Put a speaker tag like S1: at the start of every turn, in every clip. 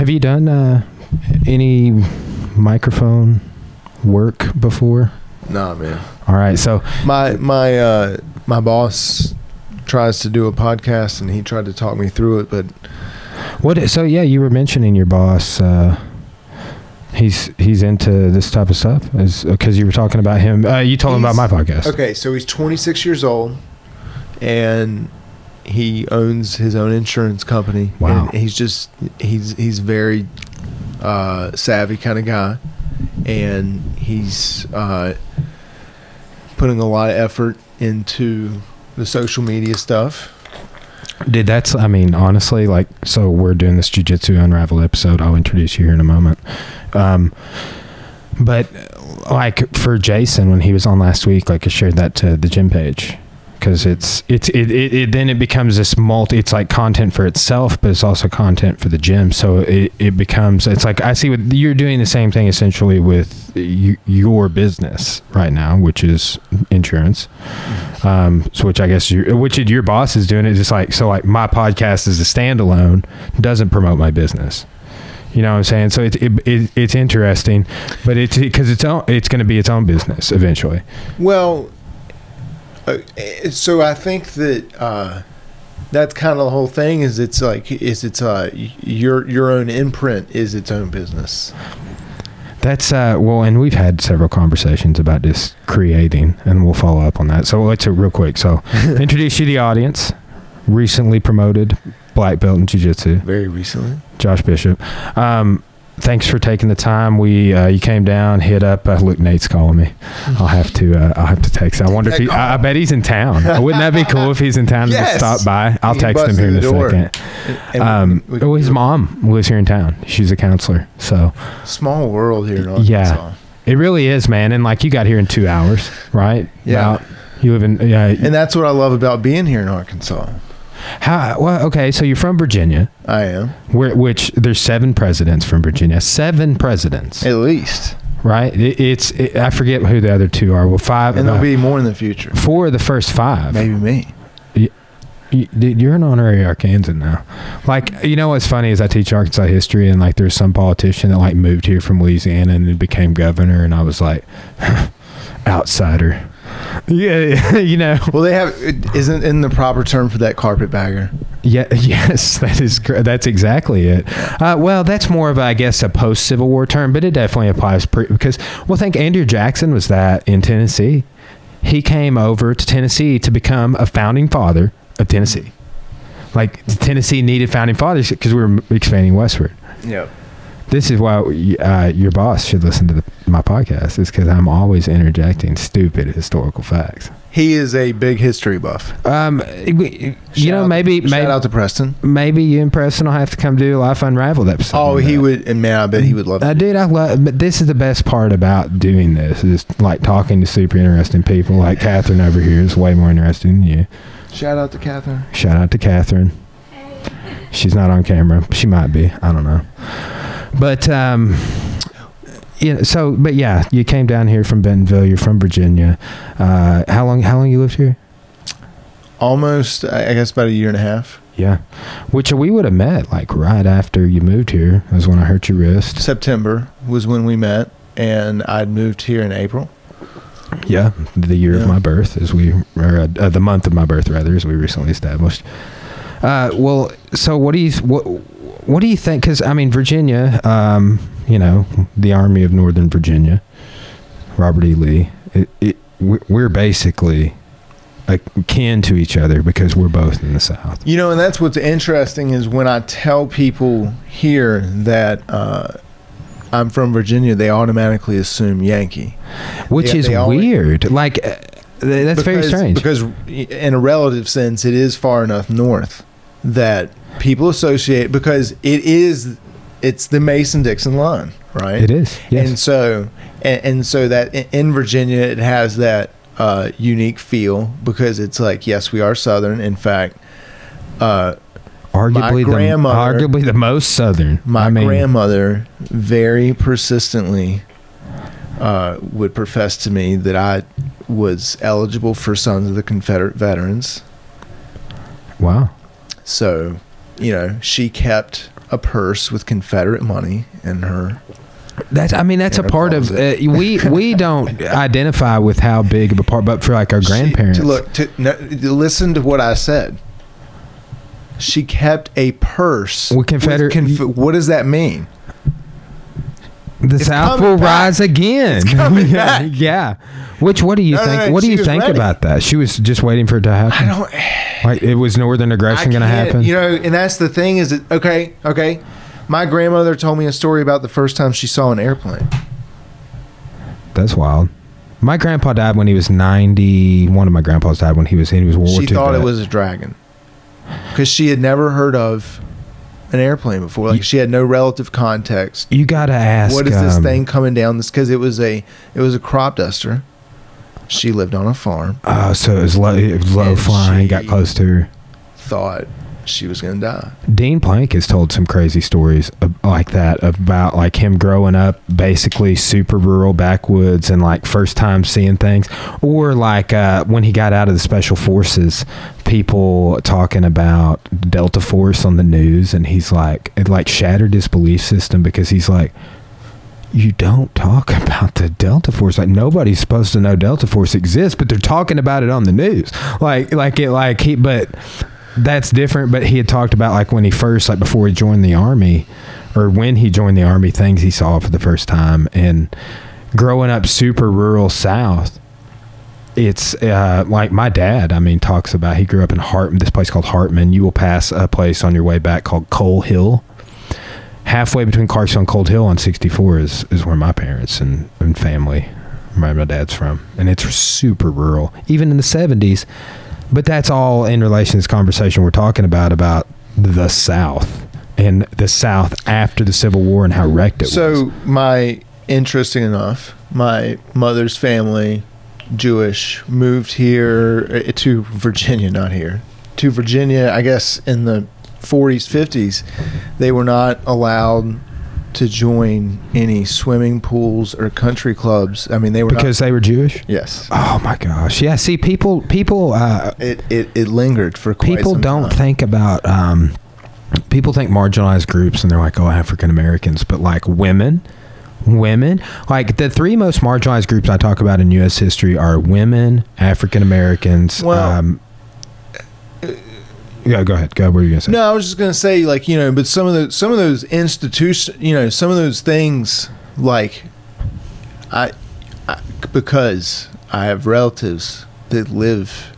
S1: have you done uh, any microphone work before?
S2: Nah, man.
S1: All right, so
S2: My my uh, my boss tries to do a podcast, and he tried to talk me through it, but
S1: what? So yeah, you were mentioning your boss. Uh, he's he's into this type of stuff, is because you were talking about him. Uh, you told him about my podcast.
S2: Okay, so he's 26 years old, and he owns his own insurance company.
S1: Wow.
S2: And he's just he's he's very uh, savvy kind of guy, and he's uh, putting a lot of effort into the social media stuff.
S1: Did that's I mean honestly like so we're doing this jujitsu unravel episode. I'll introduce you here in a moment. Um, but like for Jason when he was on last week, like I shared that to the gym page because it's it's it, it, it then it becomes this multi. It's like content for itself, but it's also content for the gym. So it it becomes it's like I see what you're doing the same thing essentially with your business right now, which is insurance. Um, so which I guess you which your boss is doing it just like so like my podcast is a standalone doesn't promote my business. You know what I'm saying? So it's it, it, it's interesting, but it's because it's own, it's going to be its own business eventually.
S2: Well, so I think that uh, that's kind of the whole thing. Is it's like is it's uh your your own imprint is its own business.
S1: That's uh well, and we've had several conversations about this creating, and we'll follow up on that. So let's uh, real quick. So introduce you to the audience. Recently promoted black belt in jiu-jitsu,
S2: Very recently.
S1: Josh Bishop. Um, thanks for taking the time. We uh, you came down, hit up. Uh, look, Nate's calling me. I'll have to uh, I'll have to text. I wonder if he. I, I bet he's in town. Wouldn't that be cool if he's in town and just stop by? I'll
S2: He
S1: text him here in a
S2: door.
S1: second.
S2: And
S1: Um,
S2: we-
S1: oh, his mom lives here in town. She's a counselor, so.
S2: small world here in Arkansas.
S1: Yeah. It really is, man. And like you got here in two hours, right?
S2: Yeah.
S1: About- you live in yeah.
S2: And that's what I love about being here in Arkansas.
S1: How? Well, okay. So you're from Virginia,
S2: I am
S1: where which there's seven presidents from Virginia. Seven presidents,
S2: at least,
S1: right? It, it's it, I forget who the other two are. Well, five.
S2: and
S1: uh,
S2: there'll be more in the future.
S1: four of the first five.
S2: Maybe me.
S1: You, dude, you're an honorary Arkansan now. Like, you know what's funny is I teach Arkansas history, and like there's some politician that like moved here from Louisiana and then became governor, and I was like, outsider. Yeah, you know.
S2: Well, they have isn't in the proper term for that carpetbagger.
S1: Yeah, yes, that is that's exactly it. Uh, well, that's more of I guess a post Civil War term, but it definitely applies pre- because well, think Andrew Jackson was that in Tennessee. He came over to Tennessee to become a founding father of Tennessee. Like Tennessee needed founding fathers because we were expanding westward.
S2: Yep.
S1: This is why uh, your boss should listen to the, my podcast. Is because I'm always interjecting stupid historical facts.
S2: He is a big history buff.
S1: Um, you know,
S2: Shout-
S1: maybe
S2: shout out to Preston.
S1: maybe you and Preston will have to come do a Life Unraveled episode.
S2: Oh, he
S1: day.
S2: would, and man, I bet he would love
S1: Uh,
S2: it.
S1: dude, I love. But this is the best part about doing this is like talking to super interesting people. Like Catherine over here is way more interesting than you.
S2: Shout out to Catherine.
S1: Shout out to Catherine. She's not on camera. She might be. I don't know. But um, you know, so but yeah, you came down here from Bentonville. You're from Virginia. Uh, how long? How long you lived here?
S2: Almost, I guess, about a year and a half.
S1: Yeah, which we would have met like right after you moved here. That was when I hurt your wrist.
S2: September was when we met, and I'd moved here in April.
S1: Yeah, the year
S2: Yeah.
S1: of my birth, as we, or uh, the month of my birth, rather, as we recently established. Uh, well, so what do you what what do you think? Because I mean, Virginia, um, you know, the Army of Northern Virginia, Robert E. Lee. It, it, we're basically akin to each other because we're both in the South.
S2: You know, and that's what's interesting is when I tell people here that uh, I'm from Virginia, they automatically assume Yankee.
S1: which
S2: Yeah,
S1: is
S2: they always-
S1: weird. Like uh, th- that's very strange.
S2: Because, in a relative sense, it is far enough north that people associate because it is it's the Mason Dixon line, right?
S1: it is. Yes.
S2: And so, and, and so that in- in Virginia, it has that uh, unique feel because it's like, yes, we are Southern. In fact, uh,
S1: arguably the
S2: grandmother-
S1: arguably the most southern.
S2: my
S1: I mean,
S2: grandmother very persistently uh, would profess to me that I was eligible for Sons of the Confederate Veterans.
S1: Wow.
S2: So, you know, she kept a purse with Confederate money in her.
S1: That's I mean that's a part of uh, we we don't identify with how big of a part, but for like our
S2: She-
S1: grandparents,
S2: to look, to, no, listen to what I said. She kept a purse.
S1: With Confederate-
S2: conf- what does that mean?
S1: The
S2: it's
S1: South will
S2: back.
S1: rise again. Yeah, yeah. Which what do you
S2: No, no,
S1: think?
S2: no,
S1: what do you think
S2: ready.
S1: about that? She was just waiting for it to happen.
S2: I don't.
S1: like it was northern aggression going to happen.
S2: You know, and that's the thing is that okay, okay. My grandmother told me a story about the first time she saw an airplane.
S1: That's wild. My grandpa died when he was ninety. One of my grandpas died when he was he was World War
S2: she
S1: II.
S2: thought it was a dragon because she had never heard of an airplane before. Like she had no relative context.
S1: You got to ask.
S2: what is this
S1: um,
S2: thing coming down this? Because it was a it was a crop duster. She lived on a farm.
S1: Oh, so it was low, it was low flying. got close to her.
S2: Thought she was gonna die.
S1: Dean Plank has told some crazy stories like that about like him growing up basically super rural backwoods and like first time seeing things or like uh, when he got out of the special forces people talking about Delta Force on the news and he's like it like shattered his belief system because he's like you don't talk about the Delta Force. Like nobody's supposed to know Delta Force exists, but they're talking about it on the news. Like, like it, like he, but that's different. But he had talked about like when he first, like before he joined the army, or when he joined the army, things he saw for the first time, and growing up super rural South. It's uh, like my dad. I mean, talks about he grew up in Hartman, this place called Hartman. You will pass a place on your way back called Coal Hill halfway between Clarksville and Coal Hill on 64 is, is where my parents and, and family, where my dad's from. And it's super rural, even in the 70s. But that's all in relation to this conversation we're talking about, about the South and the South after the Civil War and how wrecked it was.
S2: So my interesting enough, my mother's family, Jewish, moved here uh, to Virginia, not here, to Virginia. I guess in the 40s, 50s, they were not allowed to join any swimming pools or country clubs. I mean, they were
S1: Because they were Jewish?
S2: yes.
S1: Oh my gosh. Yeah, see people people uh
S2: It, it it lingered for quite
S1: people don't
S2: time.
S1: think about um people think marginalized groups and they're like oh african americans but like women women like the three most marginalized groups i talk about in us history are women african americans
S2: Well-
S1: um yeah go ahead go ahead. what were you gonna say
S2: No, I was just gonna say, like you know, but some of the some of those institutions, you know, some of those things, like I, I because I have relatives that live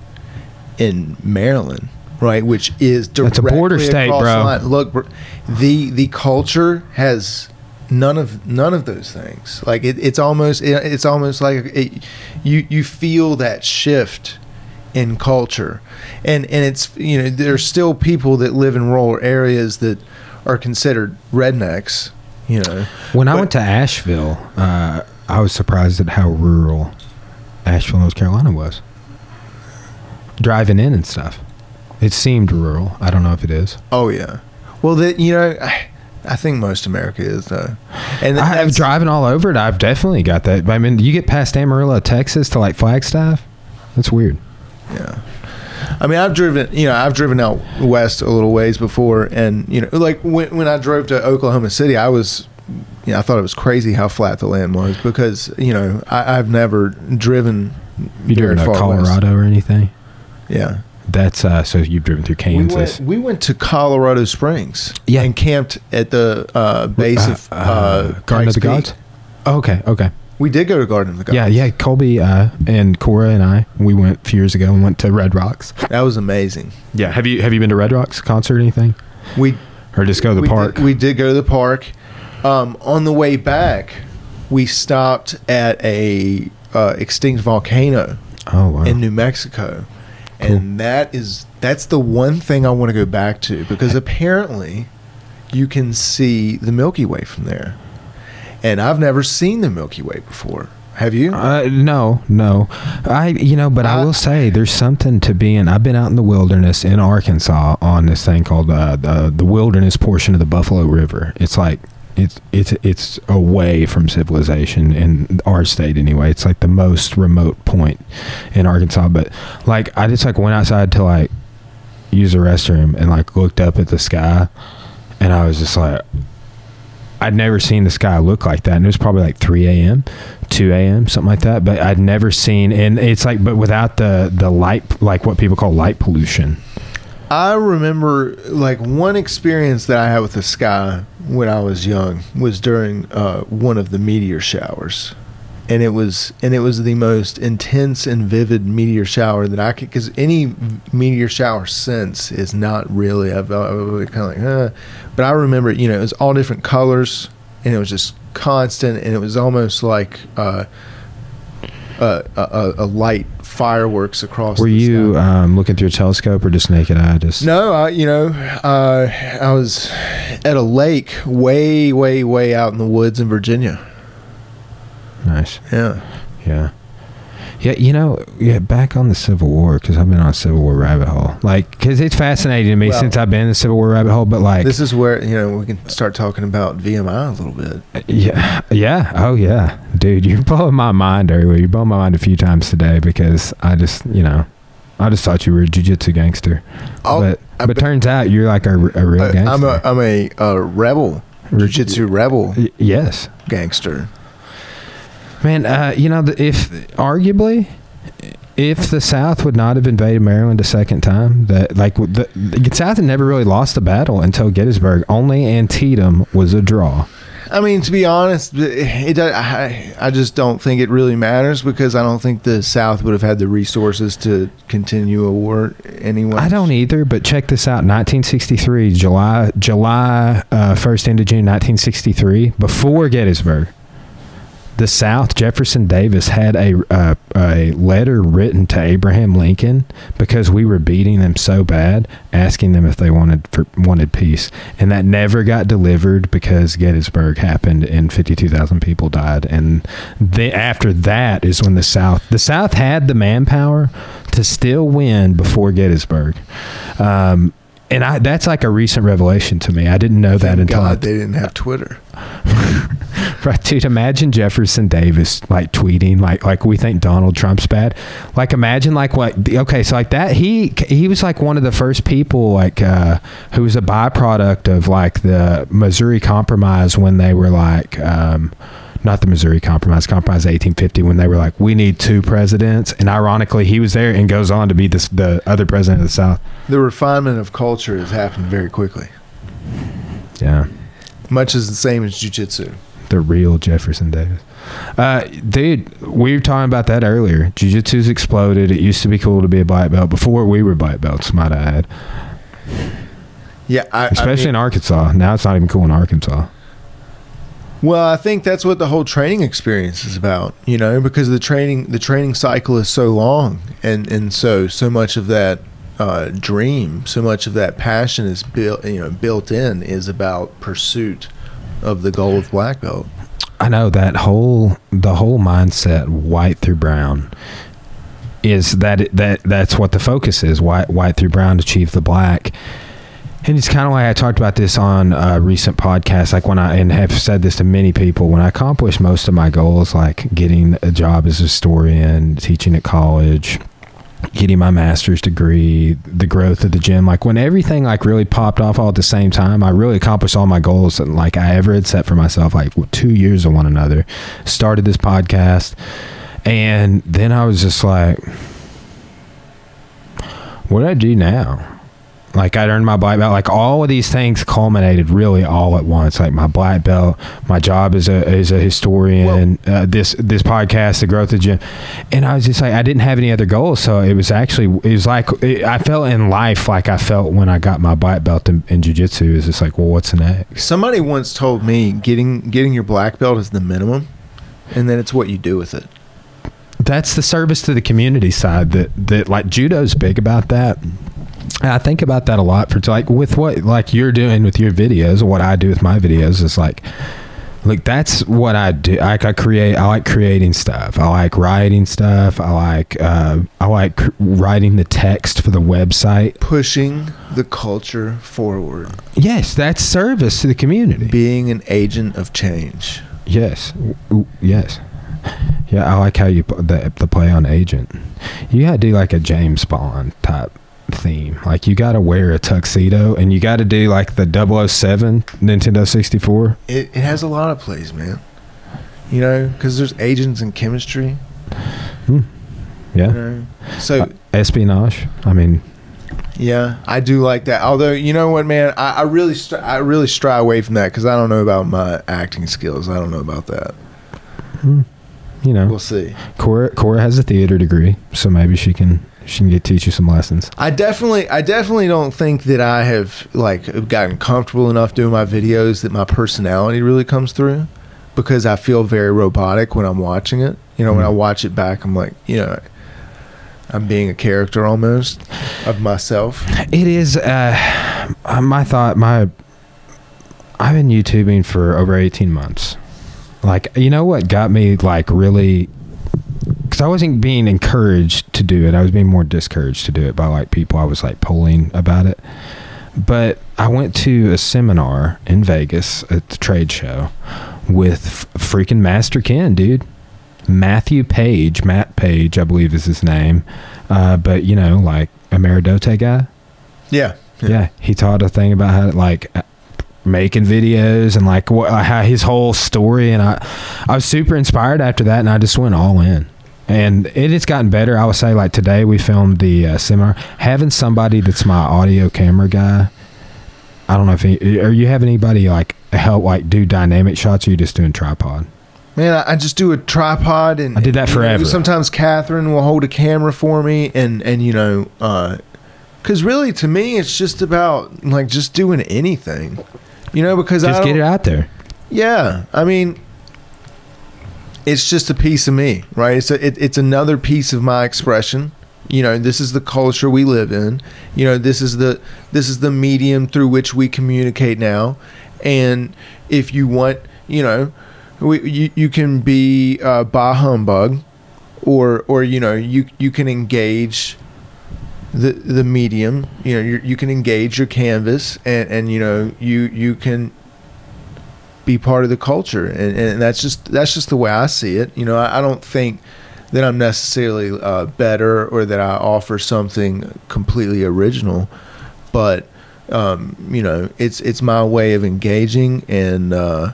S2: in Maryland, right, which is
S1: That's a border
S2: directly
S1: state, bro.
S2: line. Look, the the culture has none of none of those things. Like it, it's almost it, it's almost like it, you you feel that shift in culture, and and it's you know there's still people that live in rural areas that are considered rednecks. You know,
S1: when i went to asheville uh i was surprised at how rural asheville north carolina was driving in and stuff it seemed rural i don't know if it is
S2: oh yeah. Well, that you know, I, I think most America is though, and
S1: I have
S2: that's-
S1: driving all over it. I've definitely got that. I mean, you get past Amarillo, Texas, to like Flagstaff. That's weird.
S2: Yeah. I mean, I've driven, you know, I've driven out west a little ways before, and you know, like when when I drove to Oklahoma City, I was, you know, I thought it was crazy how flat the land was because you know I, I've never driven.
S1: You driven to
S2: far west.
S1: Colorado or anything?
S2: Yeah.
S1: That's uh. So you've driven through
S2: We
S1: Kansas.
S2: went, we went to Colorado Springs.
S1: Yeah.
S2: And camped at the uh, base of uh,
S1: Garden of the. Gods. Oh, okay. Okay.
S2: We did go to Garden of the Gods.
S1: Yeah. Yeah. Colby uh, and Cora and I we went a few years ago and went to Red Rocks.
S2: That was amazing.
S1: Yeah. Have you Have you been to Red Rocks concert or anything?
S2: We
S1: Or just go to the
S2: we
S1: park?
S2: Did, we did go to the park. Um, on the way back, we stopped at a uh, extinct volcano
S1: oh wow.
S2: in New Mexico, and that is that's the one thing I want to go back to because apparently you can see the Milky Way from there, and I've never seen the Milky Way before. Have you?
S1: Uh, no, no. I, you know, but I
S2: I-
S1: will say there's something to being. I've been out in the wilderness in Arkansas on this thing called uh, the the wilderness portion of the Buffalo River. It's like it's it's it's away from civilization in our state anyway. It's like the most remote point in Arkansas. But like I just like went outside to like use the restroom and like looked up at the sky and I was just like, I'd never seen the sky look like that, and it was probably like 3 a.m., 2 a.m., something like that. But I'd never seen, and it's like, but without the the light, like what people call light pollution.
S2: I remember like one experience that I had with the sky when I was young was during uh, one of the meteor showers, and it was and it was the most intense and vivid meteor shower that I could because any meteor shower since is not really I've, I've kind of like uh, but I remember you know it was all different colors and it was just constant and it was almost like uh, a, a, a light fireworks across.
S1: Were
S2: the
S1: you um, looking through a telescope or just naked eye? Just
S2: No, I, you know, uh, I was at a lake way, way, way out in the woods in Virginia.
S1: Nice.
S2: Yeah.
S1: Yeah. Yeah, you know, yeah, back on the Civil War, because I've been on a Civil War rabbit hole. Like, because it's fascinating to me
S2: Well-
S1: since I've been in the Civil War rabbit hole, but like,
S2: This is where, you know, we can start talking about VMI a little bit.
S1: yeah, yeah, oh yeah. Dude, you're blowing my mind earlier. You're blowing my mind a few times today because I just, you know, I just thought you were a jiu-jitsu gangster.
S2: Oh,
S1: but
S2: I
S1: but turns out you're like a, a real
S2: Uh,
S1: gangster.
S2: I'm a, I'm a, uh rebel, jiu-jitsu rebel
S1: Y- Yes.
S2: gangster.
S1: Man, uh, you know, if arguably, if the South would not have invaded Maryland a second time, that like the, the South had never really lost a battle until Gettysburg. Only Antietam was a draw.
S2: I mean, to be honest, it, I, I just don't think it really matters because I don't think the South would have had the resources to continue a war anyway.
S1: I don't either, but check this out: 1963, July July uh, first into June 1963, before Gettysburg. The South, Jefferson Davis had a uh, a letter written to Abraham Lincoln because we were beating them so bad, asking them if they wanted for, wanted peace, and that never got delivered because Gettysburg happened and fifty two thousand people died. And the, after that is when the South the South had the manpower to still win before Gettysburg. Um, and I, that's like a recent revelation to me. I didn't know that
S2: Thank
S1: until I,
S2: they didn't have Twitter.
S1: Right, dude. Imagine Jefferson Davis like tweeting like like we think Donald Trump's bad. Like imagine like what? Okay, so like that he he was like one of the first people like uh, who was a byproduct of like the Missouri Compromise when they were like. Um, not the Missouri Compromise, Compromise 1850, when they were like, we need two presidents. And ironically, he was there and goes on to be this, the other president of the South.
S2: The refinement of culture has happened very quickly,
S1: Yeah.
S2: much as the same as jujitsu.
S1: the real Jefferson Davis. Uh, dude, we were talking about that earlier. Jiu-Jitsu's exploded. It used to be cool to be a black belt before we were black belts, might I add.
S2: Yeah, I,
S1: Especially
S2: I
S1: in Arkansas. Now it's not even cool in Arkansas.
S2: Well, I think that's what the whole training experience is about, you know, because the training the training cycle is so long, and and so so much of that uh, dream, so much of that passion is built, you know, built in is about pursuit of the goal of black belt.
S1: I know that whole the whole mindset white through brown is that that that's what the focus is white white through brown to achieve the black and it's kind of why I talked about this on a recent podcast like when I and have said this to many people when I accomplish most of my goals like getting a job as a historian teaching at college getting my master's degree the growth of the gym like when everything like really popped off all at the same time i really accomplished all my goals that like i ever had set for myself like two years of one another started this podcast and then i was just like what do i do now like I earned my black belt. Like all of these things culminated really all at once. Like my black belt, my job as a as a historian, uh, this this podcast, the growth of gym, and I was just like I didn't have any other goals. So it was actually it was like it, I felt in life like I felt when I got my black belt in, in jujitsu. It's just like, well, what's next?
S2: Somebody once told me getting getting your black belt is the minimum, and then it's what you do with it.
S1: That's the service to the community side that that like judo's big about that. I think about that a lot for like with what like you're doing with your videos or what I do with my videos is like look that's what I do. I, I create I like creating stuff. I like writing stuff. I like uh, I like cr- writing the text for the website.
S2: Pushing the culture forward,
S1: yes that's service to the community.
S2: Being an agent of change.
S1: Yes, Ooh, yes, yeah. I like how you put the the play on agent. You had to do like a James Bond type theme. Like you got to wear a tuxedo and you got to do like the 007 Nintendo 64.
S2: It, it has a lot of plays, man. You know, because there's agents and chemistry. Hmm.
S1: Yeah.
S2: You know? So
S1: Uh, espionage. I mean,
S2: yeah, I do like that. Although you know what, man, I, I really stri- I really stray away from that because I don't know about my acting skills. I don't know about that. Hmm.
S1: you know,
S2: We'll see.
S1: Cora Cora has a theater degree, so maybe she can she can get teach you some lessons.
S2: I definitely, I definitely don't think that I have like gotten comfortable enough doing my videos that my personality really comes through, because I feel very robotic when I'm watching it. You know, when I
S1: Mhm.
S2: watch it back, I'm like, you know, I'm being a character almost of myself.
S1: It is uh, my thought. My I've been YouTubing for over eighteen months. Like you know what got me like really I wasn't being encouraged to do it. I was being more discouraged to do it by like people I was like polling about it. But I went to a seminar in Vegas at the trade show with f- freaking Master Ken, dude. Matthew Page, Matt Page, I believe is his name. Uh, but you know, like Ameri-Do-Te guy.
S2: Yeah,
S1: Yeah. he taught a thing about how to, like uh, making videos and like what how his whole story and I I was super inspired after that and I just went all in. And it has gotten better. I would say like today we filmed the uh, seminar. Having somebody that's my audio camera guy. I don't know if he, are you have anybody like help like do dynamic shots or you just doing tripod?
S2: Man, I, I just do a tripod, and
S1: I did that
S2: you know,
S1: forever.
S2: sometimes Catherine will hold a camera for me, and and you know, because really to me it's just about like just doing anything, you know, because I
S1: Just get it out there.
S2: Yeah, I mean, it's just a piece of me, right? It's a, it, it's another piece of my expression. You know, this is the culture we live in. You know, this is the this is the medium through which we communicate now. And if you want, you know, we, you you can be uh, bah humbug, or or you know you you can engage the the medium. You know, you you can engage your canvas, and and you know you you can be part of the culture. And, and that's just that's just the way I see it. You know I, I don't think that I'm necessarily uh, better or that I offer something completely original but um, you know it's it's my way of engaging and uh,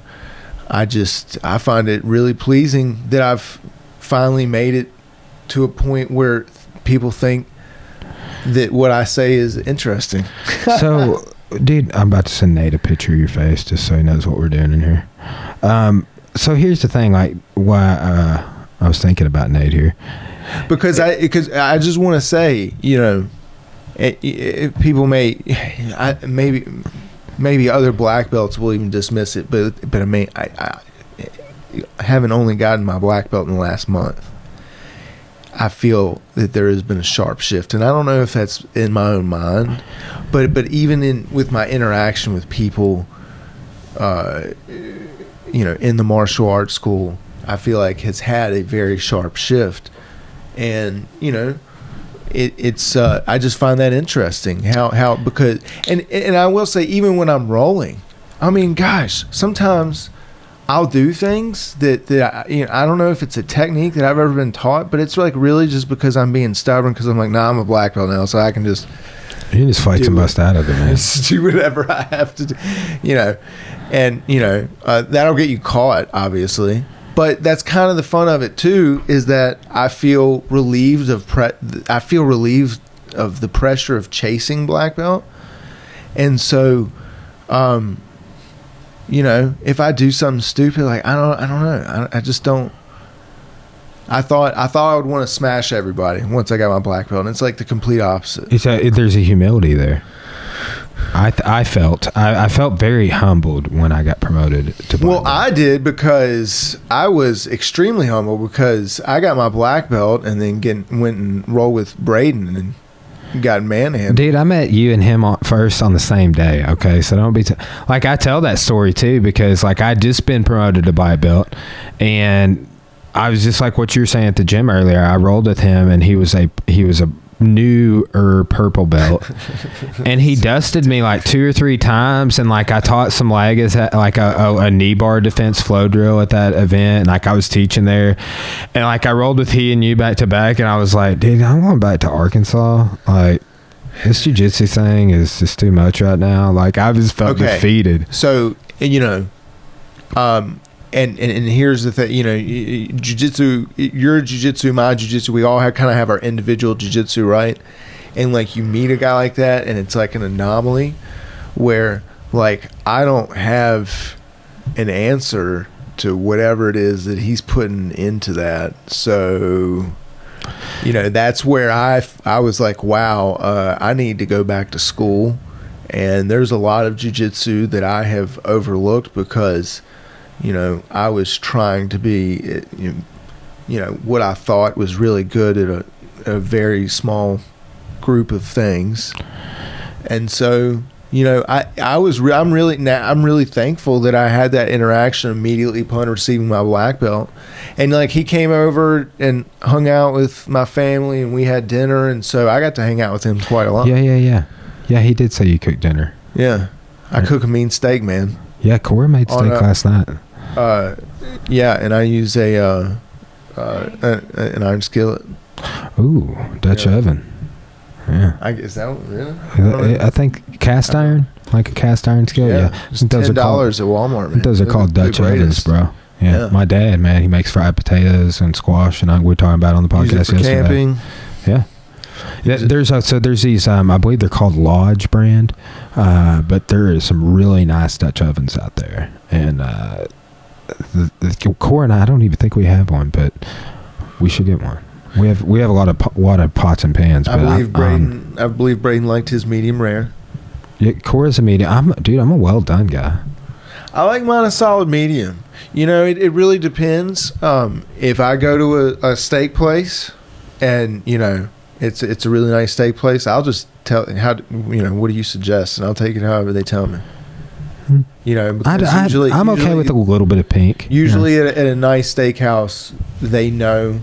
S2: I just I find it really pleasing that I've finally made it to a point where people think that what I say is interesting.
S1: So, dude, I'm about to send Nate a picture of your face just so he knows what we're doing in here. Um, so here's the thing, like why uh, I was thinking about Nate here.
S2: because I because I just want to say, you know, it, it, people may, I, maybe maybe other black belts will even dismiss it, but but I mean, I, I haven't only gotten my black belt in the last month. I feel that there has been a sharp shift, and I don't know if that's in my own mind, but but even in with my interaction with people, uh, you know, in the martial arts school, I feel like has had a very sharp shift, and you know, it, it's uh, I just find that interesting how how because and and I will say even when I'm rolling, I mean, gosh, sometimes I'll do things that that I, you know I don't know if it's a technique that I've ever been taught, but it's like really just because I'm being stubborn because I'm like, nah, I'm a black belt now, so I can just
S1: You can just fight some bust out of it, man.
S2: do whatever I have to do, you know, and you know uh, that'll get you caught, obviously. But that's kind of the fun of it too, is that I feel relieved of pre- I feel relieved of the pressure of chasing black belt, and so, um, you know, if I do something stupid, like I don't, I don't know, I, I just don't. I thought I thought I would want to smash everybody once I got my black belt, and it's like the complete opposite.
S1: It's a, there's a humility there. I th- I felt I, I felt very humbled when I got promoted to black
S2: Well,
S1: belt.
S2: I did because I was extremely humble because I got my black belt and then get, went and rolled with Braden and got manhandled.
S1: Dude, I met you and him on, first on the same day. Okay, so don't be t- like I tell that story too because like I just been promoted to black belt, and I was just like what you were saying at the gym earlier. I rolled with him, and he was a he was a new or purple belt, and he dusted me like two or three times, and like I taught some lagas like a, a, a knee bar defense flow drill at that event, and like I was teaching there, and like I rolled with he and you back to back, and I was like, dude, I'm going back to Arkansas, like. this jujitsu thing is just too much right now. Like I've just felt
S2: Okay.
S1: defeated.
S2: So you know, um, and, and and here's the thing. You know, jujitsu. Your jujitsu, my jujitsu. We all have kind of have our individual jujitsu, right? And like you meet a guy like that, and it's like an anomaly where like I don't have an answer to whatever it is that he's putting into that. So you know that's where I I was like, wow, uh, I need to go back to school. And there's a lot of jujitsu that I have overlooked because, you know, I was trying to be, you know, what I thought was really good at a, a very small group of things, and so you know I I was re- I'm really now I'm really thankful that I had that interaction immediately upon receiving my black belt, and like he came over and hung out with my family and we had dinner, and so I got to hang out with him quite a lot.
S1: Yeah, yeah, yeah. Yeah, he did say you cooked dinner.
S2: Yeah. I cook a mean steak, man.
S1: Yeah, Corey made steak last night.
S2: Uh, yeah, and I use a uh, uh, an iron skillet.
S1: Ooh, Dutch
S2: Yeah.
S1: oven. Yeah.
S2: I is that really? I.
S1: I, think cast iron, like a cast iron skillet. Yeah, I
S2: it's ten dollars at Walmart. Man.
S1: those are called Dutch ovens, bro. Yeah.
S2: Yeah.
S1: my dad, man, he makes fried potatoes and squash, and I, we were talking about it on the podcast yesterday.
S2: camping.
S1: Yeah. Yeah, there's a, so there's these um, I believe they're called Lodge brand, uh, but there is some really nice Dutch ovens out there, and uh, the, the core and I, I don't even think we have one, but we should get one. We have we have a lot of po- lot of pots and pans,
S2: I
S1: but
S2: believe
S1: um,
S2: Braden. I believe Braden liked his medium rare.
S1: yeah, core is a medium. I'm dude, I'm a well done guy.
S2: I like mine a solid medium. You know, it, it really depends. Um, if I go to a, a steak place, and you know, it's it's a really nice steak place, I'll just tell how you know what do you suggest, and I'll take it however they tell me. You know,
S1: I,
S2: because
S1: I,
S2: usually
S1: I'm okay
S2: usually-
S1: with a little bit of pink.
S2: Usually at, a, at a nice steakhouse, they know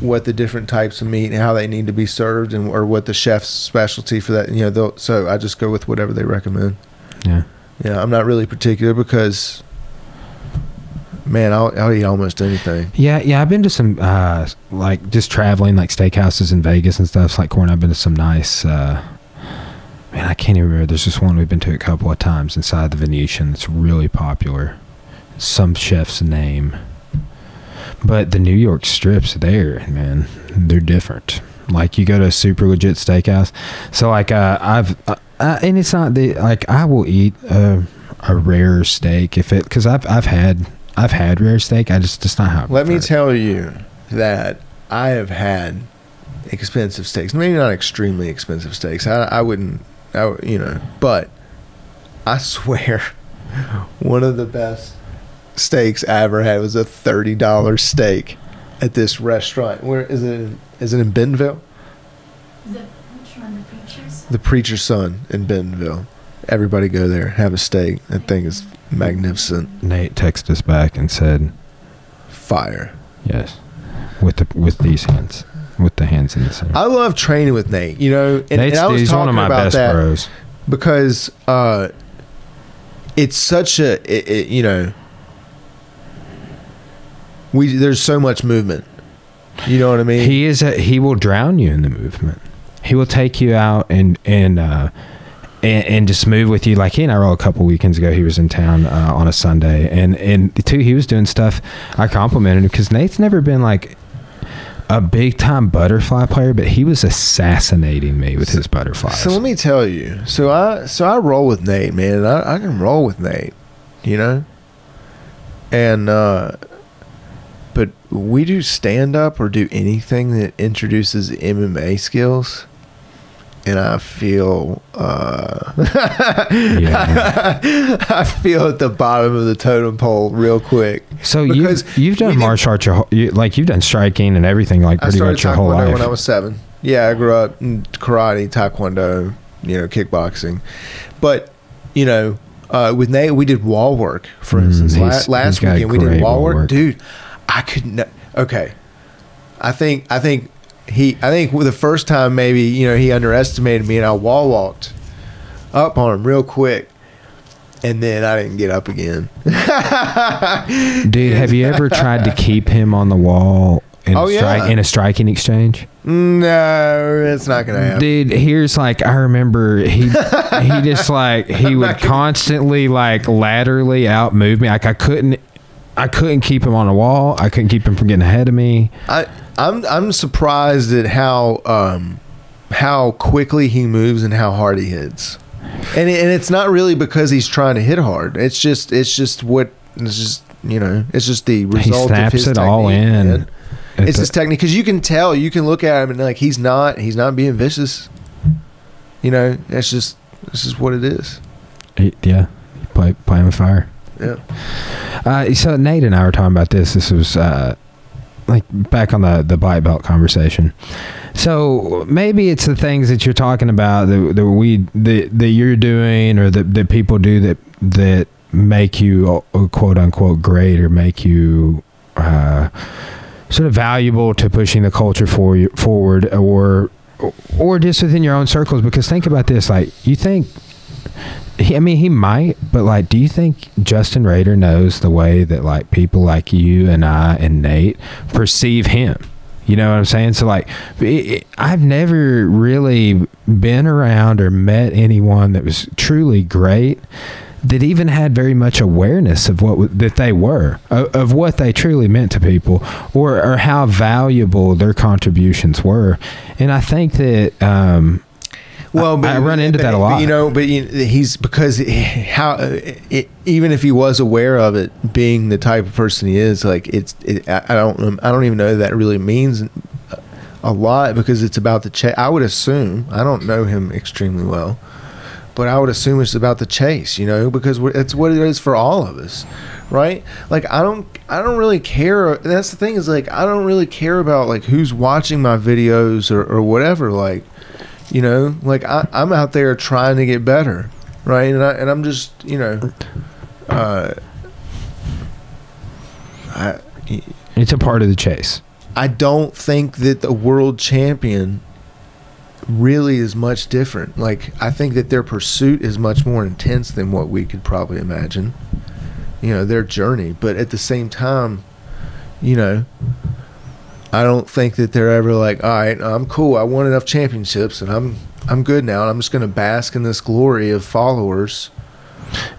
S2: what the different types of meat and how they need to be served, and or what the chef's specialty for that. You know, so I just go with whatever they recommend.
S1: yeah.
S2: Yeah, I'm not really particular because, man, I'll, I'll eat almost anything.
S1: Yeah, yeah, I've been to some uh like just traveling like steakhouses in Vegas and stuff. It's like corn. I've been to some nice uh man, I can't even remember. There's just one we've been to a couple of times inside the Venetian that's really popular. Some chef's name. But the New York strips there, man, they're different. Like you go to a super legit steakhouse. So like uh I've uh, uh, and it's not the like I will eat a, a rare steak if it cuz I've I've had I've had rare steak. I just just not how. I
S2: Let me
S1: it.
S2: tell you that I have had expensive steaks. Maybe not extremely expensive steaks. I, I wouldn't, I, w- you know, but I swear, one of the best steaks I ever had was a thirty dollars steak at this restaurant. Where is it? in- Is it in Bentonville?
S3: The which one? The preachers?
S2: The Preacher's Son in Bentonville. Everybody go there, have a steak. That thing is magnificent.
S1: Nate texted us back and said,
S2: Fire.
S1: "Yes, with the with these hands, with the hands in the center."
S2: I love training with Nate. You know, and,
S1: Nate's
S2: and I was
S1: he's
S2: talking
S1: one of my
S2: about
S1: best
S2: that
S1: bros.
S2: because uh, it's such a it, it, you know we there's so much movement. You know what I mean?
S1: He is a, he will drown you in the movement. He will take you out and and uh and, and just move with you. Like he and I rolled a couple weekends ago. He was in town uh, on a Sunday, and and too he was doing stuff. I complimented him because Nate's never been like a big time butterfly player, but he was assassinating me with his butterflies.
S2: So let me tell you. So I so I roll with Nate, man. I, I can roll with Nate, you know. And uh but we do stand up or do anything that introduces MMA skills. And I feel uh
S1: Yeah.
S2: I feel at the bottom of the totem pole real quick.
S1: So
S2: Because
S1: you've done martial arts, your, whole- you, like you've done striking and everything, like pretty much your whole life.
S2: when I was seven. Yeah, I grew up in karate, taekwondo, you know, kickboxing. But you know, uh, with Nate, we did wall work. For
S1: Mm,
S2: instance, last weekend we did wall
S1: wall
S2: work.
S1: work.
S2: dude. I couldn't. Okay, I think I think he I think the first time maybe you know he underestimated me and I wall walked up on him real quick. And then I didn't get up again.
S1: Dude, have you ever tried to keep him on the wall in,
S2: Oh,
S1: a,
S2: yeah.
S1: strike, in a striking exchange?
S2: No, it's not gonna happen.
S1: Dude, here's like I remember he he just like he would constantly like laterally outmove me. Like I couldn't I couldn't keep him on the wall. I couldn't keep him from getting ahead of me.
S2: I I'm I'm surprised at how um how quickly he moves and how hard he hits. And it, and it's not really because he's trying to hit hard. It's just it's just what it's just you know it's just the result He
S1: snaps
S2: of his
S1: it all in.
S2: man.
S1: It's
S2: It's his technique because you can tell you can look at him and like he's not he's not being vicious. You know that's just this is what it is.
S1: he- yeah, play play with fire.
S2: Yeah.
S1: Uh, so Nate and I were talking about this. This was uh, like back on the the bite belt conversation. So maybe it's the things that you're talking about that, that we that, that you're doing or that, that people do that that make you uh, quote unquote great or make you uh, sort of valuable to pushing the culture for you, forward or or just within your own circles because think about this like you think he, I mean, he might, but like, do you think Justin Rader knows the way that like people like you and I and Nate perceive him? You know what I'm saying? So like, it, it- I've never really been around or met anyone that was truly great that even had very much awareness of what that they were of, of what they truly meant to people or or how valuable their contributions were and i think that um
S2: Well,
S1: I- I run into
S2: but-
S1: that a
S2: but,
S1: lot.
S2: You know, but you, he's because how uh, it, even if he was aware of it, being the type of person he is, like it's it, I don't I don't even know that really means uh, a lot because it's about the chase. I would assume I don't know him extremely well, but I would assume it's about the chase. You know, because it's what it is for all of us, right? Like I don't I don't really care. That's the thing is like I don't really care about like who's watching my videos or or whatever. Like you know like I, i'm out there trying to get better right? And, I, and i'm just you know uh I,
S1: it's a part of the chase.
S2: I don't think that the world champion really is much different. Like i think that their pursuit is much more intense than what we could probably imagine you know their journey. But at the same time you know I don't think that they're ever like, all right, I'm cool. I won enough championships, and I'm I'm good now, and I'm just going to bask in this glory of followers.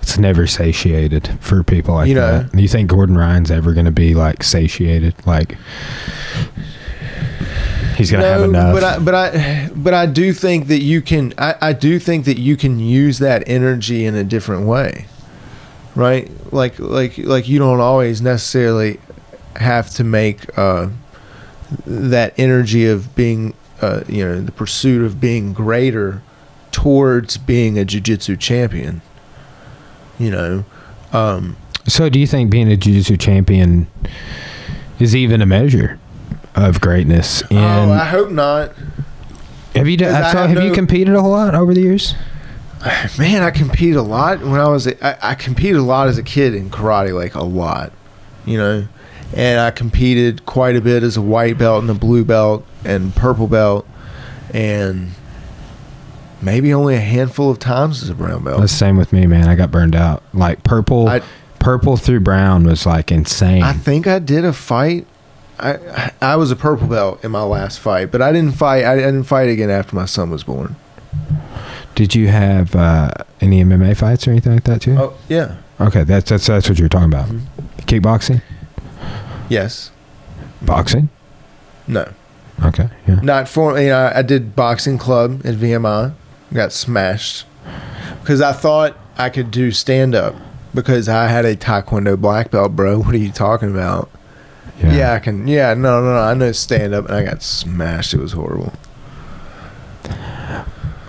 S1: it's never satiated for people like
S2: You know.
S1: that. Do you think Gordon Ryan's ever going to be like satiated? Like he's going to have enough.
S2: but I but I but I do think that you can. I, I do think that you can use that energy in a different way, right? Like like like you don't always necessarily have to make uh, that energy of being, uh, you know, the pursuit of being greater towards being a jiu-jitsu champion. You know, um,
S1: so, do you think being a jiu-jitsu champion is even a measure of greatness? In
S2: oh, I hope not.
S1: have you done,
S2: I
S1: so
S2: have
S1: have you competed a whole lot over the years?
S2: Man, I competed a lot when I was. A, I, I competed a lot as a kid in karate, like a lot, you know. And I competed quite a bit as a white belt and a blue belt and purple belt, and maybe only a handful of times as a brown belt.
S1: The same with me, man. I got burned out. Like purple,
S2: I-
S1: purple through brown was like insane.
S2: I think I did a fight. I I was a purple belt in my last fight, but I didn't fight. I didn't fight again after my son was born.
S1: Did you have uh, any MMA fights or anything like that too?
S2: Oh yeah,
S1: Okay, that's that's that's what you're talking about.
S2: Mhm.
S1: Kickboxing,
S2: yes,
S1: boxing.
S2: no.
S1: Okay, yeah.
S2: Not for you know, I did boxing club at VMI. Got smashed because I thought I could do stand up because I had a Taekwondo black belt, bro. What are you talking about? Yeah, I can. Yeah, no, no, no. I know stand up, and I got smashed. It was horrible.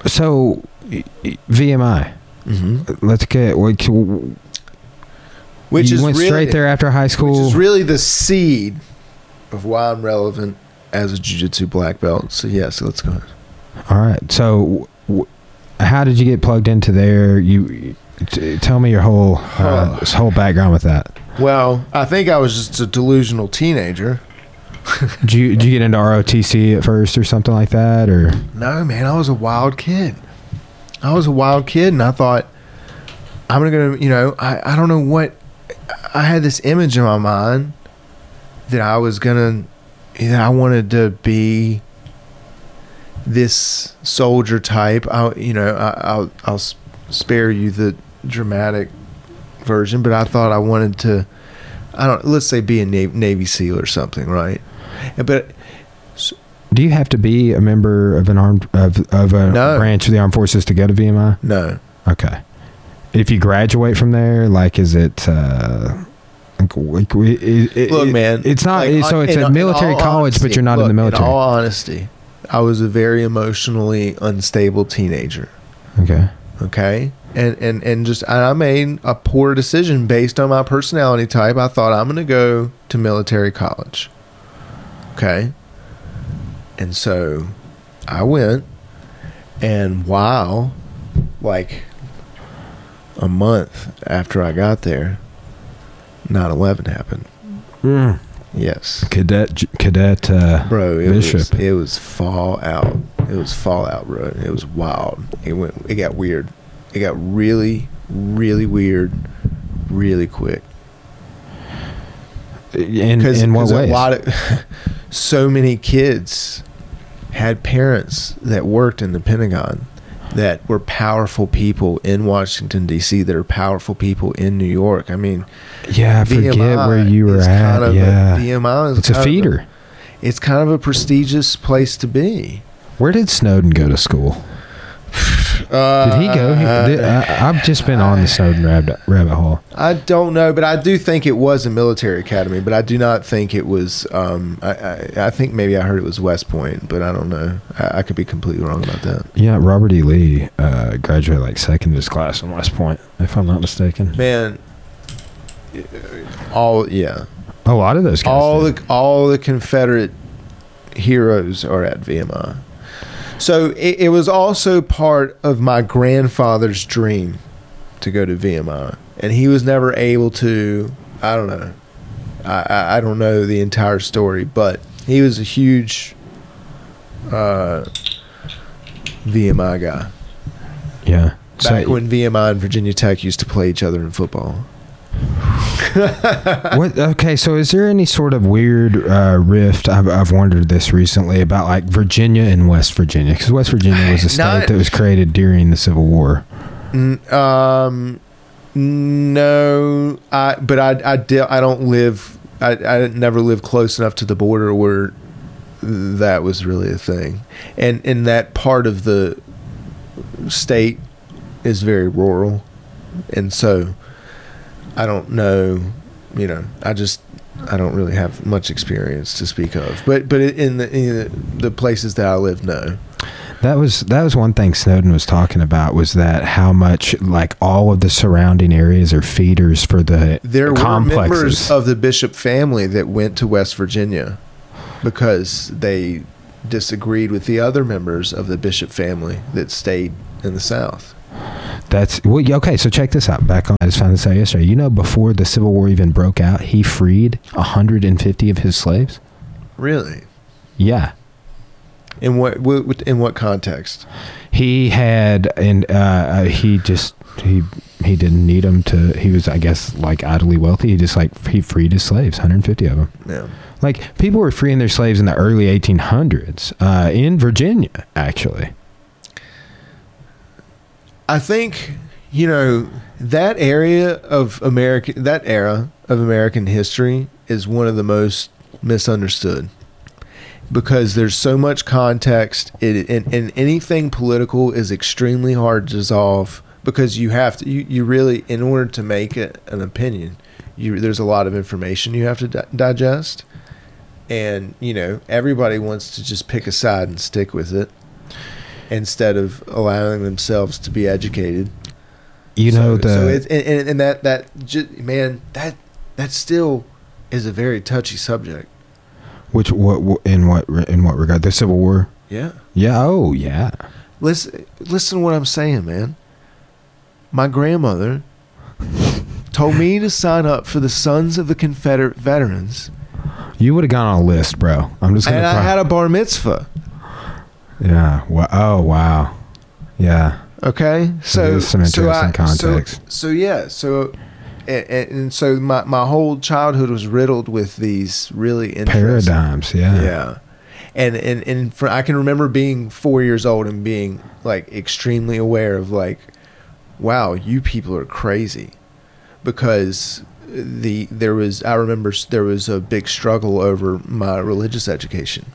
S1: So, VMI.
S2: Mm-hmm.
S1: Let's get. Which,
S2: Which
S1: you
S2: is
S1: went
S2: really,
S1: straight there after high school.
S2: Which is really the seed of why I'm relevant as a jiu-jitsu black belt. So yes, yeah, so let's go.
S1: All right. So, w- how did you get plugged into there? You t- tell me your whole uh,
S2: Huh.
S1: whole background with that.
S2: Well, I think I was just a delusional teenager.
S1: Did you did you get into ROTC at first or something like that, or
S2: No, man, I was a wild kid. I was a wild kid, and I thought I'm gonna, you know, I, I don't know what. I had this image in my mind that I was gonna yeah, I wanted to be this soldier type. I, you know, I, I'll I'll spare you the dramatic version, but I thought I wanted to. I don't. Let's say be a Navy, Navy SEAL or something, right? But
S1: Do you have to be a member of an armed of of a
S2: No.
S1: branch of the armed forces to go to VMI?
S2: no,
S1: Okay. If you graduate from there, like, is it? Uh, like, it, it-
S2: look, man.
S1: it's not.
S2: like,
S1: so it's
S2: in-
S1: a military college, but you're not in the military.
S2: In all honesty, I was a very emotionally unstable teenager.
S1: okay.
S2: okay and and and just and i made a poor decision based on my personality type i thought i'm going to go to military college okay and so i went and wow like a month after i got there 9-11 happened. Yes.
S1: Cadet Cadet uh,
S2: bro it was it was fallout it was fallout bro. It was wild. It went it got weird. It got really really weird really quick.
S1: In in what
S2: a
S1: ways?
S2: lot of so many kids had parents that worked in the pentagon that were powerful people in Washington D.C. that are powerful people in New York. I mean,
S1: yeah, I forget
S2: VMI
S1: where you were at.
S2: kind of
S1: yeah,
S2: a, VMI is
S1: it's a feeder.
S2: it's kind of a prestigious place to be.
S1: Where did Snowden go to school?
S2: Uh,
S1: Did he go? He- did- I, I've just been on the Snowden rabbit, rabbit hole.
S2: I don't know, but I do think it was a military academy. But I do not think it was. Um, I, I, I think maybe I heard it was West Point, but I don't know. I, I could be completely wrong about that.
S1: Yeah, Robert E. Lee uh, graduated like second in his class in West Point, if I'm not mistaken.
S2: Man, all yeah,
S1: A lot of those guys.
S2: all
S1: did.
S2: the all the Confederate heroes are at VMI. So it, it was also part of my grandfather's dream to go to VMI, and he was never able to. I don't know. I, I, I don't know the entire story, but he was a huge uh, VMI guy.
S1: yeah.
S2: Back
S1: So,
S2: when VMI and Virginia Tech used to play each other in football.
S1: what? Okay, so is there any sort of weird uh, rift? I've, I've wondered this recently about like Virginia and West Virginia, because West Virginia was a state
S2: Not-
S1: that was created during the Civil War.
S2: N- um, no, I but I I di- I don't live. I I never lived close enough to the border where that was really a thing, and and that part of the state is very rural, and so I don't know. You know, I just I don't really have much experience to speak of. But but in the in the, the places that I live, no.
S1: That was that was one thing Snowden was talking about was that how much like all of the surrounding areas are feeders for the
S2: There were members of the Bishop family that went to West Virginia because they disagreed with the other members of the Bishop family that stayed in the South.
S1: That's well, yeah, okay. So check this out. Back on, I just found this out yesterday. You know, before the Civil War even broke out, he freed 150 of his slaves.
S2: Really?
S1: Yeah,
S2: In what, what in what context?
S1: he had, and uh, uh, he just he he didn't need them to. He was, I guess, like idly wealthy. He just like he freed his slaves, 150 of them.
S2: Yeah.
S1: Like people were freeing their slaves in the early 1800s uh, in Virginia, actually.
S2: I think you know that area of American that era of American history is one of the most misunderstood because there's so much context. It, and, and anything political is extremely hard to dissolve because you have to you, you really in order to make an opinion you there's a lot of information you have to di- digest. And you know everybody wants to just pick a side and stick with it instead of allowing themselves to be educated
S1: You know
S2: so,
S1: the
S2: so it's, and, and, and that that man that that still is a very touchy subject
S1: which what what- in what in what regard the Civil War.
S2: yeah
S1: Yeah. Oh yeah.
S2: listen listen to what i'm saying man my grandmother told me to sign up for the sons of the confederate veterans
S1: You would have gone on a list, bro. I'm just gonna.
S2: and i had a bar mitzvah
S1: yeah. Wow. Oh wow. Yeah.
S2: okay so
S1: some
S2: so I-
S1: interesting
S2: so- so, yeah so and, and so my my whole childhood was riddled with these really interesting
S1: Paradigms, yeah.
S2: yeah. And and and for, I can remember being four years old and being like extremely aware of like, wow, you people are crazy, because the there was I remember there was a big struggle over my religious education,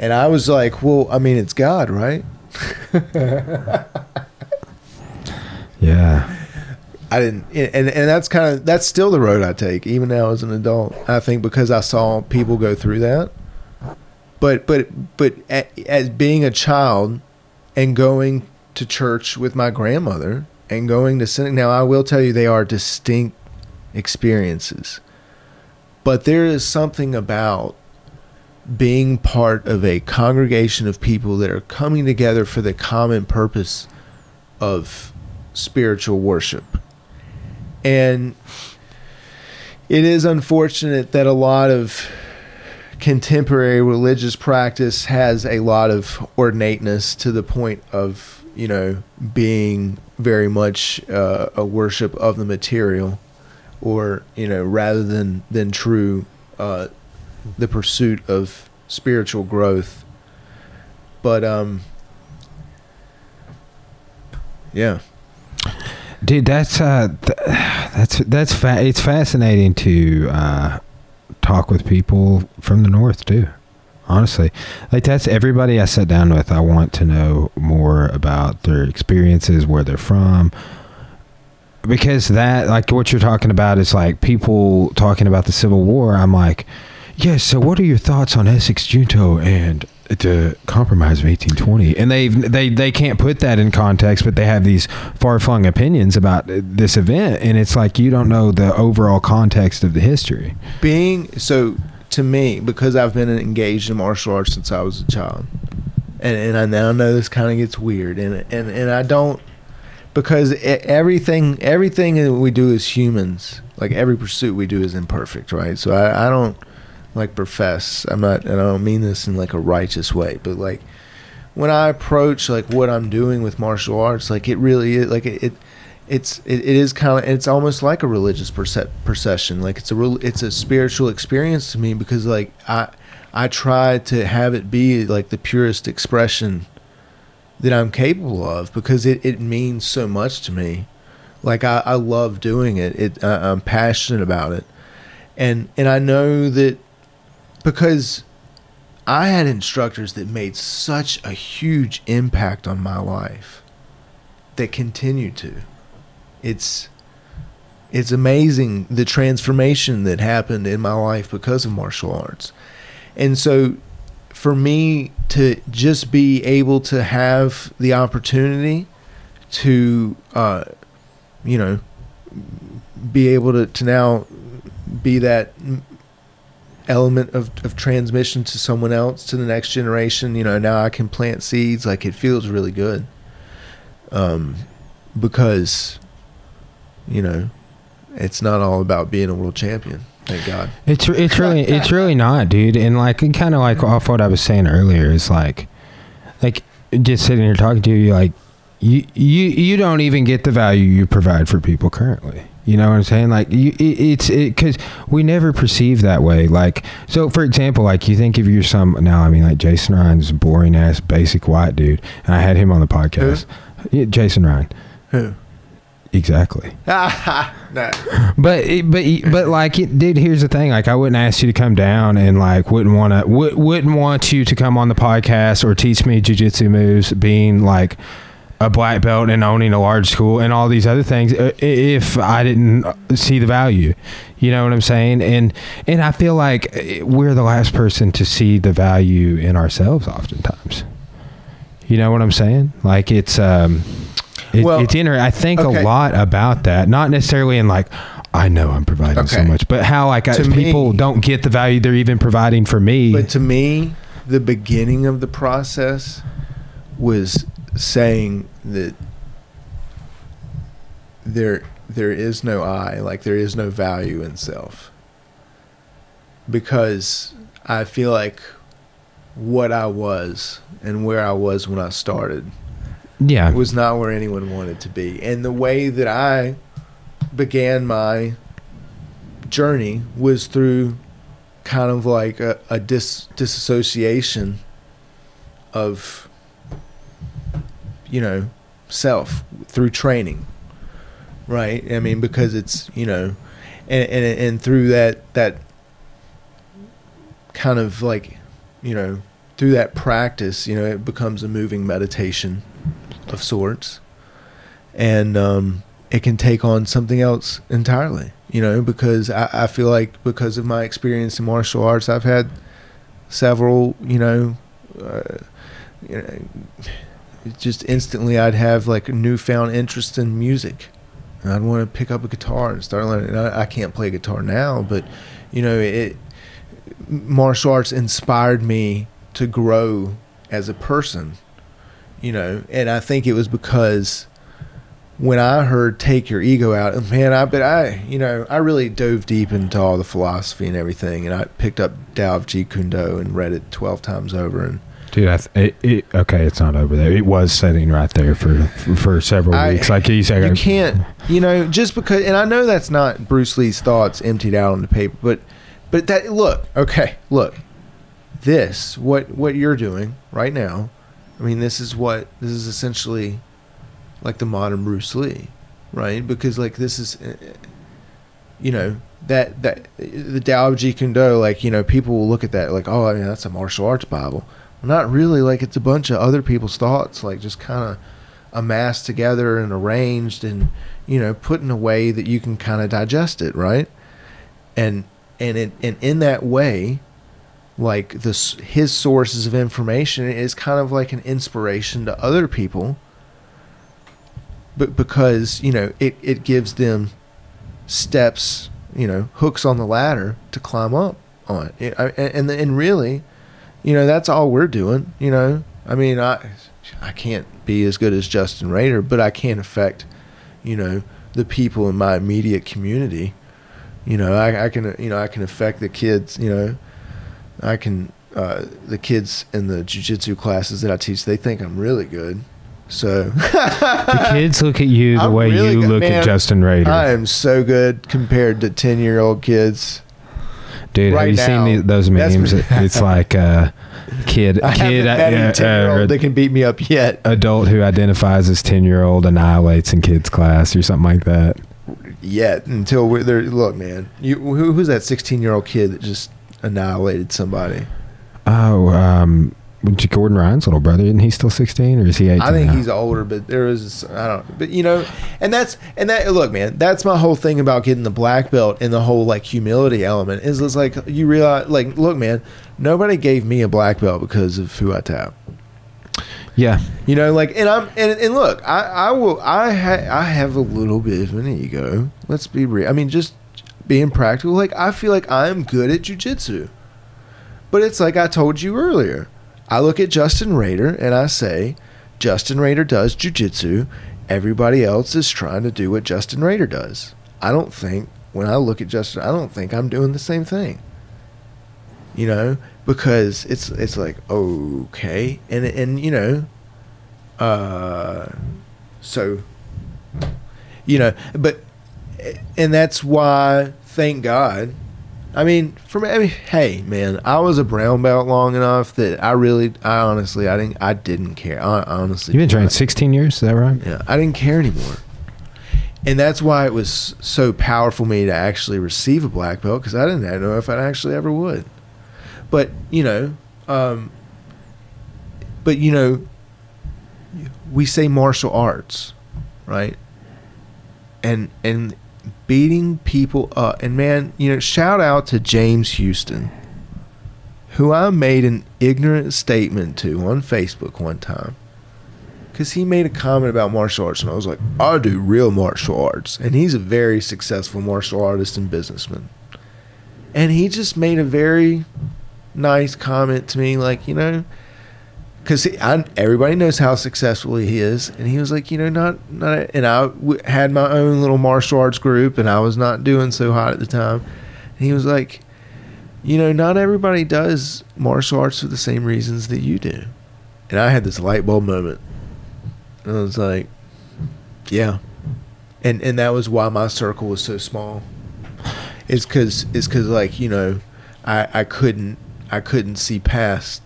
S2: and I was like, well, I mean, it's God, right?
S1: Yeah.
S2: I didn't, and and that's kind of that's still the road I take even now as an adult. I think because I saw people go through that, but but but as being a child and going to church with my grandmother and going to sing. Now I will tell you they are distinct experiences, but there is something about being part of a congregation of people that are coming together for the common purpose of spiritual worship. And it is unfortunate that a lot of contemporary religious practice has a lot of ornateness to the point of, you know, being very much uh, a worship of the material or, you know, rather than, than true, uh, the pursuit of spiritual growth. But, um, yeah.
S1: Dude, that's uh, th- that's that's fa- it's fascinating to uh, talk with people from the north too. Honestly, like that's everybody I sit down with. I want to know more about their experiences, where they're from, because that like what you're talking about is like people talking about the Civil War. I'm like, yes. so, what are your thoughts on Essex Junto and the Compromise of 1820? And they they they can't put that in context, but they have these far flung opinions about this event, and it's like you don't know the overall context of the history.
S2: being so to me because I've been engaged in martial arts since I was a child, and and I now know this kind of gets weird, and and and I don't because everything everything that we do as humans, like every pursuit we do, is imperfect, right? So I, I don't like profess. I'm not, and I don't mean this in like a righteous way, but like when I approach like what I'm doing with martial arts, like it really is like it. it it's it, it is kind of it's almost like a religious perce- procession like it's a real it's a spiritual experience to me because like i i try to have it be like the purest expression that i'm capable of because it, it means so much to me like i, I love doing it it i'm passionate about it and and i know that because i had instructors that made such a huge impact on my life that continue to it's it's amazing the transformation that happened in my life because of martial arts. And so for me to just be able to have the opportunity to uh you know be able to, to now be that element of, of transmission to someone else to the next generation you know now i can plant seeds like it feels really good um because you know, it's not all about being a world champion. Thank God.
S1: It's it's really it's really not, dude. And like kind of like off what I was saying earlier is like, like just sitting here talking to you, like you you you don't even get the value you provide for people currently. You know what I'm saying? Like you, it, it's because we never perceive that way. Like so, for example, like you think if you're some now, I mean, like Jason Ryan's boring ass basic white dude, and I had him on the podcast. Yeah, Jason Ryan,
S2: Who?
S1: exactly.
S2: no.
S1: But it- but but like, it, dude, here's the thing. Like, I wouldn't ask you to come down and like wouldn't want to would, wouldn't want you to come on the podcast or teach me jujitsu moves, being like a black belt and owning a large school and all these other things. uh, If I didn't see the value, you know what I'm saying. And and I feel like uh, we're the last person to see the value in ourselves, oftentimes. You know what I'm saying? Like it's um. It,
S2: Well,
S1: it's inter- I think
S2: okay.
S1: a lot about that, not necessarily in like, I know I'm providing so much, but how like uh, people
S2: me-
S1: don't get the value they're even providing for me.
S2: But to me, the beginning of the process was saying that there there is no I, like there is no value in self. Because I feel like what I was and where I was when I started
S1: yeah,
S2: was not where anyone wanted to be. And the way that I began my journey was through kind of like a, a dis, disassociation of you know self through training right? I mean because it's you know and and, and through that that kind of like you know through that practice you know it becomes a moving meditation of sorts. And um it can take on something else entirely you know because I, I feel like because of my experience in martial arts i've had several you know uh, you know just instantly i'd have like a newfound interest in music. And i'd want to pick up a guitar and start learning. And I, I can't play guitar now but you know it martial arts inspired me to grow as a person you know. And i think it was because when I heard "Take Your Ego Out," man, I but I, you know, I really dove deep into all the philosophy and everything, and I picked up Tao of Jeet Kune Do and read it twelve times over. And
S1: Dude, I th- it, it, okay, it's not over there. It was sitting right there for for several
S2: I-
S1: weeks. Like you said,
S2: you can't, you know, just because. And I know that's not Bruce Lee's thoughts emptied out on the paper, but, but that look, okay, look, this what what you're doing right now. I mean, this is what this is essentially like the modern Bruce Lee, right? Because like this is, uh, you know, that that the Tao of Jeet Kune Do, like you know, people will look at that like, oh, I mean, that's a martial arts Bible. Not really. Like it's a bunch of other people's thoughts, like just kind of amassed together and arranged, and you know, put in a way that you can kind of digest it, right? And and it, and in that way, like this, his sources of information is kind of like an inspiration to other people but because you know it, it gives them steps you know hooks on the ladder to climb up on it, and and really you know that's all we're doing you know i mean i i can't be as good as justin rader but i can affect you know the people in my immediate community you know i, I can you know i can affect the kids you know i can uh, the kids in the jiu-jitsu classes that i teach they think i'm really good so
S1: the kids look at you the
S2: I'm
S1: way
S2: really
S1: you
S2: good,
S1: look
S2: man.
S1: at Justin Rader.
S2: I am so good compared to ten year old kids.
S1: Dude,
S2: right
S1: have you
S2: now,
S1: seen the, those memes? it's like uh, kid,
S2: I
S1: kid, uh, uh,
S2: old that can beat me up yet.
S1: adult who identifies as ten year old annihilates in kids class or something like that.
S2: Yet until we're there. Look, man, you who, who's that sixteen year old kid that just annihilated somebody?
S1: Oh, um, Gordon Ryan's little brother, isn't he still sixteen or is he eighteen?
S2: I think
S1: now?
S2: he's older, but there is I don't. But you know, and that's and that. Look, man, that's my whole thing about getting the black belt and the whole like humility element is it's like you realize, like, look, man, nobody gave me a black belt because of who I tap.
S1: yeah.
S2: You know, like, and I'm, and, and look, I, I will, I, ha, I have a little bit of an ego. Let's be real. I mean, just being practical. Like, I feel like I'm good at jujitsu, but it's like I told you earlier. I look at Justin Rader and I say, Justin Rader does jujitsu. Everybody else is trying to do what Justin Rader does. I don't think when I look at Justin, I don't think I'm doing the same thing. You know, because it's it's like okay, and and you know, uh, so you know, but and that's why, thank God. I mean, for me, I mean, hey, man, I was a brown belt long enough that I really, I honestly, I didn't, I didn't care. I honestly,
S1: You've been training sixteen years, is that right?
S2: Yeah, I didn't care anymore. And that's why it was so powerful for me to actually receive a black belt because I didn't know if I actually ever would. But, you know, um, but, you know, we say martial arts, right? And, and beating people up. And man, you know, shout out to James Houston, who I made an ignorant statement to on Facebook one time because he made a comment about martial arts, and I was like, I do real martial arts, and he's a very successful martial artist and businessman, and he just made a very nice comment to me, like you know, because everybody knows how successful he is, and he was like, you know, not not, and I w- had my own little martial arts group, and I was not doing so hot at the time, and he was like, you know, not everybody does martial arts for the same reasons that you do, and I had this light bulb moment. And I was like, yeah. and and that was why my circle was so small. It's because it's because like you know, I I couldn't I couldn't see past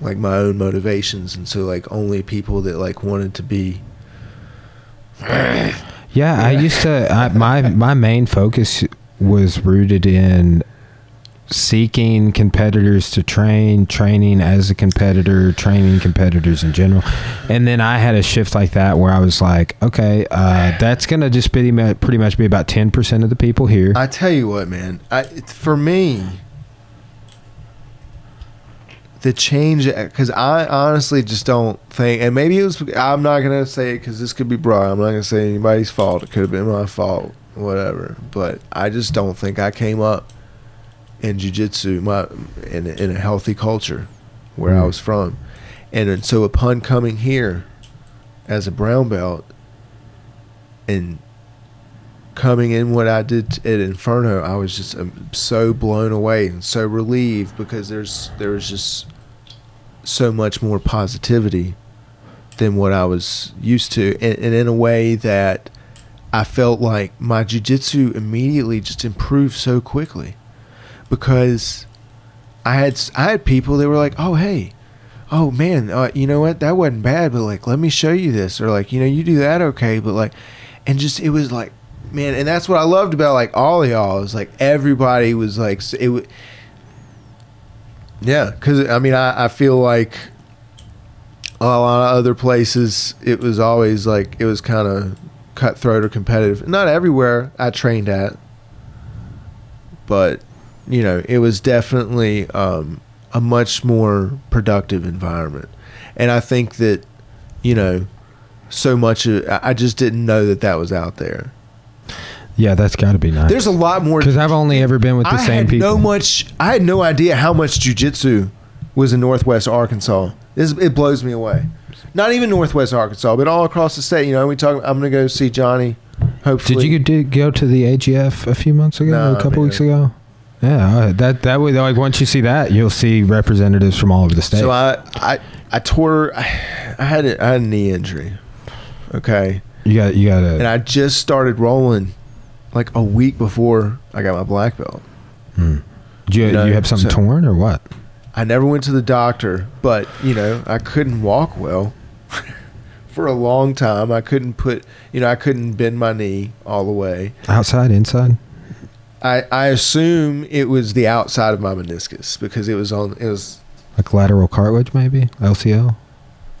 S2: like my own motivations, and so like only people that like wanted to be.
S1: Yeah, I used to. I, my my main focus was rooted in seeking competitors to train, training as a competitor, training competitors in general, and then I had a shift like that where I was like, okay, uh, that's gonna just be pretty much be about ten percent of the people here.
S2: I tell you what, man. I for me, the change because I honestly just don't think, and maybe it was. I'm not gonna say it because this could be broad. I'm not gonna say anybody's fault. It could have been my fault, whatever. But I just don't think I came up in jujitsu, my in in a healthy culture where mm. I was from, and, and so upon coming here as a brown belt and coming in what I did at Inferno, I was just um, so blown away and so relieved because there's there was just so much more positivity than what I was used to, and, and in a way that I felt like my jujitsu immediately just improved so quickly because I had I had people that were like, "Oh, hey, oh man, uh, you know what? That wasn't bad, but like, let me show you this, or like, you know, you do that okay, but like, and just it was like, man, and that's what I loved about like all of y'all is like everybody was like it yeah, because I mean, I I feel like a lot of other places it was always like it was kind of cutthroat or competitive. Not everywhere I trained at, but you know, it was definitely um, a much more productive environment. And I think that, you know, so much of, I just didn't know that that was out there.
S1: Yeah, that's got to be nice.
S2: There's a lot more
S1: because I've only ever been with the
S2: I
S1: same
S2: had
S1: people.
S2: No much. I had no idea how much jujitsu was in Northwest Arkansas. This, it blows me away. Not even Northwest Arkansas, but all across the state. You know, we talk. I'm going to go see Johnny. Hopefully,
S1: did you go to the AGF a few months ago, no, a couple man. weeks ago? Yeah, that that way, like once you see that, you'll see representatives from all over the state.
S2: So I I I tore I had a, I had a knee injury. Okay.
S1: You got you got
S2: And I just started rolling like a week before I got my black belt.
S1: Hmm. Did you, you, know, you have something so torn or what?
S2: I never went to the doctor, but you know, I couldn't walk well for a long time. I couldn't put, you know, I couldn't bend my knee all the way.
S1: Outside, inside?
S2: I, I assume it was the outside of my meniscus because it was on it was
S1: like lateral cartilage maybe LCL.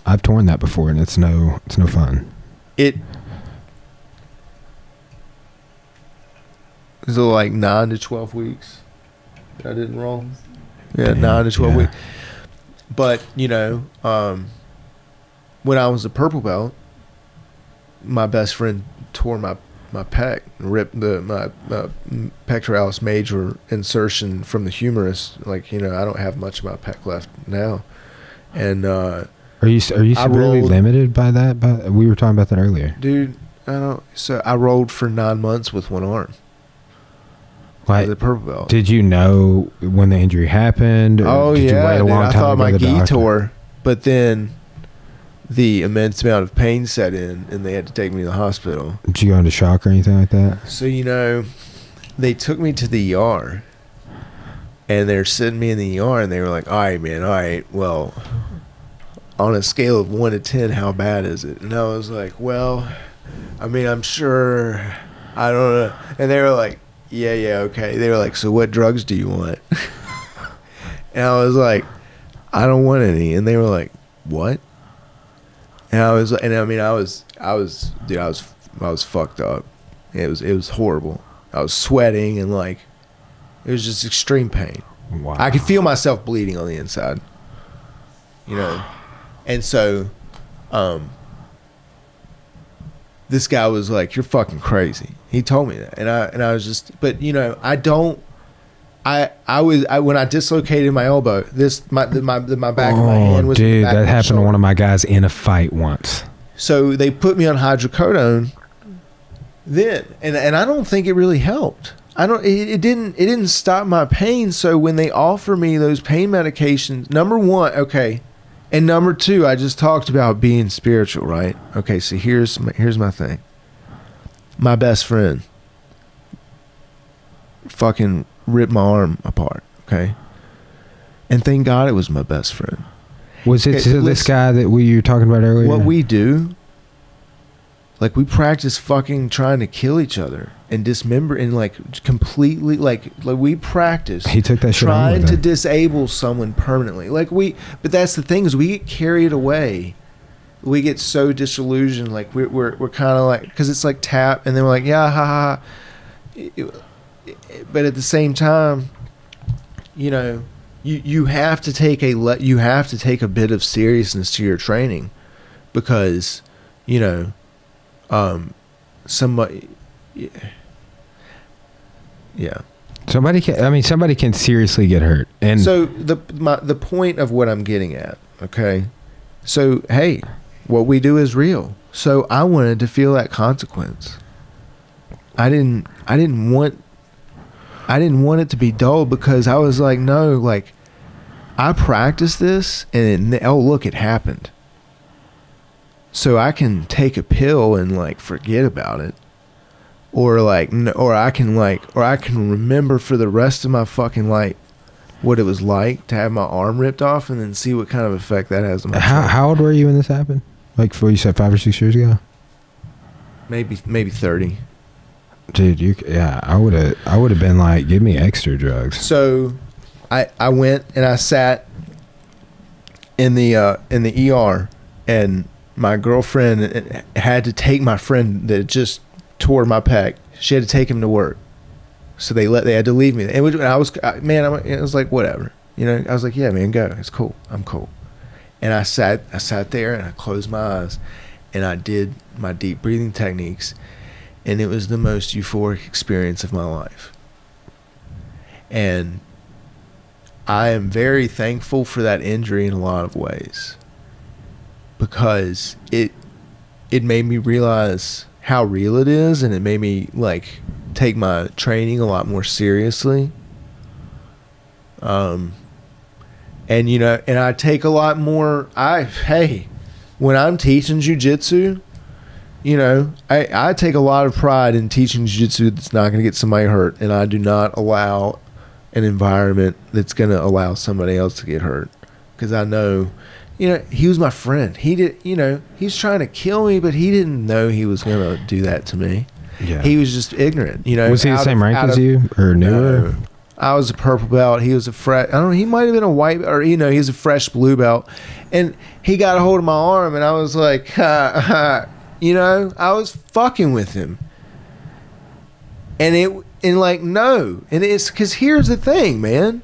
S1: I've torn that before and it's no it's no fun.
S2: It was like nine to twelve weeks. I didn't roll. Yeah, Damn, nine to twelve yeah. weeks. But you know, um, when I was a purple belt, my best friend tore my my pec, ripped the my, my pectoralis major insertion from the humerus. Like you know, I don't have much of my pec left now, and uh,
S1: are you are you severely limited by that? By, we were talking about that earlier,
S2: dude. I don't. So I rolled for nine months with one arm.
S1: Like the purple belt. Did you know when the injury happened?
S2: oh yeah, dude, I thought my gi tore, but then the immense amount of pain set in and they had to take me to the hospital.
S1: Did you go into shock or anything like that?
S2: So, you know, they took me to the ER and they're sitting me in the ER and they were like, all right, man, all right, well, on a scale of one to 10, how bad is it? And I was like, well, I mean, I'm sure, I don't know. And they were like, yeah, yeah, okay. They were like, so what drugs do you want? and I was like, I don't want any. And they were like, what? and I was, and I mean, I was, I was, dude, I was, I was fucked up. It was, it was horrible. I was sweating and like, it was just extreme pain. Wow. I could feel myself bleeding on the inside. You know, and so, um, this guy was like, "You're fucking crazy." He told me that, and I and I was just, but you know, I don't I I was I, when I dislocated my elbow. This my my my back oh, of my oh, hand was.
S1: Dude, that happened to one of my guys in a fight once.
S2: So they put me on hydrocodone. Then and and I don't think it really helped. I don't. It, it didn't. It didn't stop my pain. So when they offer me those pain medications, number one, okay, and number two, I just talked about being spiritual, right? Okay, so here's my, here's my thing. My best friend fucking ripped my arm apart. Okay, and thank God it was my best friend.
S1: Was it
S2: It-
S1: this guy that we you were talking about earlier?
S2: What we do, like we practice fucking trying to kill each other and dismember and like completely like like we practice
S1: he took that shit
S2: trying to disable someone permanently. Like we, but that's the thing is we get carried away. We get so disillusioned. Like we're we're, we're kind of like because it's like tap, and then we're like yeah ha ha. ha. It- it- But at the same time, you know, you you have to take a le- you have to take a bit of seriousness to your training, because, you know, um, somebody, yeah. yeah.
S1: Somebody can. I mean, somebody can seriously get hurt, and
S2: so the my, the point of what I'm getting at, okay? So hey, what we do is real. So I wanted to feel that consequence. I didn't I didn't want I didn't want it to be dull because I was like, no, like I practiced this and it, oh look, it happened. So I can take a pill and like forget about it or like or I can like or I can remember for the rest of my fucking life what it was like to have my arm ripped off and then see what kind of effect that has on my
S1: how how old were you when this happened? Like, what you said, five or six years ago.
S2: maybe maybe 30
S1: Dude, you yeah, I would have I would have been like, give me extra drugs.
S2: so I I went and I sat in the uh in the ER and my girlfriend had to take my friend that just tore my pec. She had to take him to work. So they let they had to leave me. And I was I- man I'm, was like whatever. You know I was like yeah man go. It's cool. I'm cool and I sat I sat there and I closed my eyes and I did my deep breathing techniques and it was the most euphoric experience of my life. And I am very thankful for that injury in a lot of ways because it it made me realize how real it is and it made me like take my training a lot more seriously. Um and you know and I take a lot more I hey when I'm teaching jujitsu you know I I take a lot of pride in teaching jujitsu that's not going to get somebody hurt and I do not allow an environment that's going to allow somebody else to get hurt because I know you know he was my friend he did you know he's trying to kill me but he didn't know he was going to do that to me
S1: Yeah.
S2: he was just ignorant you know
S1: was he the same
S2: of-
S1: rank as
S2: of-
S1: you or newer?
S2: no. I was a purple belt. He was a fresh. I don't know. He might have been a white, or you know, he was a fresh blue belt. And he got a hold of my arm, and I was like, ha, ha. you know, I was fucking with him. And it, and like, no, and it's because here's the thing, man.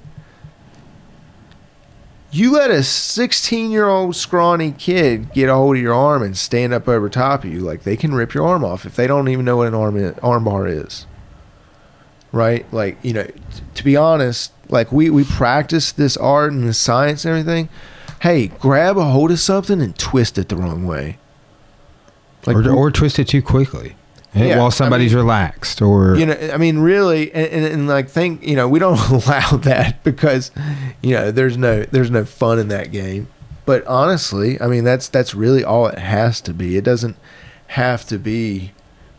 S2: You let a 16 year old scrawny kid get a hold of your arm and stand up over top of you, like they can rip your arm off if they don't even know what an arm arm bar is right? Like, you know, t- to be honest, like we we practice this art and this science and everything. Hey, grab a hold of something and twist it the wrong way. Like,
S1: or, or twist it too quickly
S2: Yeah,
S1: while somebody's
S2: mean-
S1: relaxed or
S2: you know, I mean, really, and, and, and like think, you know, we don't allow that because, you know, there's no there's no fun in that game. But honestly, I mean, that's that's really all it has to be. It doesn't have to be,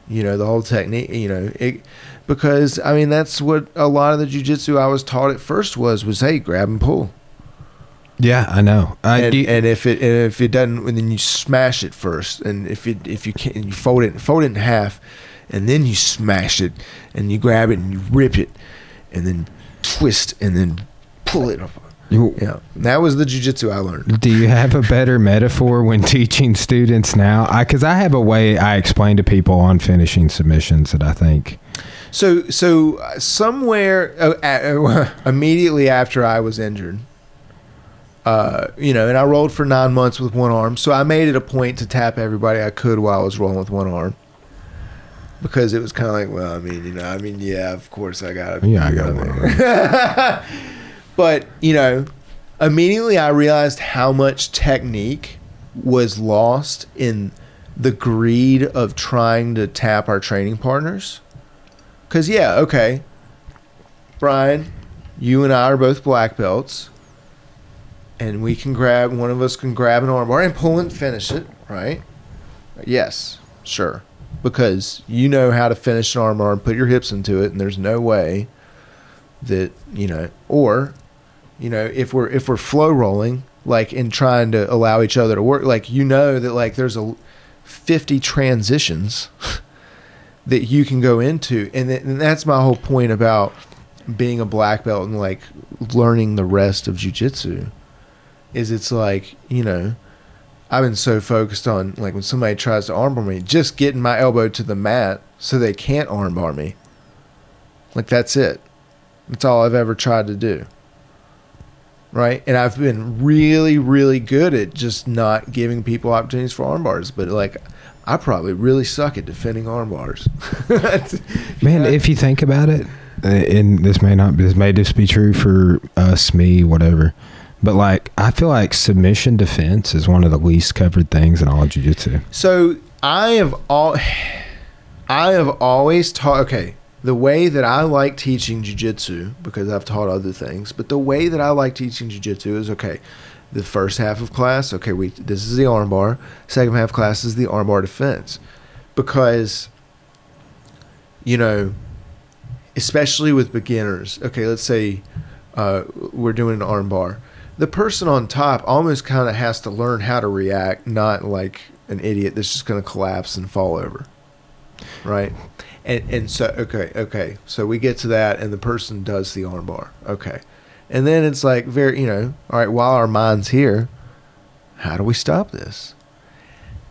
S2: you know, the whole technique. You know, it because I mean that's what a lot of the jujitsu I was taught at first was was hey, grab and pull.
S1: yeah, I know. I
S2: and,
S1: do,
S2: and if it and if it doesn't, then you smash it first, and if it if you can, you fold it fold it in half, and then you smash it, and you grab it and you rip it, and then twist and then pull it up.
S1: you-
S2: Yeah, that was the jujitsu I learned.
S1: Do you have a better metaphor when teaching students now? I because I have a way I explain to people on finishing submissions that I think.
S2: So so uh, somewhere uh, uh, immediately after I was injured, uh, you know, and I rolled for nine months with one arm. So I made it a point to tap everybody I could while I was rolling with one arm. Because it was kind of like, well, I mean, you know, I mean, yeah, of course I got it.
S1: Yeah, I got one
S2: but you know, immediately I realized how much technique was lost in the greed of trying to tap our training partners. Cause yeah, okay, Brian, you and I are both black belts, and we can grab one of us can grab an armbar and pull and finish it, right? Yes, sure. because you know how to finish an armbar and put your hips into it, and there's no way that you know, or you know, if we're if we're flow rolling, like in trying to allow each other to work, like you know that like there's a 50 transitions that you can go into, and, th- and that's my whole point about being a black belt and like learning the rest of jujitsu. Is it's like you know. I've been so focused on like when somebody tries to armbar me, just getting my elbow to the mat so they can't armbar me. Like that's it. That's all I've ever tried to do. Right? And I've been really, really good at just not giving people opportunities for arm bars. But like I probably really suck at defending arm bars.
S1: Man, if you think about it, uh, and this may not, this may just be true for us, me, whatever. But like, I feel like submission defense is one of the least covered things in all of jujitsu.
S2: So I have all, I have always taught. Okay, the way that I like teaching jujitsu because I've taught other things, but the way that I like teaching jujitsu is okay. The first half of class, okay, we this is the armbar. Second half class is the armbar defense, because you know, especially with beginners. Okay, let's say uh, we're doing an armbar the person on top almost kind of has to learn how to react, not like an idiot that's just going to collapse and fall over. Right? And and so okay, okay. So we get to that and the person does the armbar. Okay. And then it's like very, you know, all right, while our mind's here, how do we stop this?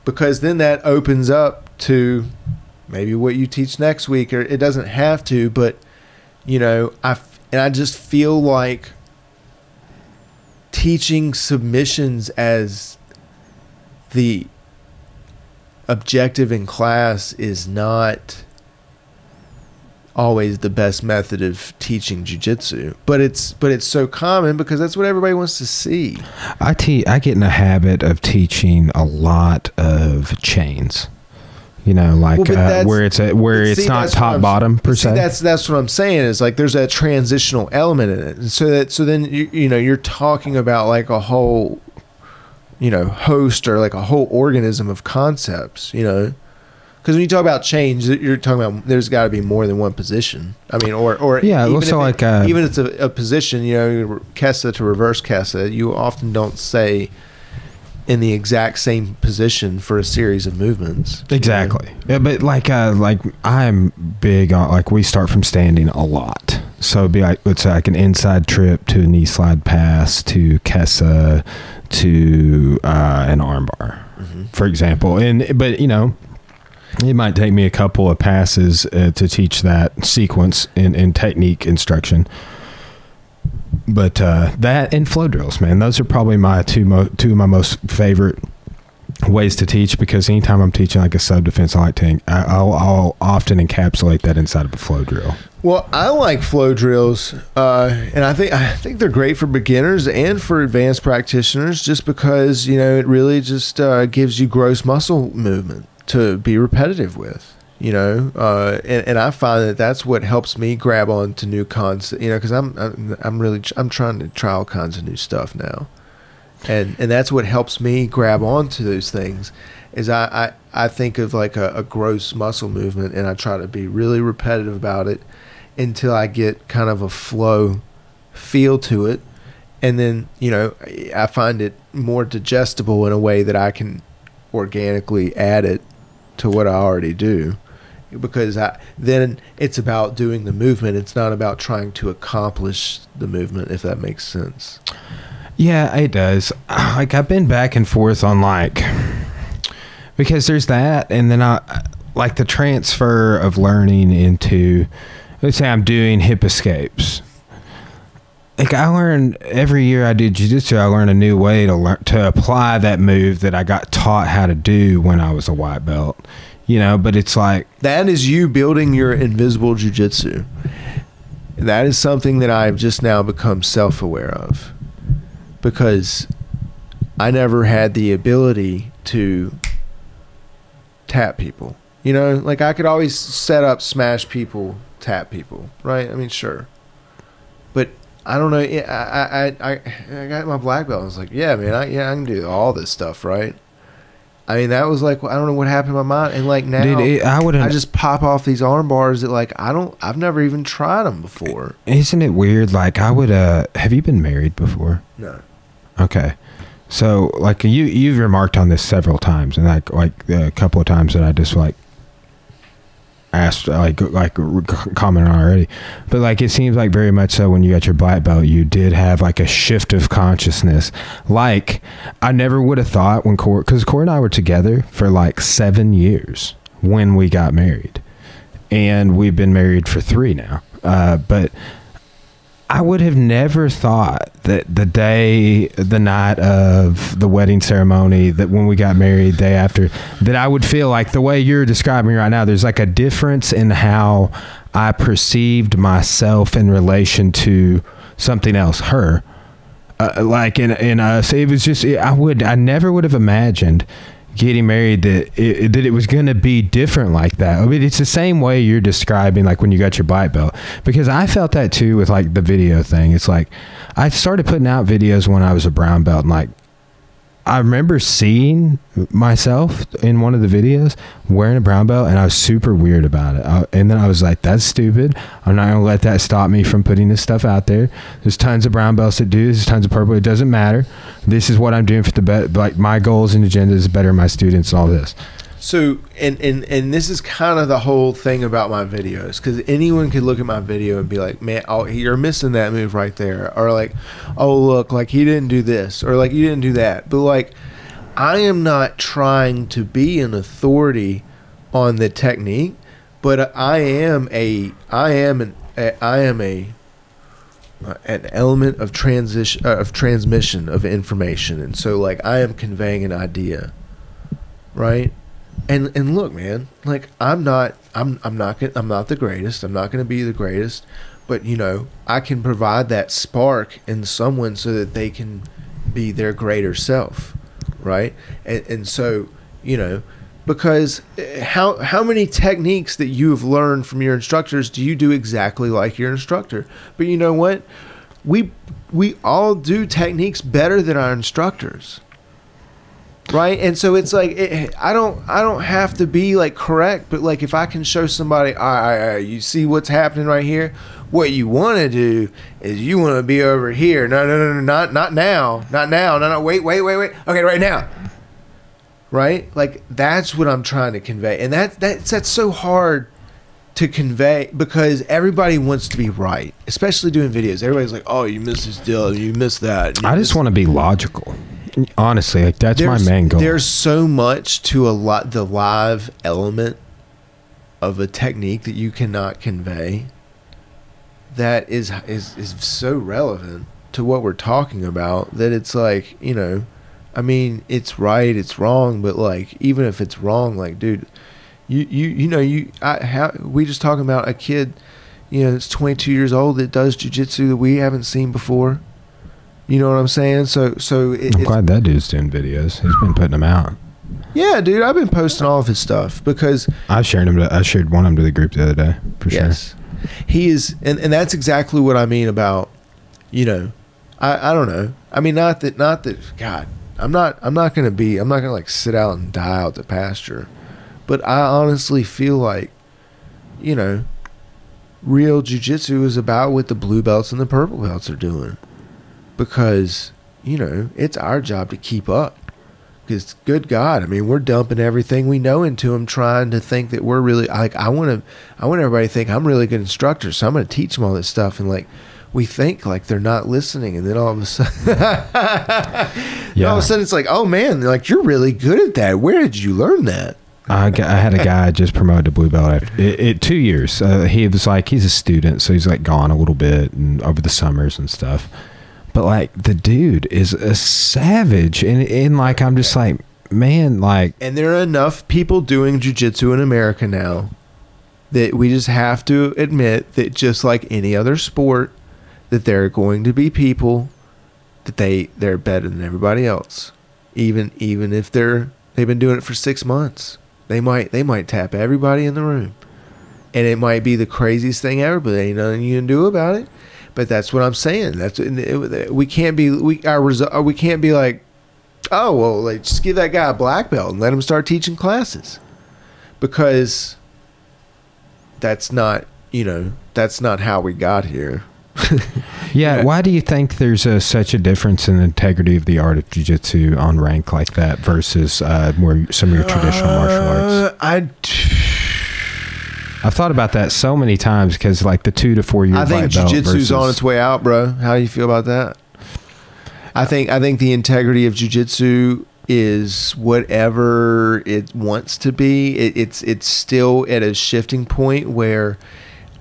S2: Because then that opens up to maybe what you teach next week or it doesn't have to, but you know, I and I just feel like teaching submissions as the objective in class is not always the best method of teaching jujitsu, but it's but it's so common because that's what everybody wants to see.
S1: I te- I get in a habit of teaching a lot of chains. You know, like
S2: Well,
S1: uh, where it's a, where it's
S2: see,
S1: not top bottom per
S2: See,
S1: se.
S2: that's that's what I'm saying is like there's a transitional element in it, and so that so then you you know you're talking about like a whole, you know, host or like a whole organism of concepts, you know, because when you talk about change, you're talking about there's got to be more than one position. I mean, or or
S1: Yeah,
S2: even
S1: so
S2: if it-
S1: like, uh,
S2: even if it's a, a position, you know, Kesa to reverse Kesa, you often don't say in the exact same position for a series of movements. you know?
S1: Exactly. Yeah, but like uh like I'm big on like we start from standing a lot. So it'd be like it's like an inside trip to a knee slide pass to Kesa to uh an armbar,
S2: Mhm.
S1: for example. And but you know, it might take me a couple of passes uh, to teach that sequence in, in technique instruction. But uh, that and flow drills, man, those are probably my two mo- two of my most favorite ways to teach because anytime I'm teaching like a sub defense, I I- I'll, I'll often encapsulate that inside of a flow drill.
S2: Well, I like flow drills, uh, and I think I think they're great for beginners and for advanced practitioners, just because you know it really just uh, gives you gross muscle movement to be repetitive with. You know, uh, and and I find that that's what helps me grab on to new concepts. You know, because I'm, I'm I'm really I'm trying to try all kinds of new stuff now, and and that's what helps me grab on to those things. Is I I, I think of like a, a gross muscle movement, and I try to be really repetitive about it until I get kind of a flow feel to it. And then, you know, I find it more digestible in a way that I can organically add it to what I already do. Because I, then it's about doing the movement. It's not about trying to accomplish the movement, if that makes sense.
S1: Yeah, it does. Like I've been back and forth on like because there's that, and then I like the transfer of learning into. Let's say I'm doing hip escapes. Like I learn every year I do jujitsu, I learn a new way to learn to apply that move that I got taught how to do when I was a white belt. You know, but it's like
S2: That is you building your invisible jujitsu. That is something that I've just now become self aware of. Because I never had the ability to tap people. You know, like I could always set up, smash people, tap people, right? I mean, sure. I don't know. yeah, I I I, I got my black belt. I was like, yeah, man, I, yeah, I can do all this stuff, right? I mean, that was like I don't know what happened in my mind, and like now
S1: Dude, it, I would
S2: I just pop off these arm bars that like I don't I've never even tried them before.
S1: Isn't it weird? Like I would. uh Have you been married before?
S2: No.
S1: Okay. So like you you've remarked on this several times and like like a couple of times that I just like asked like like commented on already. But like it seems like very much so when you got your black belt you did have like a shift of consciousness. Like I never would have thought when Corey cuz Corey and I were together for like 7 years when we got married. And we've been married for 3 now. Uh but I would have never thought that the day, the night of the wedding ceremony, that when we got married, day after, that I would feel like the way you're describing right now, there's like a difference in how I perceived myself in relation to something else, her. Uh, like in in us, it was just I would I never would have imagined getting married that it, that it was going to be different like that. I mean, it's the same way you're describing like when you got your black belt because I felt that too with like the video thing. It's like I started putting out videos when I was a brown belt and like I remember seeing myself in one of the videos wearing a brown belt, and I was super weird about it. I, and then I was like, "That's stupid. I'm not gonna let that stop me from putting this stuff out there." There's tons of brown belts that do. There's tons of purple. It doesn't matter. This is what I'm doing for the bet. Like my goals and agenda is better my students and all this.
S2: So and and and this is kind of the whole thing about my videos because anyone could look at my video and be like, "Man, oh, you're missing that move right there," or like, "Oh, look, like he didn't do this," or like you didn't do that. But like, I am not trying to be an authority on the technique, but I am a I am an I am a an element of transition uh, of transmission of information, and so like I am conveying an idea, right? And and look man like i'm not i'm i'm not gonna, i'm not the greatest. I'm not going to be the greatest. But you know i can provide that spark in someone so that they can be their greater self right? And and so you know because eh, how how many techniques that you have learned from your instructors do you do exactly like your instructor? But you know what? We we all do techniques better than our instructors right? And so it's like it, i don't i don't have to be like correct but like if i can show somebody all right, all right you see what's happening right here? What you want to do is you want to be over here. No no no no not not now not now no no wait wait wait wait. Okay right now. Right? Like that's what i'm trying to convey. And that that's that's so hard to convey because everybody wants to be right especially doing videos. Everybody's like oh you missed this deal you missed that you
S1: I just want to be logical. Honestly, like that's my
S2: there's-
S1: main goal.
S2: There's so much to a lot the live element of a technique that you cannot convey that is is is so relevant to what we're talking about that it's like, you know, I mean, it's right, it's wrong, but like even if it's wrong, like dude, you you you know, you I how we just talking about a kid, you know, that's 22 years old that does jujitsu that we haven't seen before. You know what I'm saying? So so it,
S1: I'm glad that dude's doing videos. He's been putting them out.
S2: yeah, dude, I've been posting all of his stuff because
S1: I shared him. To, I shared one of them to the group the other day for sure.
S2: yes, he is, and, and that's exactly what I mean about, you know, I, I don't know. I mean, not that, not that. God, I'm not, I'm not gonna be, I'm not gonna like sit out and die out the pasture, but I honestly feel like, you know, real jujitsu is about what the blue belts and the purple belts are doing, because you know it's our job to keep up. Because good God, I mean, we're dumping everything we know into them, trying to think that we're really like. I want to, I want everybody to think I'm a really good instructor, so I'm going to teach them all this stuff, and like, we think like they're not listening, and then all of a sudden,
S1: Yeah.
S2: all of a sudden it's like, oh man, like you're really good at that. Where did you learn that?
S1: I, got- I had a guy just promoted to blue belt after it, it, two years. Uh, he was like he's a student, so he's like gone a little bit and over the summers and stuff. But like the dude is a savage, and and like I'm just like man, like
S2: And there are enough people doing jujitsu in America now that we just have to admit that just like any other sport, that there are going to be people that they they're better than everybody else. Even even if they're they've been doing it for six months. They might they might tap everybody in the room. And it might be the craziest thing ever, but ain't nothing you can do about it. But that's what I'm saying. That's we can't be we our result we can't be like oh well like just give that guy a black belt and let him start teaching classes because that's not you know that's not how we got here
S1: Yeah,
S2: Yeah.
S1: why do you think there's a, such a difference in the integrity of the art of jiu-jitsu on rank like that versus uh, more some of your traditional martial arts?
S2: Uh, I
S1: I've thought about that so many times because like the two to four year
S2: I think jujitsu's on its way out, bro. How do you feel about that? I think I think the integrity of jujitsu is whatever it wants to be. It, it's it's still at a shifting point where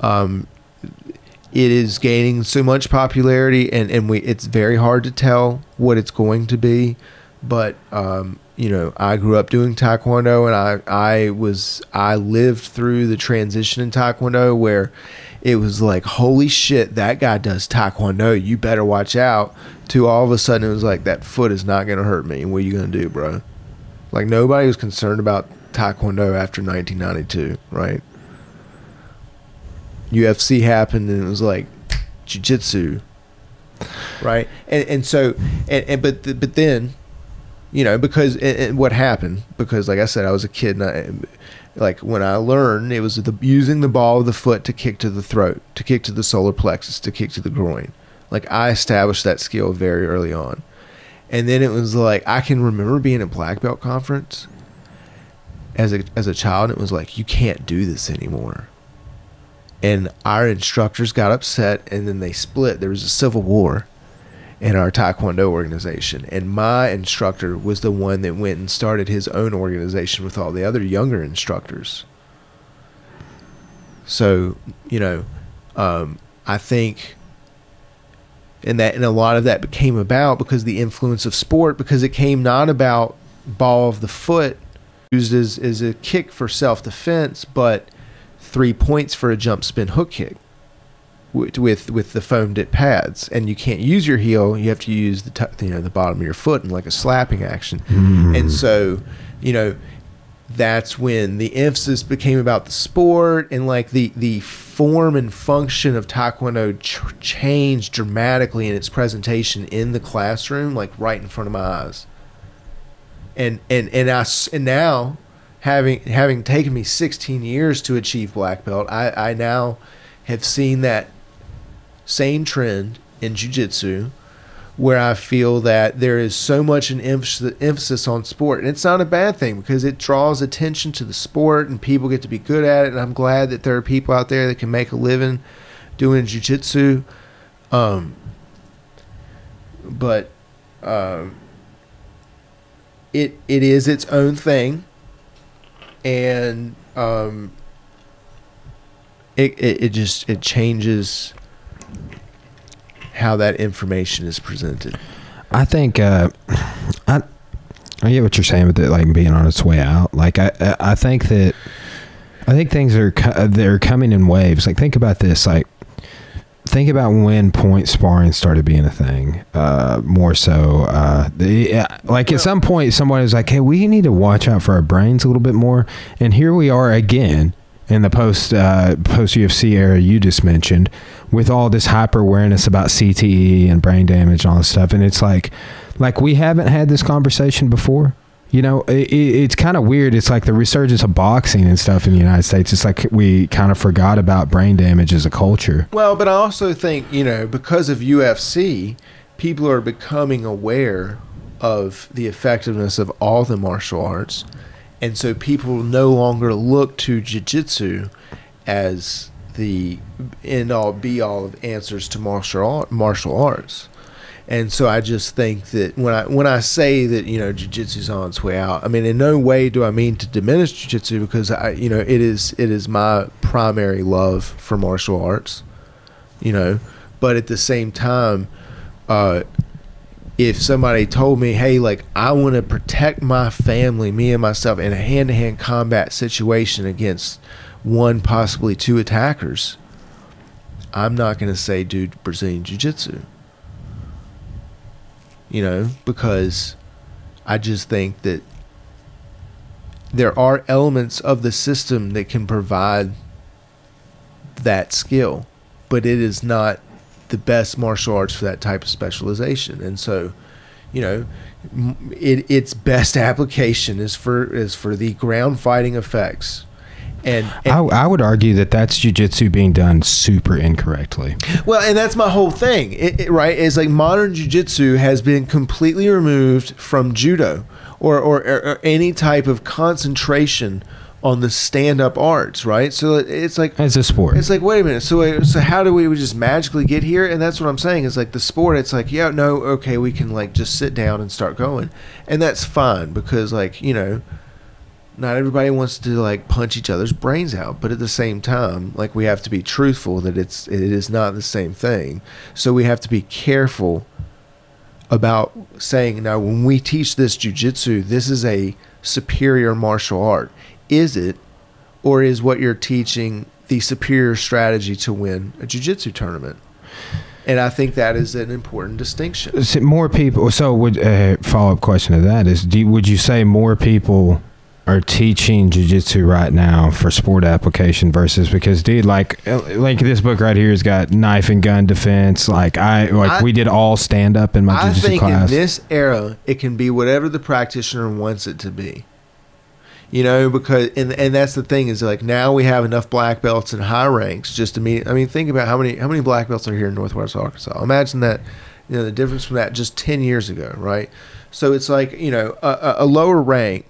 S2: um, it is gaining so much popularity, and and we it's very hard to tell what it's going to be. But um, you know, I grew up doing taekwondo, and I I was I lived through the transition in taekwondo where it was like, holy shit, that guy does taekwondo. You better watch out. To all of a sudden, it was like that foot is not going to hurt me. What are you going to do, bro? Like nobody was concerned about taekwondo after 1992, right? UFC happened, and it was like jiu-jitsu, right? And and so and, and but but then, you know, because and, and what happened? Because like I said, I was a kid, and I, like when I learned, it was the using the ball of the foot to kick to the throat, to kick to the solar plexus, to kick to the groin. Like I established that skill very early on, and then it was like I can remember being at black belt conference as a as a child. It was like you can't do this anymore and our instructors got upset and then they split there was a civil war in our taekwondo organization. And my instructor was the one that went and started his own organization with all the other younger instructors. So you know um, i think and that and a lot of that came about because the influence of sport because it came not about ball of the foot used as, as a kick for self-defense but three points for a jump spin hook kick with with, the foamed it pads. And you can't use your heel. You have to use the t- you know the bottom of your foot in like a slapping action.
S1: Mm.
S2: and so you know that's when the emphasis became about the sport and like the the form and function of taekwondo ch- changed dramatically in its presentation in the classroom like right in front of my eyes. And and and I and now having having taken me 16 years to achieve black belt I I now have seen that same trend in jiu-jitsu where I feel that there is so much an emphasis, emphasis on sport, and it's not a bad thing because it draws attention to the sport, and people get to be good at it. And I'm glad that there are people out there that can make a living doing jujitsu. Um, but um, it it is its own thing, and um, it, it it just it changes how that information is presented.
S1: I think uh, I I get what you're saying with it like being on its way out. Like I I- I think that I think things are they're coming in waves. Like think about this. Like think about when point sparring started being a thing. Uh, more so, uh, the uh, like at some point someone was like, "Hey, we need to watch out for our brains a little bit more." And here we are again in the post uh, post UFC era you just mentioned, with all this hyper awareness about CTE and brain damage and all this stuff. And it's like, like we haven't had this conversation before. You know, it, it, it's kind of weird. It's like the resurgence of boxing and stuff in the United States. It's like we kind of forgot about brain damage as a culture.
S2: Well, but I also think, you know, because of UFC, people are becoming aware of the effectiveness of all the martial arts. And so people no longer look to jiu-jitsu as the end all be all of answers to martial art, martial arts. And so I just think that when I when I say that you know jiu-jitsu's on its way out, I mean in no way do I mean to diminish jiu-jitsu because I you know it is it is my primary love for martial arts, you know, but at the same time, uh, if somebody told me, hey, like I want to protect my family, me and myself, in a hand-to-hand combat situation against one possibly two attackers, I'm not going to say do Brazilian jiu-jitsu. You know, because I just think that there are elements of the system that can provide that skill, but it is not the best martial arts for that type of specialization. And so, you know, it, its best application is for is for the ground fighting effects. And, and
S1: I, I would argue that that's jujitsu being done super incorrectly.
S2: Well, and that's my whole thing, it, it- right? Is like modern jujitsu has been completely removed from judo or, or, or, or any type of concentration on the stand-up arts, right? So it's like
S1: As a sport,
S2: it's like wait a minute. So so how do we just magically get here? And that's what I'm saying. Is like the sport. It's like yeah, no, okay, we can like just sit down and start going, and that's fine because like you know not everybody wants to like punch each other's brains out but at the same time like we have to be truthful that it's it is not the same thing so we have to be careful about saying now when we teach this jujitsu this is a superior martial art is it or is what you're teaching the superior strategy to win a jujitsu tournament and i think that is an important distinction
S1: Is more people. So, would uh, follow up question to that is: you, would you say more people are teaching jujitsu right now for sport application versus because, dude, like, uh, like this book right here has got knife and gun defense. Like I, like
S2: I-
S1: we did all stand up in my
S2: I think
S1: class.
S2: in this era, it can be whatever the practitioner wants it to be. You know, because and and that's the thing is like now we have enough black belts and high ranks just to meet. I mean, think about how many how many black belts are here in Northwest Arkansas. Imagine that. You know the difference from that just ten years ago, right? So it's like you know a, a, a lower rank.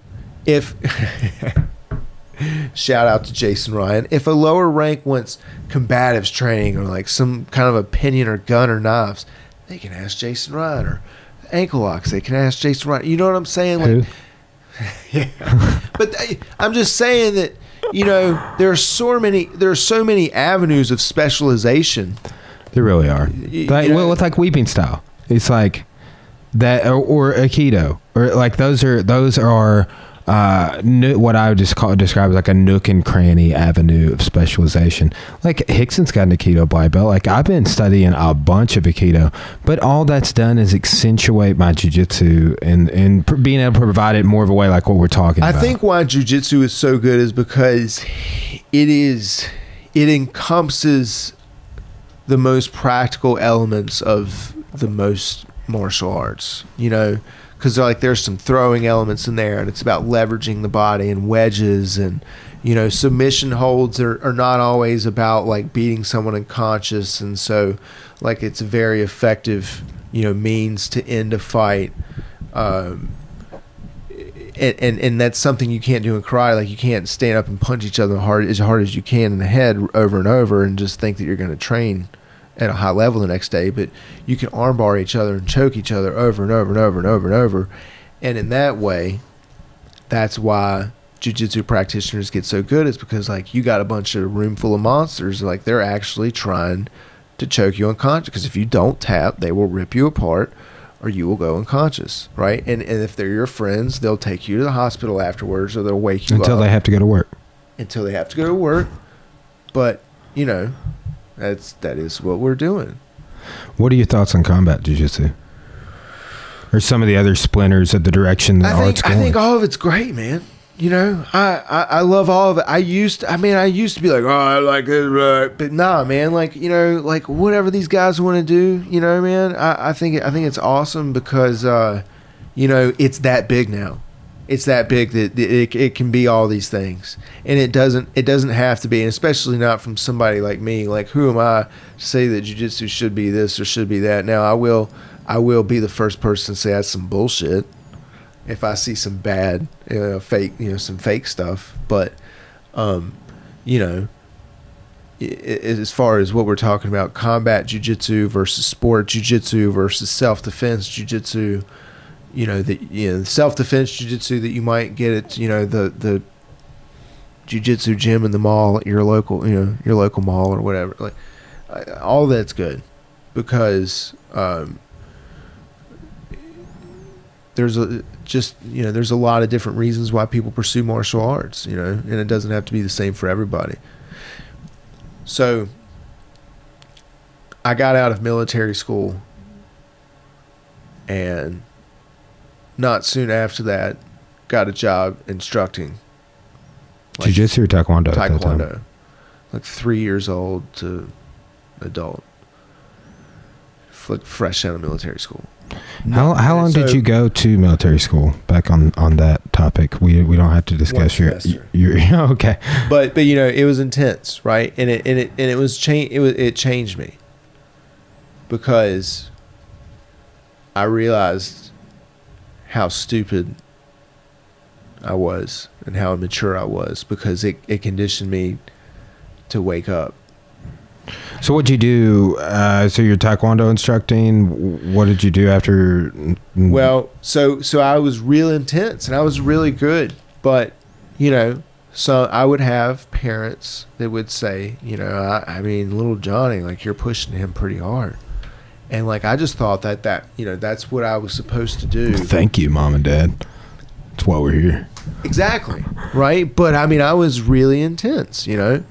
S2: If shout out to Jason Ryan, if a lower rank wants combatives training or like some kind of opinion or gun or knives, they can ask Jason Ryan or ankle locks. They can ask Jason Ryan. You know what I'm saying? Like,
S1: Who?
S2: but I, I'm just saying that you know there are so many there are so many avenues of specialization.
S1: There really are. Like, well, it's like weeping style. It's like that, or, or aikido, or like those are those are uh, no- what I would just call describe as like a nook and cranny avenue of specialization. Like Rickson's got an aikido black belt. Like I've been studying a bunch of aikido, but all that's done is accentuate my jujitsu and and pr- being able to provide it more of a way like what we're talking
S2: I
S1: about.
S2: I think why jujitsu is so good is because it is it encompasses the most practical elements of the most martial arts. You know, because like there's some throwing elements in there, and it's about leveraging the body and wedges and you know submission holds are, are not always about like beating someone unconscious and so like it's a very effective you know means to end a fight um, and, and and that's something you can't do in karate. Like you can't stand up and punch each other hard as hard as you can in the head over and over, and just think that you're going to train at a high level the next day. But you can armbar each other and choke each other over and over and over and over and over, and in that way, that's why jujitsu practitioners get so good. Is because like you got a bunch of room full of monsters, like they're actually trying to choke you unconscious. Because if you don't tap, they will rip you apart or you will go unconscious, right? And and if they're your friends, they'll take you to the hospital afterwards, or they'll wake you
S1: until
S2: up Until
S1: they have to go to work.
S2: until they have to go to work. But you know, that's that is what we're doing.
S1: What are your thoughts on combat jujitsu? Or some of the other splinters of the direction that
S2: I
S1: art's
S2: think I think all of it's great, man. You know, I, I I love all of it. I used, to, I mean, I used to be like, oh, I like it, right? but nah, man. Like you know, like whatever these guys want to do, you know, man. I, I think I think it's awesome because, uh, you know, it's that big now. It's that big that it, it can be all these things, and it doesn't it doesn't have to be, and especially not from somebody like me. Like who am I to say that jujitsu should be this or should be that? Now I will I will be the first person to say that's some bullshit if I see some bad, you know, fake, you know, some fake stuff. But, um, you know, as far as what we're talking about, combat jujitsu versus sport jujitsu versus self defense jujitsu, you know, the you know self defense jujitsu that you might get at you know the the jujitsu gym in the mall at your local you know your local mall or whatever. Like all that's good because um, there's a just you know there's a lot of different reasons why people pursue martial arts you know and it doesn't have to be the same for everybody so i got out of military school and not soon after that got a job instructing like
S1: Jiu-jitsu or taekwondo? at that time?
S2: taekwondo like three years old to adult like fresh out of military school
S1: How, how long did you go to military school? Back on, on that topic, we we don't have to discuss your
S2: semester.
S1: your. Okay,
S2: but but you know it was intense right and it and it and it was change it was it changed me because i realized how stupid i was and how immature i was because it, it conditioned me to wake up
S1: so what'd you do? Uh, so you're taekwondo instructing. What did you do after?
S2: well so so i was real intense and i was really good but you know so i would have parents that would say you know i, I mean little johnny like you're pushing him pretty hard and like i just thought that that you know that's what i was supposed to do.
S1: Thank you, mom and dad. That's why we're here.
S2: exactly. Right? But i mean i was really intense you know?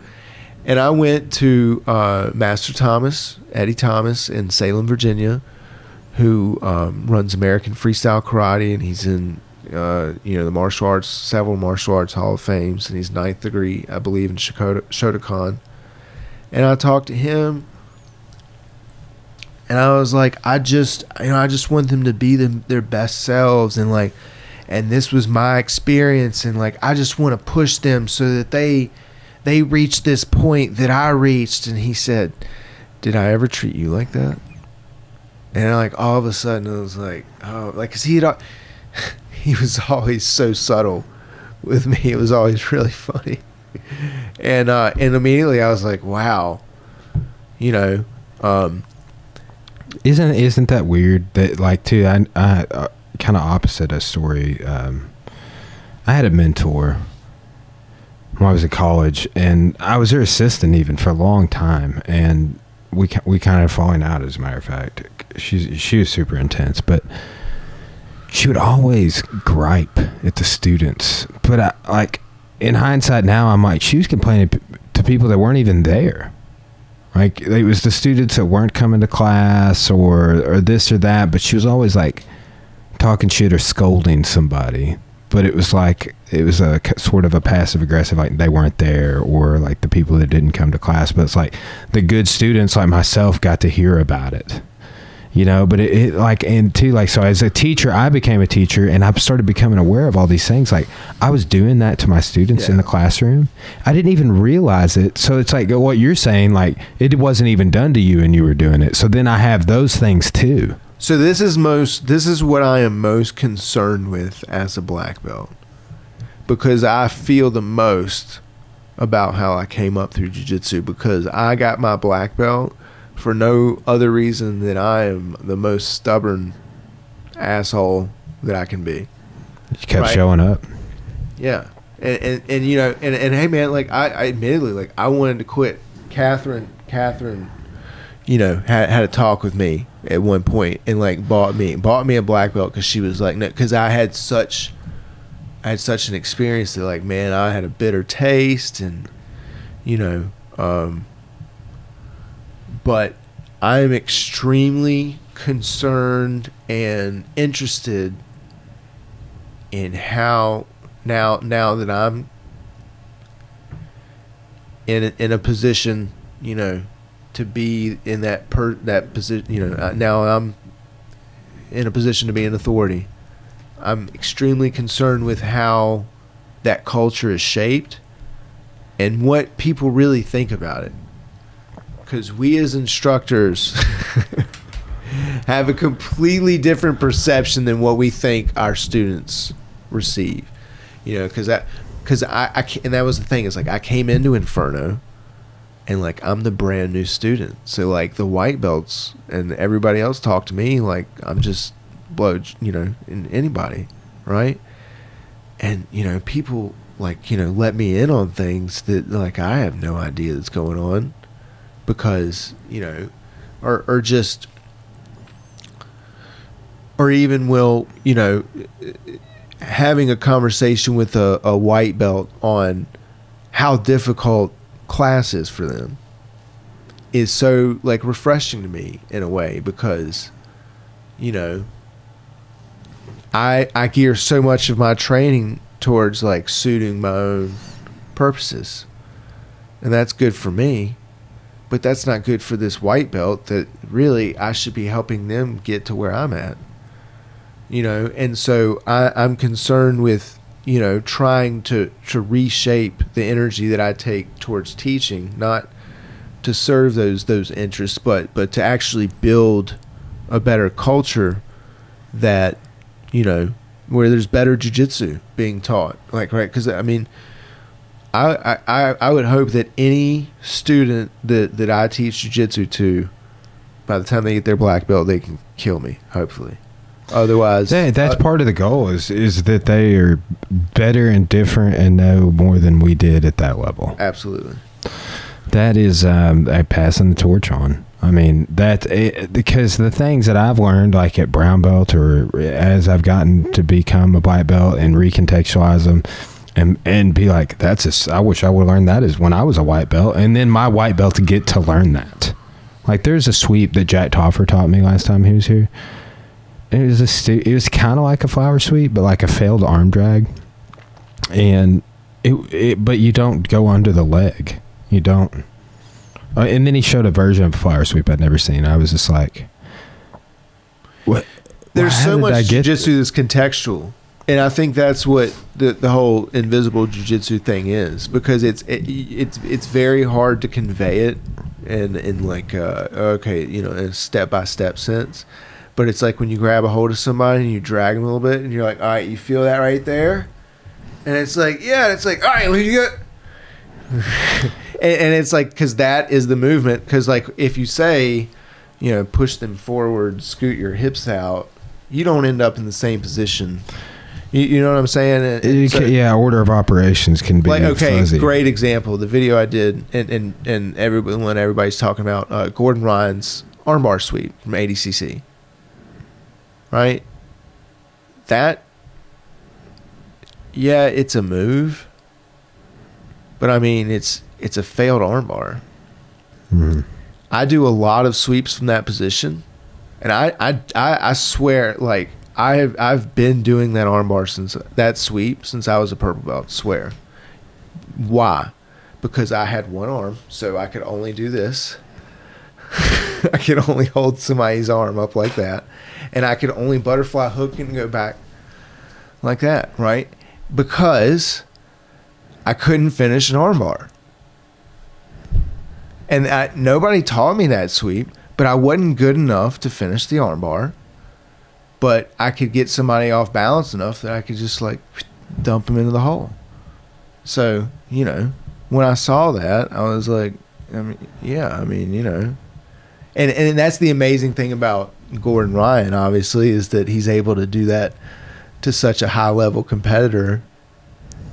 S2: And i went to uh, master thomas eddie thomas in salem virginia who um, runs american freestyle karate and he's in uh, you know the martial arts several martial arts hall of fames and he's ninth degree i believe in shotokan. And i talked to him and i was like i just you know i just want them to be them, their best selves and like and this was my experience and like i just want to push them so that they they reach this point that i reached and he said did i ever treat you like that? And like all of a sudden it was like oh like because he had he was always so subtle with me. It was always really funny. And uh and immediately i was like wow. You know um
S1: Isn't isn't that weird? That like too. I I uh, kind of opposite a story. Um, I had a mentor when I was in college, and I was her assistant even for a long time, and we we kind of falling out. As a matter of fact, she's she was super intense, but she would always gripe at the students. But I, like in hindsight now, I'm like she was complaining to people that weren't even there. Like it was the students that weren't coming to class or or this or that, but she was always like talking shit or scolding somebody. But it was like it was a sort of a passive aggressive, like they weren't there, or like the people that didn't come to class. But it's like the good students, like myself, got to hear about it, you know. But it, it like and too like so as a teacher, I became a teacher, and I started becoming aware of all these things. Like I was doing that to my students in the classroom. I didn't even realize it. So it's like what you're saying, like it wasn't even done to you, and you were doing it. So then I have those things too.
S2: So this is most this is what I am most concerned with as a black belt. Because I feel the most about how I came up through jiu-jitsu because I got my black belt for no other reason than I am the most stubborn asshole that I can be.
S1: You kept
S2: Right.
S1: showing up.
S2: Yeah. And, and, and you know, and, and hey man, like I, I admittedly like I wanted to quit. Catherine Catherine, you know, had had a talk with me at one point and like bought me bought me a black belt because she was like no because I had such I had such an experience that like man I had a bitter taste and you know um but I am extremely concerned and interested in how now now that I'm in a, in a position, you know, to be in that per that position, you know, uh, now I'm in a position to be an authority. I'm extremely concerned with how that culture is shaped and what people really think about it. Cuz we as instructors have a completely different perception than what we think our students receive. You know, because that, because I, I, and that was the thing is like I came into Inferno, and like I'm the brand new student, so like the white belts and everybody else talk to me like I'm just blow, you know, in anybody, right? And you know, people like you know let me in on things that like I have no idea that's going on, because you know, or or just or even will you know having a conversation with a, a white belt on how difficult class is for them is so like refreshing to me in a way because you know I I gear so much of my training towards like suiting my own purposes. And that's good for me but that's not good for this white belt that really I should be helping them get to where I'm at you know, and so I, I'm concerned with you know trying to to reshape the energy that I take towards teaching, not to serve those those interests, but but to actually build a better culture that you know where there's better jujitsu being taught, like right? Because I mean. I, I, I would hope that any student that, that I teach jujitsu to, by the time they get their black belt, they can kill me. Hopefully, otherwise,
S1: That, that's
S2: uh,
S1: part of the goal is is that they are better and different and know more than we did at that level.
S2: absolutely.
S1: That is um, a passing the torch on. I mean that it, because the things that I've learned, like at brown belt or as I've gotten to become a black belt and recontextualize them, and and be like, that's a, I wish I would learn that is when I was a white belt, and then my white belt to get to learn that. Like there's a sweep that Jack Toffer taught me last time he was here. It was a stu- it was kind of like a flower sweep, but like a failed arm drag, and it, it but you don't go under the leg. You don't. Uh, and then he showed a version of a flower sweep I'd never seen. I was just like, what?
S2: There's so much jujitsu that's contextual, and I think that's what the the whole invisible jujitsu thing is because it's it, it's it's very hard to convey it in in like uh, okay you know in a step by step sense, but it's like when you grab a hold of somebody and you drag them a little bit and you're like all right you feel that right there, and it's like yeah it's like all right well, you and, and it's like because that is the movement because like if you say you know push them forward scoot your hips out you don't end up in the same position you, you know what i'm saying And- and so-
S1: yeah, order of operations can be
S2: like okay
S1: fuzzy.
S2: great example the video i did and and, and everyone when everybody's talking about uh, gordon ryan's armbar sweep from adcc right that yeah it's a move but i mean it's it's a failed armbar
S1: Mhm.
S2: I do a lot of sweeps from that position, and I I I, I swear like I have I've been doing that armbar since that sweep since I was a purple belt. Swear. Why? Because I had one arm, so I could only do this. I could only hold somebody's arm up like that, and I could only butterfly hook and go back like that, right? Because I couldn't finish an armbar. And I, nobody taught me that sweep, but I wasn't good enough to finish the armbar. But I could get somebody off balance enough that I could just like dump them into the hole. So, you know, when I saw that, I was like, I mean, yeah, I mean, you know. And and that's the amazing thing about Gordon Ryan, obviously, is that he's able to do that to such a high level competitor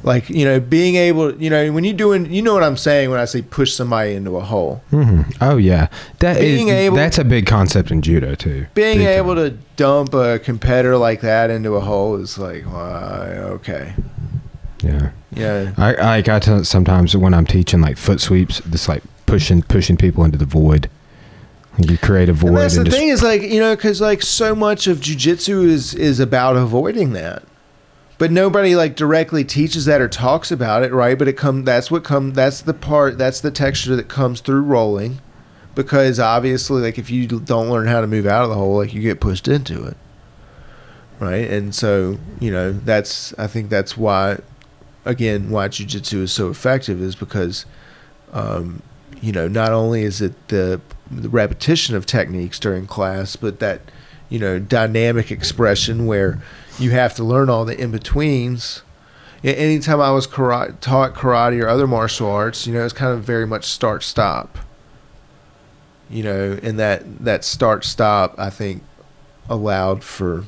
S2: like you know being able you know when you're doing you know what i'm saying when i say push somebody into a hole
S1: Mhm. Oh yeah, that is-
S2: Being able-
S1: that's a big concept in judo too.
S2: being
S1: Big
S2: able
S1: time.
S2: to dump a competitor like that into a hole is like okay
S1: yeah.
S2: yeah
S1: I I sometimes when I'm teaching like foot sweeps, just like pushing pushing people into the void. You create a void
S2: and that's the
S1: and just
S2: thing is like you know because like so much of jujitsu is is about avoiding that but nobody like directly teaches that or talks about it right? But it come that's what come that's the part that's the texture that comes through rolling. Because obviously like if you don't learn how to move out of the hole like you get pushed into it. Right? And so you know that's i think that's why again why jiu-jitsu is so effective is because um, you know not only is it the, the repetition of techniques during class but that you know dynamic expression where you have to learn all the in-betweens A- anytime i was karate, taught karate or other martial arts you know it's kind of very much start stop you know and that that start stop i think allowed for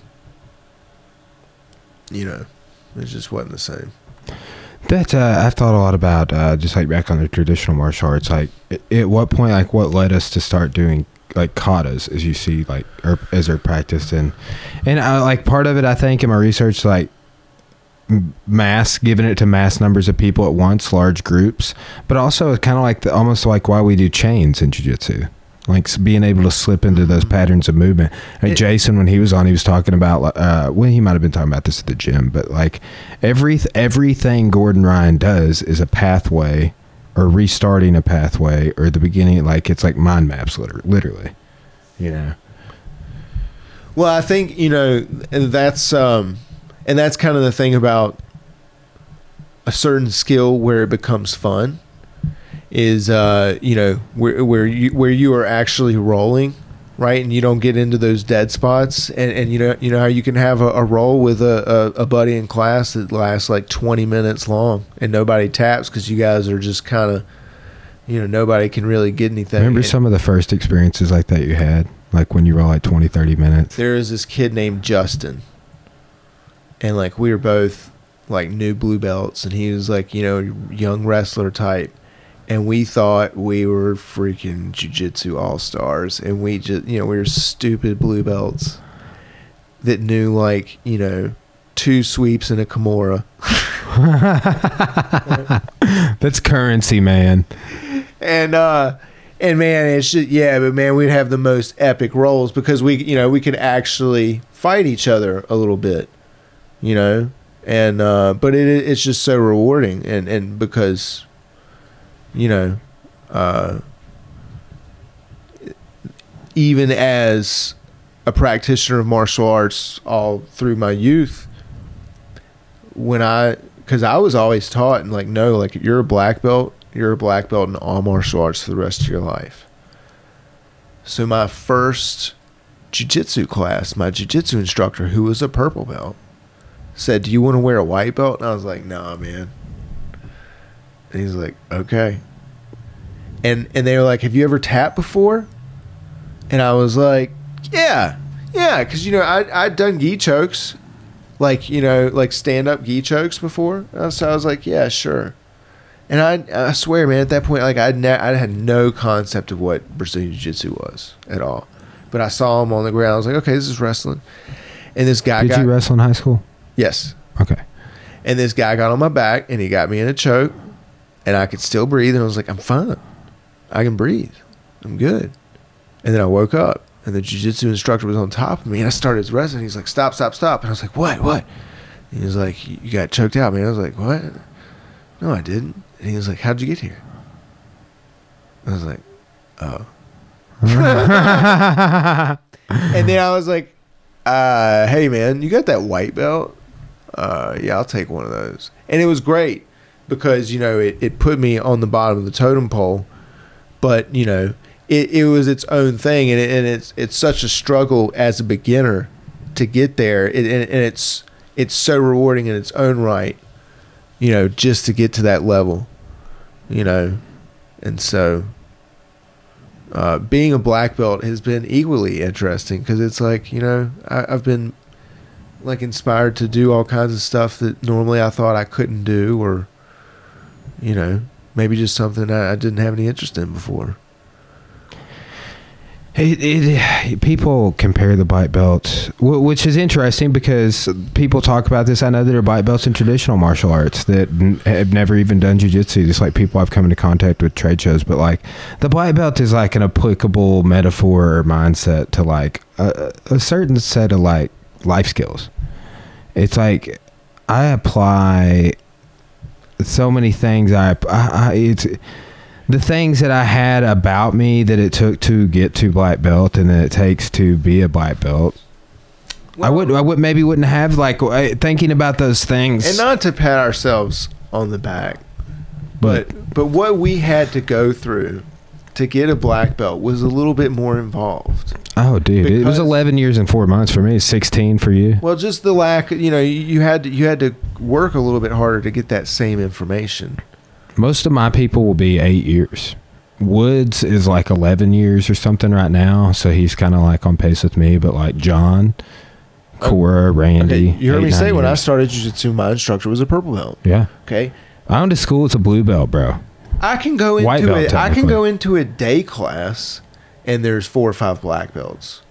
S2: you know it just wasn't the same
S1: That uh, I've thought a lot about, uh, just like back on the traditional martial arts. Like, at what point, like, what led us to start doing like katas, as you see, like, or as they're practiced, and and I, like part of it, I think, in my research, like mass, giving it to mass numbers of people at once, large groups, but also kind of like the, almost like why we do chains in jiu-jitsu. Like being able to slip into those patterns of movement. I mean,
S2: It-
S1: Jason, when he was on, he was talking about. Uh, well, he might have been talking about this at the gym, but like every everything Gordon Ryan does is a pathway or restarting a pathway or the beginning like it's like mind maps liter- literally you know?
S2: Well, I think you know, and that's um, and that's kind of the thing about a certain skill where it becomes fun is uh, you know where where you where you are actually rolling right? And you don't get into those dead spots. And, and you know you know how you can have a, a roll with a, a, a buddy in class that lasts like 20 minutes long and nobody taps because you guys are just kind of you know nobody can really get anything.
S1: Remember
S2: And-
S1: some of the first experiences like that you had? Like when you roll like 20, 30 minutes?
S2: there is this kid named Justin, and like we were both like new blue belts, and he was like you know young wrestler type, and we thought we were freaking jujitsu all stars, and we just you know we were stupid blue belts that knew like you know two sweeps and a kimura,
S1: That's currency, man.
S2: and uh and man it's just yeah but man we'd have the most epic rolls because we you know we could actually fight each other a little bit you know? And uh but it it's just so rewarding. And and because you know uh even as a practitioner of martial arts all through my youth when i because i was always taught and like no like you're a black belt you're a black belt in all martial arts for the rest of your life. So my first jiu-jitsu class my jiu-jitsu instructor who was a purple belt said do you want to wear a white belt? And i was like nah man and he's like okay and and they were like have you ever tapped before and i was like yeah yeah because you know I, i'd done gi chokes like you know like stand-up gi chokes before Uh, so i was like yeah sure and I, I swear, man, at that point, like I'd ne- I had no concept of what Brazilian Jiu Jitsu was at all. But I saw him on the ground. I was like, okay, this is wrestling. And this guy
S1: Did
S2: got
S1: you wrestle in high school?
S2: yes,
S1: Okay.
S2: and this guy got on my back and he got me in a choke, and I could still breathe. And I was like, I'm fine. I can breathe. I'm good. And then I woke up, and the jiu-jitsu instructor was on top of me, and I started wrestling. He's like, "Stop, stop, stop!" And I was like, "What? What?" And he was like, "You got choked out, man." I was like, "What?" No, I didn't. And he was like, "How'd you get here?" I was like, "Oh." and then I was like, uh, "Hey, man, you got that white belt?" Uh, yeah, I'll take one of those. And it was great because you know it, it put me on the bottom of the totem pole, but you know it, it was its own thing, and, it, and it's it's such a struggle as a beginner to get there, it, and, and it's it's so rewarding in its own right, you know, just to get to that level, you know, and so. Uh, being a black belt has been equally interesting because it's like you know I, I've been like inspired to do all kinds of stuff that normally I thought I couldn't do, or you know, maybe just something I, I didn't have any interest in before.
S1: It, it, people compare the black belt, which is interesting because people talk about this. I know there are black belts in traditional martial arts that have never even done jujitsu, just like people I've come into contact with trade shows. But like the black belt is like an applicable metaphor or mindset to like a, a certain set of like life skills. It's like I apply so many things. I, I, I it's the things that I had about me that it took to get to black belt and that it takes to be a black belt. I would, I would maybe wouldn't have like uh, thinking about those things.
S2: and not to pat ourselves on the back,
S1: but
S2: but but what we had to go through to get a black belt was a little bit more involved.
S1: oh, dude, it was eleven years and four months for me. Sixteen for you.
S2: Well, just the lack, you know, you- had to, you had to work a little bit harder to get that same information.
S1: Most of my people will be eight years. Woods is like eleven years or something right now, so he's kind of like on pace with me. But like John, oh, Cora, Randy,
S2: Okay, you heard
S1: eight,
S2: me say
S1: nine
S2: when I started jiu-jitsu, my instructor was a purple belt.
S1: Yeah,
S2: Okay,
S1: I went to school. It's a blue belt, bro.
S2: I can go into
S1: belt,
S2: it. I can go into a day class, and there's four or five black belts.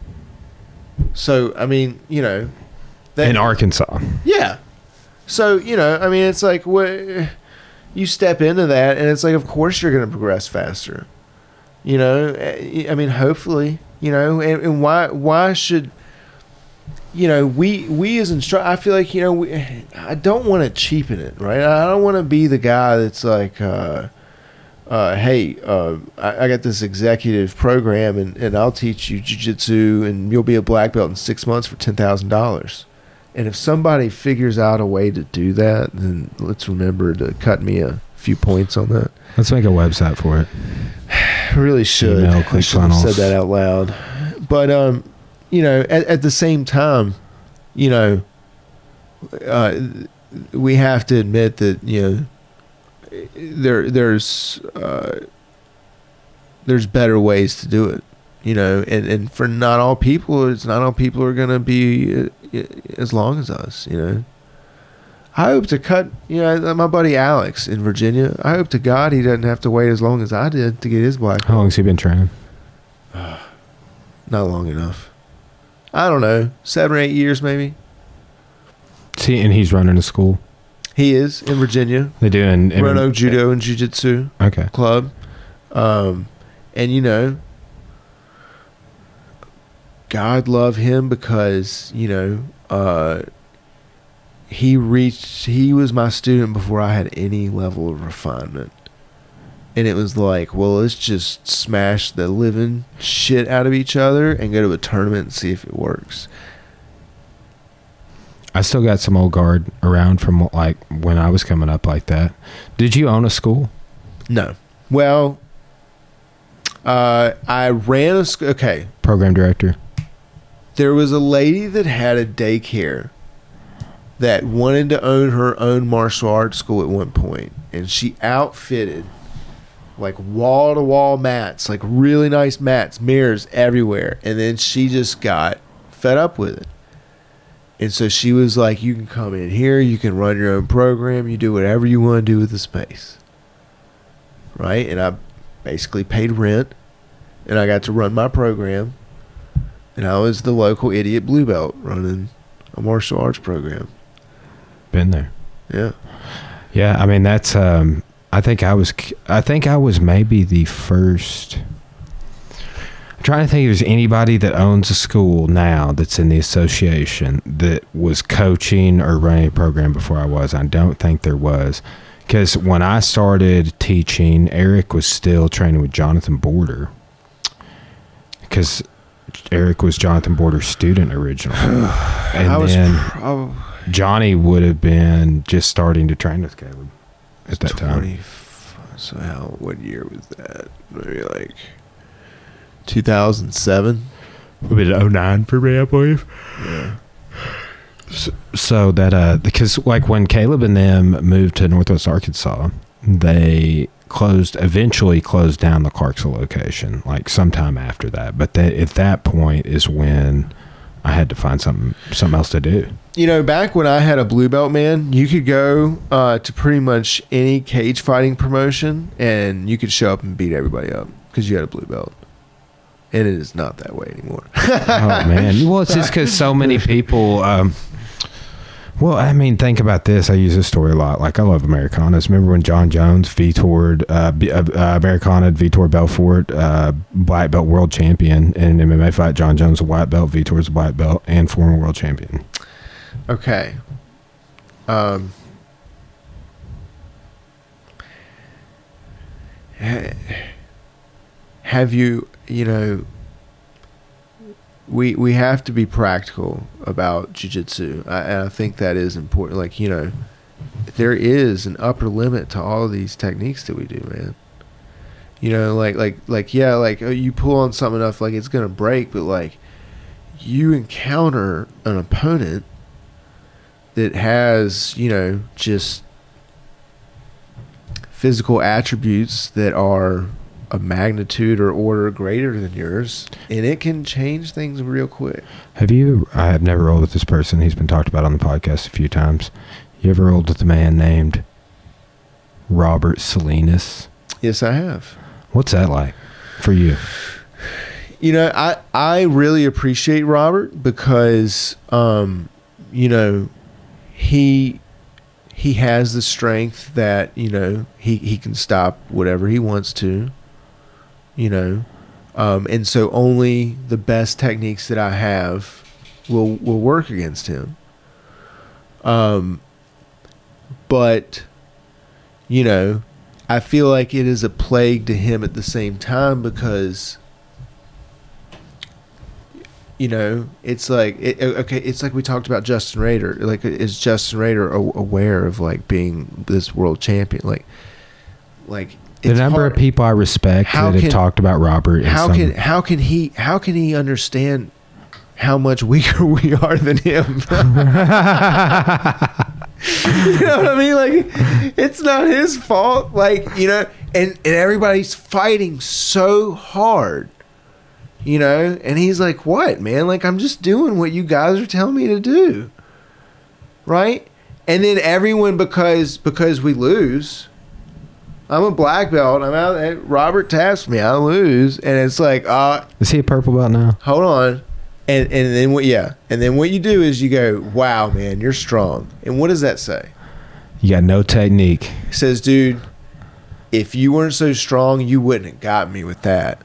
S2: So I mean, you know, that,
S1: In Arkansas,
S2: yeah. So you know, I mean, it's like what you step into that, and it's like, of course, you're going to progress faster. You know, Eh, I mean, hopefully, you know, and, and why why should you know we we as instru I feel like you know we, I don't want to cheapen it, right? I don't want to be the guy that's like. uh uh, hey, uh, I, I got this executive program and, and I'll teach you jujitsu and you'll be a black belt in six months for ten thousand dollars. And if somebody figures out a way to do that, then let's remember to cut me a few points on that.
S1: Let's make a website for it.
S2: I really should.
S1: Email,
S2: I should have said that out loud. But um, you know, at, at the same time, you know, uh, we have to admit that you know there there's uh, there's better ways to do it. You know, and, and for not all people, it's not all people are gonna be uh, as long as us. You know. I hope to cut, you know, my buddy Alex in Virginia. I hope to God he doesn't have to wait as long as I did to get his black
S1: How long's he been training?
S2: Not long enough. I don't know, seven or eight years maybe.
S1: See, and he's running a school.
S2: He is in Virginia,
S1: They do in, in
S2: Roanoke Judo and Jiu Jitsu
S1: Okay.
S2: Club, um, and you know, God love him because you know uh, he reached. He was my student before I had any level of refinement. And it was like, well, let's just smash the living shit out of each other and go to a tournament and see if it works.
S1: I still got some old guard around from like when I was coming up like that. Did you own a school?
S2: No. Well, uh, I ran a school. okay.
S1: Program director.
S2: There was a lady that had a daycare that wanted to own her own martial arts school at one point, and she outfitted like wall to wall mats, like really nice mats, mirrors everywhere, and then she just got fed up with it. And so she was like, "You can come in here, you can run your own program, you do whatever you want to do with the space." Right? And I basically paid rent, and I got to run my program, and I was the local idiot blue belt running a martial arts program.
S1: Been there.
S2: Yeah.
S1: Yeah, I mean that's. Um, I think I was. I think I was maybe the first. I'm trying to think if there's anybody that owns a school now that's in the association that was coaching or running a program before I was. I don't think there was, because when I started teaching, Eric was still training with Jonathan Border. Because Eric was Jonathan Border's student originally, and
S2: I
S1: then
S2: prob-
S1: Johnny would have been just starting to train with Caleb at that time.
S2: so how what year was that maybe like 2007
S1: Would be 09 for me, I believe.
S2: yeah
S1: So, so that uh, because like when Caleb and them moved to Northwest Arkansas, they closed eventually closed down the Clarksville location like sometime after that. But that at that point is when I had to find something something else to do.
S2: you know back when i had a blue belt man you could go uh, to pretty much any cage fighting promotion and you could show up and beat everybody up because you had a blue belt and it is not that way anymore.
S1: Oh man. Well it's just because so many people um well i mean think about this. I use this story a lot. Like i love americanas. Remember when Jon Jones vetored uh, B- uh, uh, americana Vitor Belfort uh, black belt world champion in an mma fight? Jon Jones a white belt vetours a black belt and former world champion.
S2: Okay. Um. Ha- Have you, you know, we we have to be practical about jujitsu. I, and I think that is important. Like you know, there is an upper limit to all of these techniques that we do, man. You know, like like like yeah, like oh, you pull on something enough, like it's gonna break, but like you encounter an opponent that has, you know, just physical attributes that are a magnitude or order greater than yours, and it can change things real quick.
S1: have you i have never rolled with this person he's been talked about on the podcast a few times you ever rolled with a man named robert salinas
S2: Yes, I have.
S1: what's that like for you
S2: You know, I I really appreciate Robert because um, you know, he he has the strength that, you know, he, he can stop whatever he wants to. You know. Um, and so only the best techniques that I have will will work against him. Um but you know, I feel like it is a plague to him at the same time because you know it's like it, okay it's like we talked about Justin Rader like is Justin Rader aware of like being this world champion like like
S1: The number
S2: hard-
S1: of people I respect
S2: How
S1: that
S2: can-
S1: have talked about Robert. is
S2: how
S1: some-
S2: can how can he how can he understand how much weaker we are than him you know what I mean? Like, it's not his fault. Like, you know, and, and everybody's fighting so hard, you know, and he's like, what, man? Like, I'm just doing what you guys are telling me to do. Right? And then everyone, because, because we lose, I'm a black belt. I'm out. and Robert taps me. I lose. And it's like, uh,
S1: Is he a purple belt now?
S2: hold on. And, and then what, yeah. And then what you do is you go, wow, man, you're strong. And what does that say?
S1: You got no technique.
S2: says, dude, if you weren't so strong, you wouldn't have got me with that.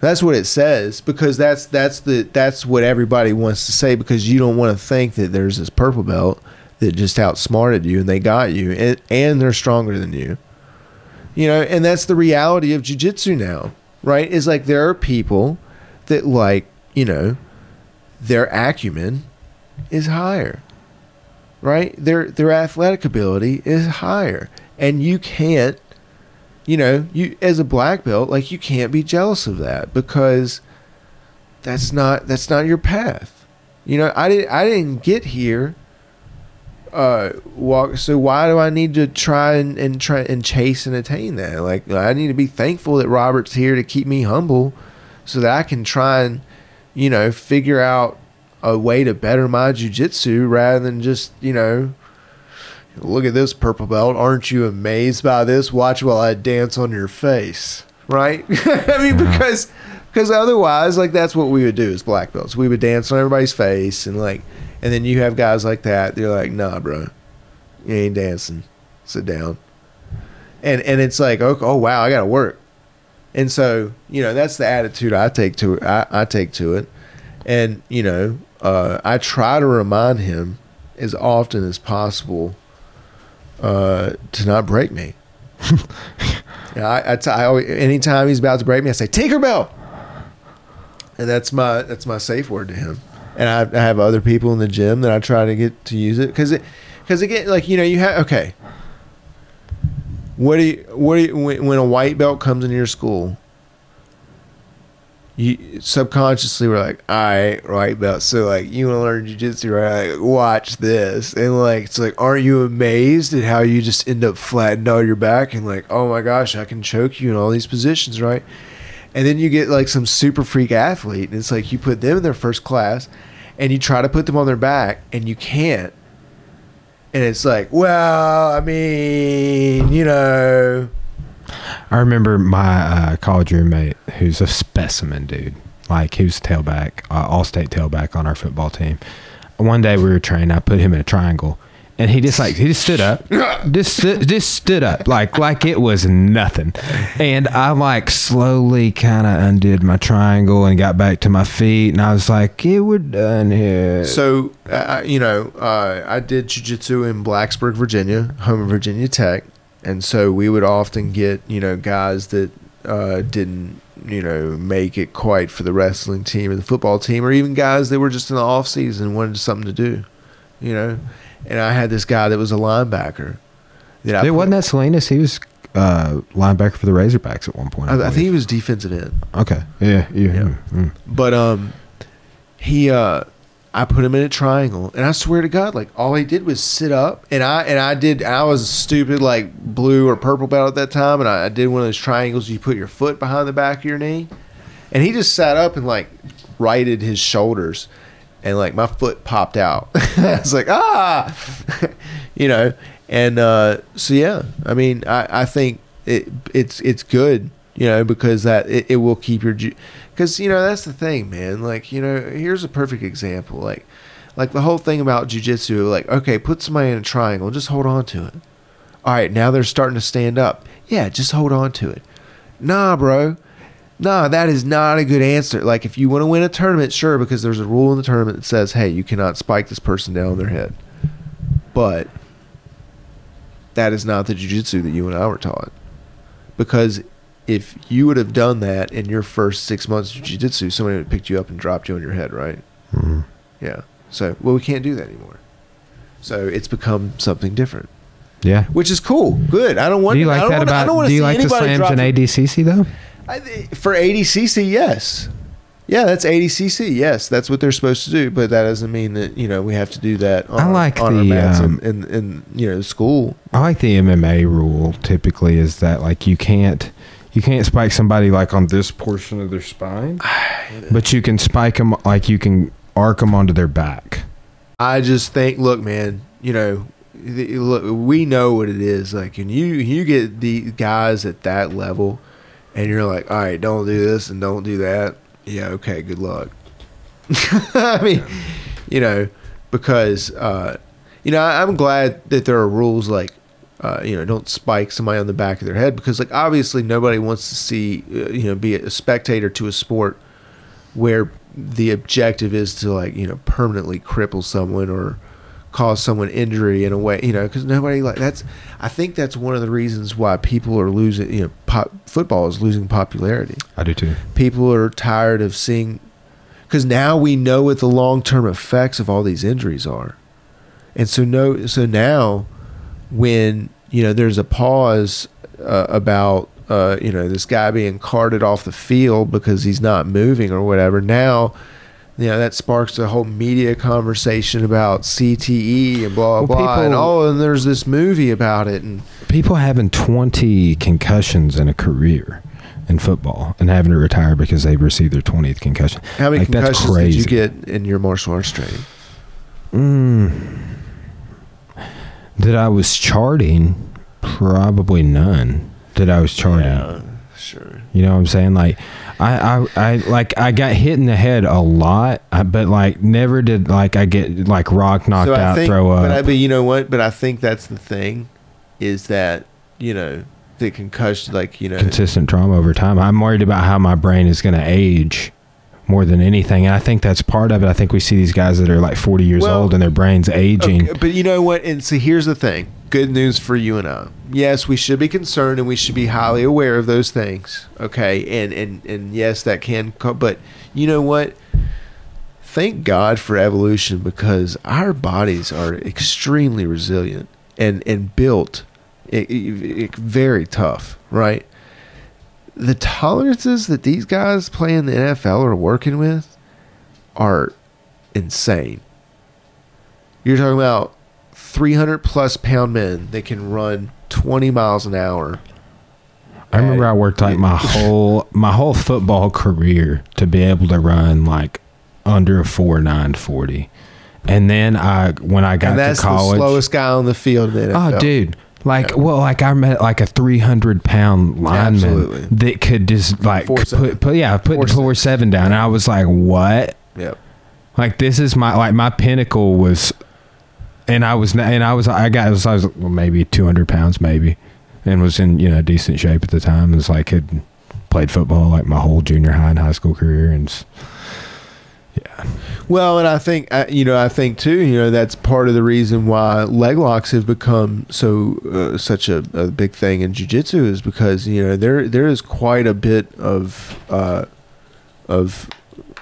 S2: That's what it says because that's that's the that's what everybody wants to say because you don't want to think that there's this purple belt that just outsmarted you and they got you and, and they're stronger than you. You know, and that's the reality of jujitsu now, right? Is like there are people that like, you know, their acumen is higher right? Their their athletic ability is higher, and you can't, you know, you as a black belt, like you can't be jealous of that because that's not that's not your path. You know, I didn't I didn't get here. Uh, walk. So why do I need to try and, and try and chase and attain that? Like I need to be thankful that Robert's here to keep me humble, so that I can try and, you know, figure out a way to better my jujitsu rather than just, you know, look at this purple belt. Aren't you amazed by this? Watch while I dance on your face. Right? I mean, because because otherwise, like that's what we would do as black belts. We would dance on everybody's face and like, and then you have guys like that. They're like, nah, bro, you ain't dancing. Sit down. And and it's like, oh, oh wow, I got to work. And so you know that's the attitude I take to it. I, I take to it, and you know uh, I try to remind him as often as possible uh, to not break me. yeah, I, I, t- I always, anytime he's about to break me, I say Tinkerbell, and that's my that's my safe word to him. And I, I have other people in the gym that I try to get to use it because it because again, like you know, you have okay. What do you what do you when, when a white belt comes into your school? you subconsciously were like, all right, right belt. So like you want to learn jujitsu, right? Like, watch this, and like it's like, aren't you amazed at how you just end up flattened on your back and like, oh my gosh, I can choke you in all these positions, right? And then you get like some super freak athlete, and it's like you put them in their first class, and you try to put them on their back, and you can't. And it's like, well, I mean, you know,
S1: I remember my uh, college roommate, who's a specimen, dude. Like was tailback, uh, all-state tailback on our football team. One day we were training. I put him in a triangle, and he just like he just stood up, just just stood up like like it was nothing. And I like slowly kind of undid my triangle and got back to my feet, and I was like, "Yeah, we're done here."
S2: So, uh, you know, uh, I did jujitsu in Blacksburg, Virginia, home of Virginia Tech, and so we would often get you know guys that uh, didn't you know make it quite for the wrestling team or the football team, or even guys that were just in the off season and wanted something to do, you know. And I had this guy that was a linebacker. That I
S1: Dude, wasn't that Salinas? He was uh, linebacker for the Razorbacks at one point.
S2: I, I
S1: believe.
S2: think he was defensive end.
S1: Okay. Yeah. Yeah.
S2: Yeah.
S1: mm.
S2: But um, he uh, I put him in a triangle, and I swear to God, like all he did was sit up, and I and I did. I was stupid, like blue or purple belt at that time, and I, I did one of those triangles. You put your foot behind the back of your knee, and he just sat up and like righted his shoulders, and like my foot popped out. I was like, ah, you know, and uh, so yeah, I mean, I I think it it's it's good, you know, because that it, it will keep your because you know that's the thing, man. Like you know, here's a perfect example. Like like the whole thing about jujitsu. Like okay, put somebody in a triangle, just hold on to it. All right, now they're starting to stand up. Yeah, just hold on to it. Nah, bro. Nah, that is not a good answer. Like if you want to win a tournament, sure, because there's a rule in the tournament that says, hey, you cannot spike this person down on their head. But that is not the jujitsu that you and I were taught. Because if you would have done that in your first six months of jujitsu, somebody would have picked you up and dropped you on your head, right?
S1: Mhm.
S2: Yeah. So, well, we can't do that anymore. So it's become something different,
S1: Yeah.
S2: which is cool. Good. I don't want.
S1: Do you like that
S2: wanna, I don't
S1: about? Do you like the slams in ADCC though?
S2: I, for ADCC, yes. Yeah, that's ADCC. Yes, that's what they're supposed to do. But that doesn't mean that you know we have to do that. On
S1: I like
S2: on
S1: the, um,
S2: in, in in you know school.
S1: I like the MMA rule. Typically, is that like you can't you can't spike somebody like on this portion of their spine, but you can spike them like you can arc them onto their back.
S2: I just think, look, man, you know, the- look, we know what it is. Like, and you you get the guys at that level, and you're like, all right, don't do this and don't do that. Yeah, okay, good luck. I mean, you know, because uh, you know, I'm glad that there are rules like. Uh, you know, don't spike somebody on the back of their head because, like, obviously, nobody wants to see, uh, you know, be a spectator to a sport where the objective is to like you know permanently cripple someone or cause someone injury in a way you know because nobody like that's i think that's one of the reasons why people are losing you know pop, football is losing popularity
S1: I do too.
S2: people are tired of seeing because now we know what the long-term effects of all these injuries are and so no so now when you know there's a pause uh, about uh, you know this guy being carted off the field because he's not moving or whatever now you know that sparks a whole media conversation about CTE and blah
S1: Well,
S2: blah
S1: people, and
S2: oh and there's this movie about it and
S1: People having twenty concussions in a career in football and having to retire because they've received their twentieth concussion.
S2: how many
S1: Like,
S2: concussions did you get in your martial arts training
S1: Mm. That I was charting, probably none. That I was charting.
S2: Yeah, sure
S1: You know what I'm saying? Like, I, I, I, like, I got hit in the head a lot, uh, but like, never did like I get like rock knocked
S2: So
S1: out,
S2: think-
S1: throw
S2: But, I,
S1: up.
S2: but you know what? But I think that's the thing, is that you know the concussion, like you know,
S1: consistent trauma over time. I'm worried about how my brain is going to age more than anything. And I think that's part of it. I think we see these guys that are like 40 years
S2: Well,
S1: old and their brain's aging.
S2: Okay, but you know what? And so here's the thing. Good news for you and I. Yes, we should be concerned and we should be highly aware of those things. Okay, and and and yes, that can. Co- but you know what? Thank God for evolution because our bodies are extremely resilient and and built i i i- very tough, right? The tolerances that these guys playing the NFL are working with are insane. You're talking about 300 plus pound men that can run 20 miles an hour.
S1: I remember I worked like my whole my whole football career to be able to run like under a four nine forty, and then I when I got to college,
S2: the slowest guy on the field in the NFL.
S1: oh dude, like
S2: Yeah.
S1: well, like I met like a three hundred pound lineman
S2: Absolutely.
S1: that could just like
S2: Four
S1: put
S2: seven.
S1: put yeah put
S2: Four
S1: the four seven down, and I was like, what?
S2: Yep.
S1: Like this is my like my pinnacle was, and I was and I was I got I was, I was well, maybe two hundred pounds maybe, and was in you know decent shape at the time. It was like had played football like my whole junior high and high school career, and Yeah.
S2: Well, and I think uh, you know, I think too, you know, that's part of the reason why leg locks have become so uh, such a, a big thing in jiu-jitsu is because you know there there is quite a bit of uh, of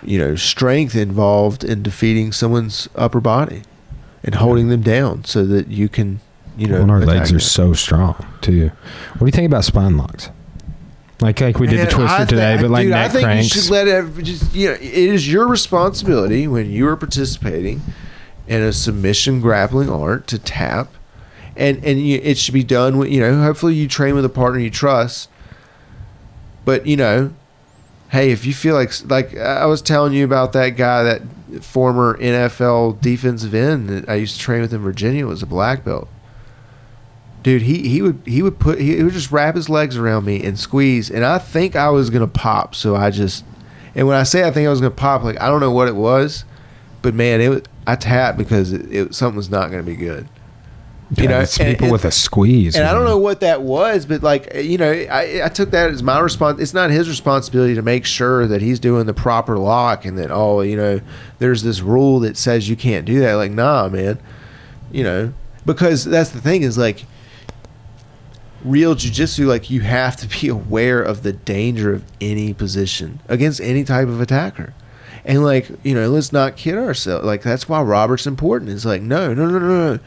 S2: you know strength involved in defeating someone's upper body and holding them down so that you can you know
S1: and our legs are so strong too. What do you think about spine locks? Like like we did
S2: Man,
S1: the twister
S2: I thi-
S1: today, but like
S2: dude,
S1: neck
S2: I think
S1: cranks.
S2: you should let it just you know it is your responsibility when you are participating in a submission grappling art to tap, and and you, it should be done with you know hopefully you train with a partner you trust. But you know, hey, if you feel like like I was telling you about that guy that former NFL defensive end that I used to train with in Virginia was a black belt. Dude he, he would he would put he would just wrap his legs around me and squeeze and i think i was gonna pop so i just and when i say i think i was gonna pop like i don't know what it was but man it was i tapped because it, it something was not gonna be good you know,
S1: it's
S2: and-
S1: people
S2: and-
S1: with a squeeze.
S2: and i don't know what that was but like you know i, I took that as my response it's not his responsibility to make sure that he's doing the proper lock and that oh you know there's this rule that says you can't do that like nah man you know because that's the thing is like real jujitsu, like you have to be aware of the danger of any position against any type of attacker. And like, you know, let's not kid ourselves. Like that's why Robert's important. It's like, no, no, no, no, no.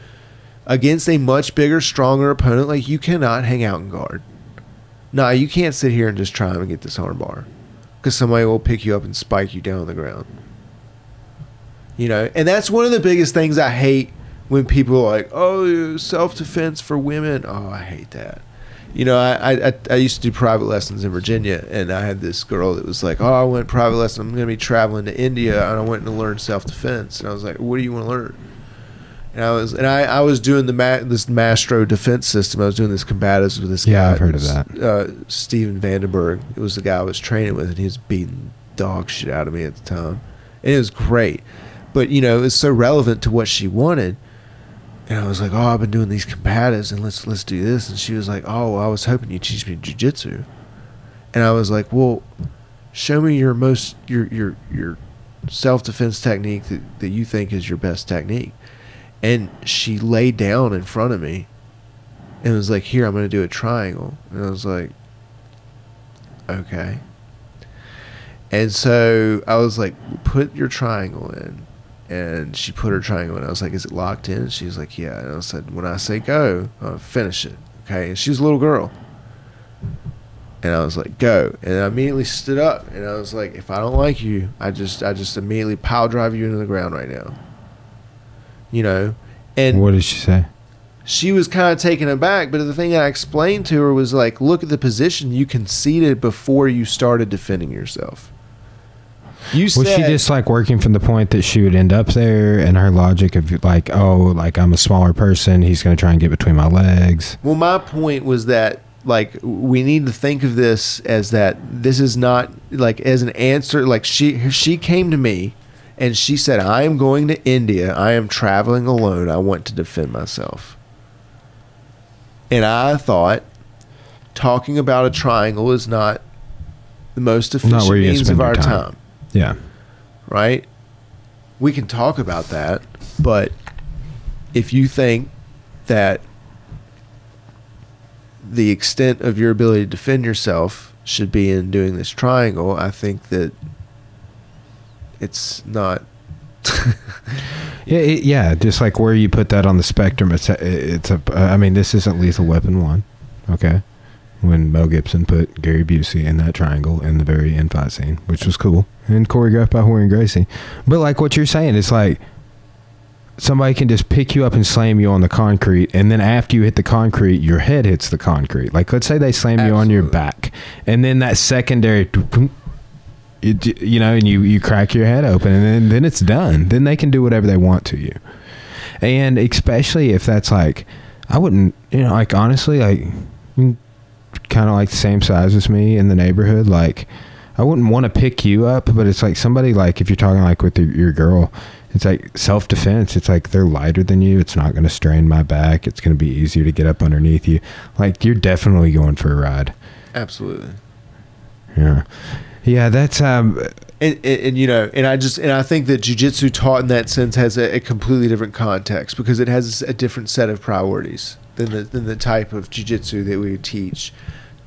S2: Against a much bigger, stronger opponent, like you cannot hang out and guard. Nah, you can't sit here and just try and get this armbar. Because somebody will pick you up and spike you down on the ground. You know, and that's one of the biggest things I hate when people are like, "Oh, self defense for women." Oh, I hate that. You know, I, I I used to do private lessons in Virginia, and I had this girl that was like, "Oh, I went private lesson. I'm going to be traveling to India, and I went to learn self defense." And I was like, "What do you want to learn?" And I was and I, I was doing the ma- this Mastro defense system. I was doing this combatives with this
S1: Yeah,
S2: guy.
S1: I've heard of that.
S2: Uh, Steven Vandenberg. It was the guy I was training with, and he was beating dog shit out of me at the time, and it was great. But you know, it's so relevant to what she wanted. And I was like, "Oh, I've been doing these combatives, and let's let's do this." And she was like, "Oh, well, I was hoping you'd teach me jujitsu." And I was like, "Well, show me your most your your your self defense technique that, that you think is your best technique." And she lay down in front of me, and was like, "Here, I'm going to do a triangle." And I was like, "Okay." And so I was like, "Put your triangle in." And she put her triangle in. I was like, "Is it locked in?" She was like, "Yeah." And I said, "When I say go, uh, finish it." Okay. And she was a little girl. And I was like, "Go!" And I immediately stood up, and I was like, "If I don't like you, I just, I just immediately pile drive you into the ground right now." You know, and
S1: what did she say?
S2: she was kind of taken aback. But the thing I explained to her was like, look at the position you conceded before you started defending yourself. You
S1: Was
S2: said
S1: she just like working from the point that she would end up there, and her logic of like, oh, like I'm a smaller person, he's going to try and get between my legs.
S2: Well, my point was that like we need to think of this as that this is not like as an answer. Like she she came to me and she said, "I am going to India. I am traveling alone. I want to defend myself." And I thought talking about a triangle is not the most efficient means of our
S1: time.
S2: time
S1: Yeah,
S2: right? We can talk about that, but if you think that the extent of your ability to defend yourself should be in doing this triangle, I think that it's not.
S1: yeah, it, yeah. Just like where you put that on the spectrum, it's a, it's a. I mean, this isn't Lethal Weapon one, okay? When Mel Gibson put Gary Busey in that triangle in the very end fight scene, which was cool and choreographed by Rorion Gracie. But like what you're saying, it's like somebody can just pick you up and slam you on the concrete, and then after you hit the concrete, your head hits the concrete. Like let's say they slam you on your back, and then that secondary. It, you know, and you, you crack your head open, and then, then it's done. Then they can do whatever they want to you, and especially if that's like, I wouldn't, you know, like honestly, like kind of like the same size as me in the neighborhood. Like, I wouldn't want to pick you up, but it's like somebody like if you're talking like with your, your girl, it's like self defense. It's like they're lighter than you. It's not going to strain my back. It's going to be easier to get up underneath you. Like you're definitely going for a ride.
S2: Absolutely.
S1: Yeah, yeah. That's um.
S2: And, and, and you know, and I just and I think that jujitsu taught in that sense has a, a completely different context because it has a different set of priorities than the than the type of jujitsu that we teach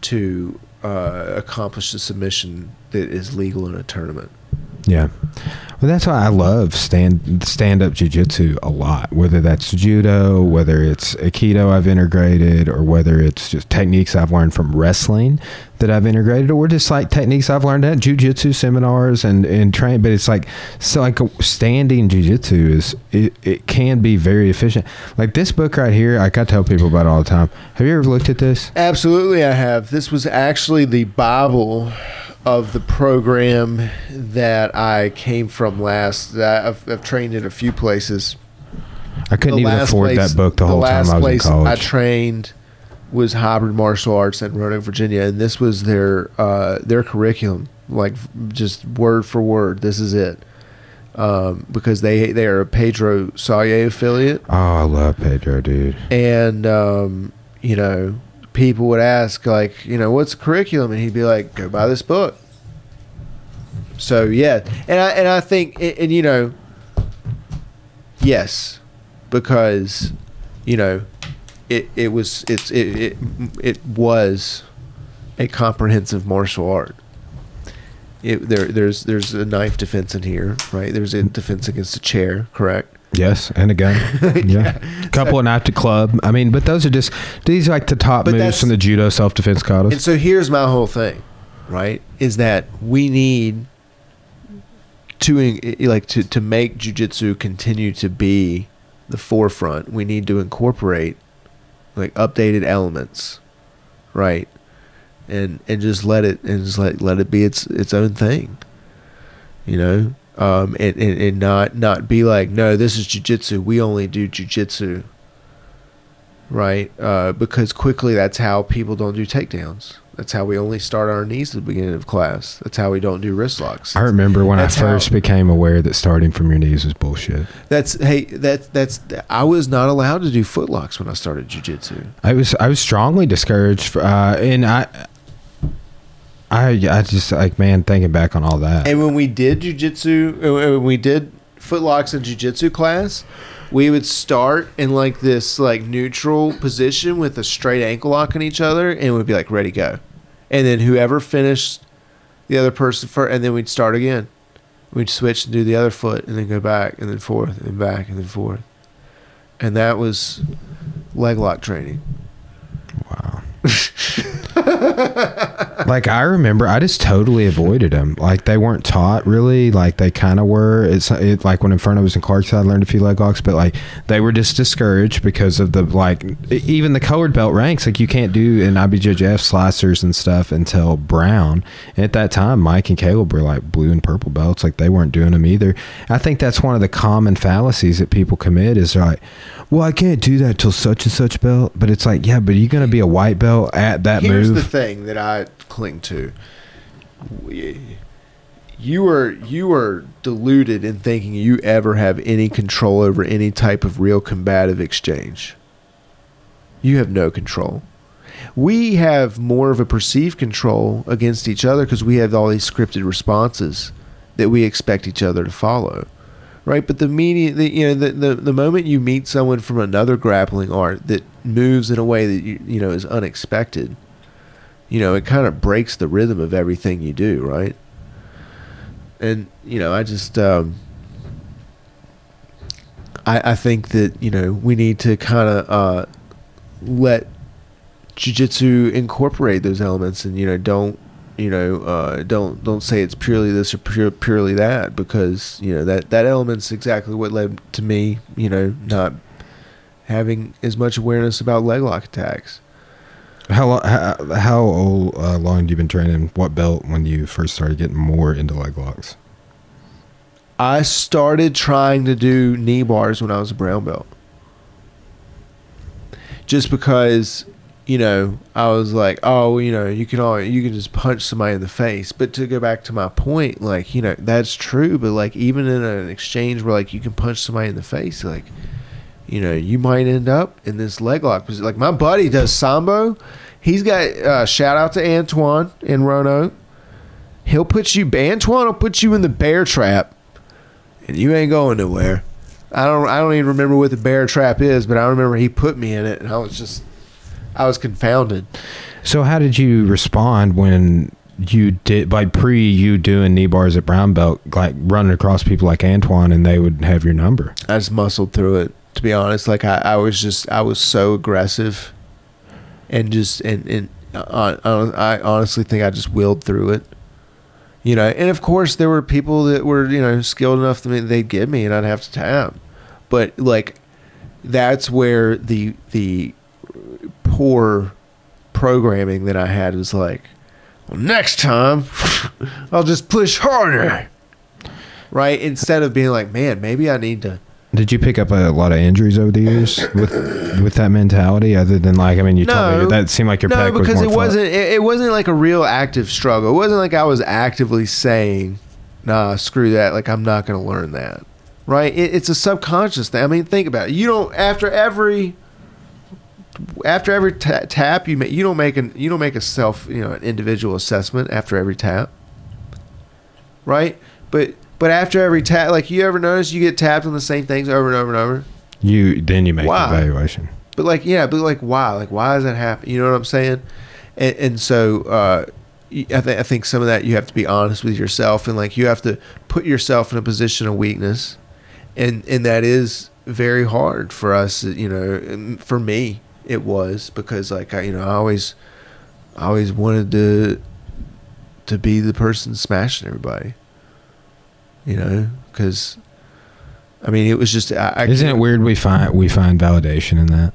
S2: to uh, accomplish the submission that is legal in a tournament.
S1: Yeah. Well, that's why I love stand stand up jujitsu a lot. Whether that's judo, whether it's aikido I've integrated, or whether it's just techniques I've learned from wrestling that I've integrated, or just like techniques I've learned at jujitsu seminars and and train. But it's like so like standing jujitsu is it, it can be very efficient. Like this book right here, like I tell people about all the time. Have you ever looked at this?
S2: Absolutely, I have. This was actually the Bible of the program that I came from last. That I've, I've trained in a few places.
S1: I couldn't even afford
S2: place-
S1: that book the whole time
S2: last
S1: I was in
S2: place
S1: college.
S2: I trained was hybrid martial arts in Roanoke, Virginia, and this was their uh, their curriculum, like just word for word. This is it, um, because they they are a Pedro Sauer affiliate,
S1: oh, I love Pedro, dude.
S2: and um, you know people would ask like you know what's the curriculum, and he'd be like go buy this book. So yeah, and I and I think and, and you know, yes, because you know it it was it's it it, it was a comprehensive martial art. It, there there's there's a knife defense in here, right? There's a defense against a chair, correct?
S1: Yes, and a gun. Yeah, couple of knife to club. I mean, but those are just these are like the top
S2: But
S1: moves from the judo self defense
S2: kata.
S1: And
S2: so here's my whole thing, right? Is that we need to eh, like to to make jujitsu continue to be the forefront. We need to incorporate like updated elements, right? And and just let it and just let let it be its its own thing. You know, um, and, and and not not be like, no, this is jujitsu. We only do jujitsu right? Uh, because quickly that's how people don't do takedowns. That's how we only start on our knees at the beginning of class. That's how we don't do wrist locks.
S1: I remember when
S2: That's
S1: I first
S2: how-
S1: became aware that starting from your knees was bullshit.
S2: That's hey, that that's I was not allowed to do foot locks when I started jujitsu.
S1: I was I was strongly discouraged, uh, and I, I I just like man thinking back on all that.
S2: And when we did jujitsu, uh, when we did foot locks in jujitsu class, we would start in like this like neutral position with a straight ankle lock on each other, and we'd be like ready go, and then whoever finished the other person first, and then we'd start again. We'd switch and do the other foot, and then go back, and then forth, and back, and then forth, and that was leg lock training.
S1: Wow. like I remember, I just totally avoided them. Like they weren't taught really. Like they kind of were. It's it, like when Inferno was in Clarksville, I learned a few leg locks, but like they were just discouraged because of the like even the colored belt ranks. Like you can't do an IBJJF slicers and stuff until brown. And at that time, Mike and Caleb were like blue and purple belts. Like they weren't doing them either. I think that's one of the common fallacies that people commit is like, well, I can't do that till such and such belt. But it's like, yeah, but you're gonna be a white belt at that
S2: Here's
S1: move.
S2: the thing that I cling to. You are you are deluded in thinking you ever have any control over any type of real combative exchange. You have no control. We have more of a perceived control against each other because we have all these scripted responses that we expect each other to follow. Right, but the media, the, you know, the, the the moment you meet someone from another grappling art that moves in a way that you you know is unexpected, you know, it kind of breaks the rhythm of everything you do, right? And you know, I just um, I I think that you know we need to kind of uh, let jujitsu incorporate those elements, and you know, don't you know, uh, don't don't say it's purely this or pure, purely that, because you know that that element's exactly what led to me, you know, not having as much awareness about leg lock attacks.
S1: How lo- how, how old, uh, long have you been training? What belt when you first started getting more into leg locks?
S2: I started trying to do knee bars when I was a brown belt. Just because, you know, I was like, oh, you know, you can all you can just punch somebody in the face. But to go back to my point, like, you know, that's true. But like, even in an exchange where like you can punch somebody in the face, like, you know, you might end up in this leg lock position. Like my buddy does sambo. He's got uh, shout out to Antoine in Roanoke. He'll put you. Antoine will put you in the bear trap, and you ain't going nowhere. I don't. I don't even remember what the bear trap is, but I remember he put me in it, and I was just, I was confounded.
S1: So how did you respond when you did by pre you doing knee bars at brown belt, like running across people like Antoine, and they would have your number?
S2: I just muscled through it. To be honest, like I, I was just, I was so aggressive, and just, and and uh, I, I honestly think I just willed through it. You know, and of course there were people that were you know skilled enough to me they'd give me, and I'd have to tap. But like, that's where the the poor programming that I had was like, well, next time I'll just push harder. Right? Instead of being like, man, maybe I need to
S1: Did you pick up a lot of injuries over the years with with that mentality? Other than like, I mean, you told me that seemed like your
S2: no,
S1: was
S2: because it
S1: fun.
S2: wasn't. It, it wasn't like a real active struggle. It wasn't like I was actively saying, "Nah, screw that." Like I'm not going to learn that. Right? It, it's a subconscious thing. I mean, think about it. You don't after every after every ta- tap you make you don't make an you don't make a self you know an individual assessment after every tap. Right? But but after every tap, like you ever notice you get tapped on the same things over and over and over.
S1: You then you make
S2: Why?
S1: the evaluation.
S2: but like yeah, but like why? Like why does that happen? You know what I'm saying? And, and so uh, I, th- I think some of that you have to be honest with yourself, and like you have to put yourself in a position of weakness, and and that is very hard for us. You know, for me it was because like I you know I always I always wanted to to be the person smashing everybody. You know, because I mean it was just I, I
S1: Isn't it weird we find we find validation in that?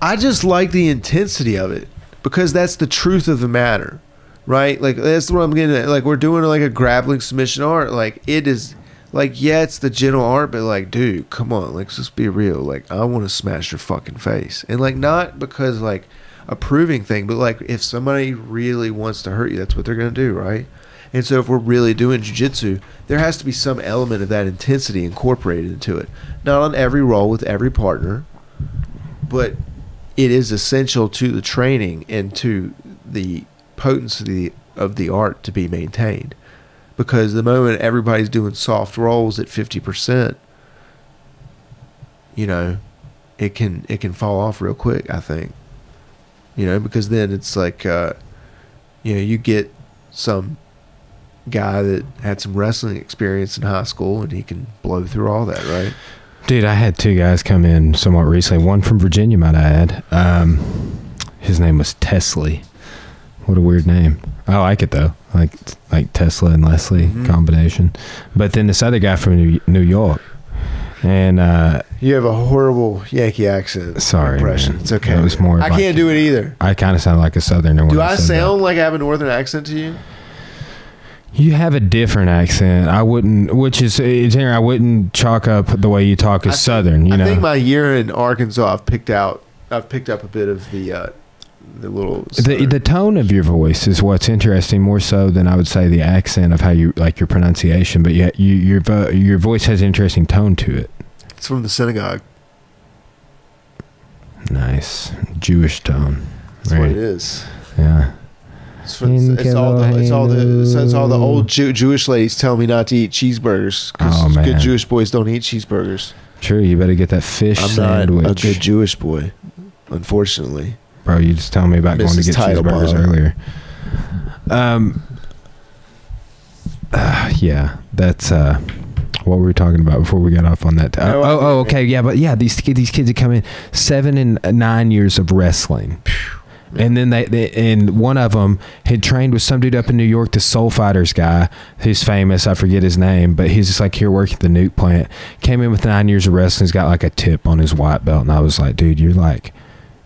S2: I just like the intensity of it because that's the truth of the matter, right? Like that's what I'm getting at. Like we're doing like a grappling submission art. Like it is, like yeah, it's the general art, but like, dude, come on, like let's just be real. Like I want to smash your fucking face, and like not because like a proving thing, but like if somebody really wants to hurt you, that's what they're gonna do, right? And so if we're really doing jujitsu, there has to be some element of that intensity incorporated into it. Not on every roll with every partner, but it is essential to the training and to the potency of the art to be maintained. Because the moment everybody's doing soft rolls at fifty percent, you know, it can it can fall off real quick. I think, you know, because then it's like, uh, you know, you get some guy that had some wrestling experience in high school and he can blow through all that, right?
S1: Dude, I had two guys come in somewhat recently. One from Virginia, might I add. Um, his name was Tesley. What a weird name. I like it though, like like Tesla and Leslie
S2: Mhm.
S1: combination. But then this other guy from New, New York, and uh,
S2: You have a horrible Yankee accent.
S1: Sorry,
S2: impression.
S1: man.
S2: It's okay.
S1: It was more
S2: I
S1: like-
S2: can't do it either.
S1: I kind of sound like a Southerner.
S2: Do I
S1: that.
S2: sound like I have a northern accent to you?
S1: You have a different accent. I wouldn't, which is, it's, I wouldn't chalk up the way you talk as
S2: I think-
S1: Southern. You
S2: I
S1: know,
S2: think my year in Arkansas, I've picked out. I've picked up a bit of the uh, the little.
S1: the the tone of your voice is what's interesting more so than I would say the accent of how you like your pronunciation. But yet you, your vo- your voice has an interesting tone to it.
S2: it's from the synagogue.
S1: Nice Jewish tone.
S2: That's what it is.
S1: Yeah.
S2: It's, from, it's all the it's all the it's all the old Jew, Jewish ladies tell me not to eat cheeseburgers because
S1: Oh,
S2: good Jewish boys don't eat cheeseburgers.
S1: True. You better get that fish
S2: I'm
S1: sandwich,
S2: not a good Jewish boy, unfortunately.
S1: Bro. You just tell me about going to
S2: Mrs.
S1: get cheeseburgers earlier. Um. uh, yeah, that's uh, what we were talking about before we got off on that.
S2: No,
S1: oh, oh, okay, yeah, but yeah, these kids, these kids that come in seven and nine years of wrestling. And then they, they, and one of them had trained with some dude up in New York, the Soul Fighters guy, who's famous. I forget his name, but he's just like here working at the nuke plant. Came in with nine years of wrestling. He's got like a tip on his white belt, and I was like, dude, you're like,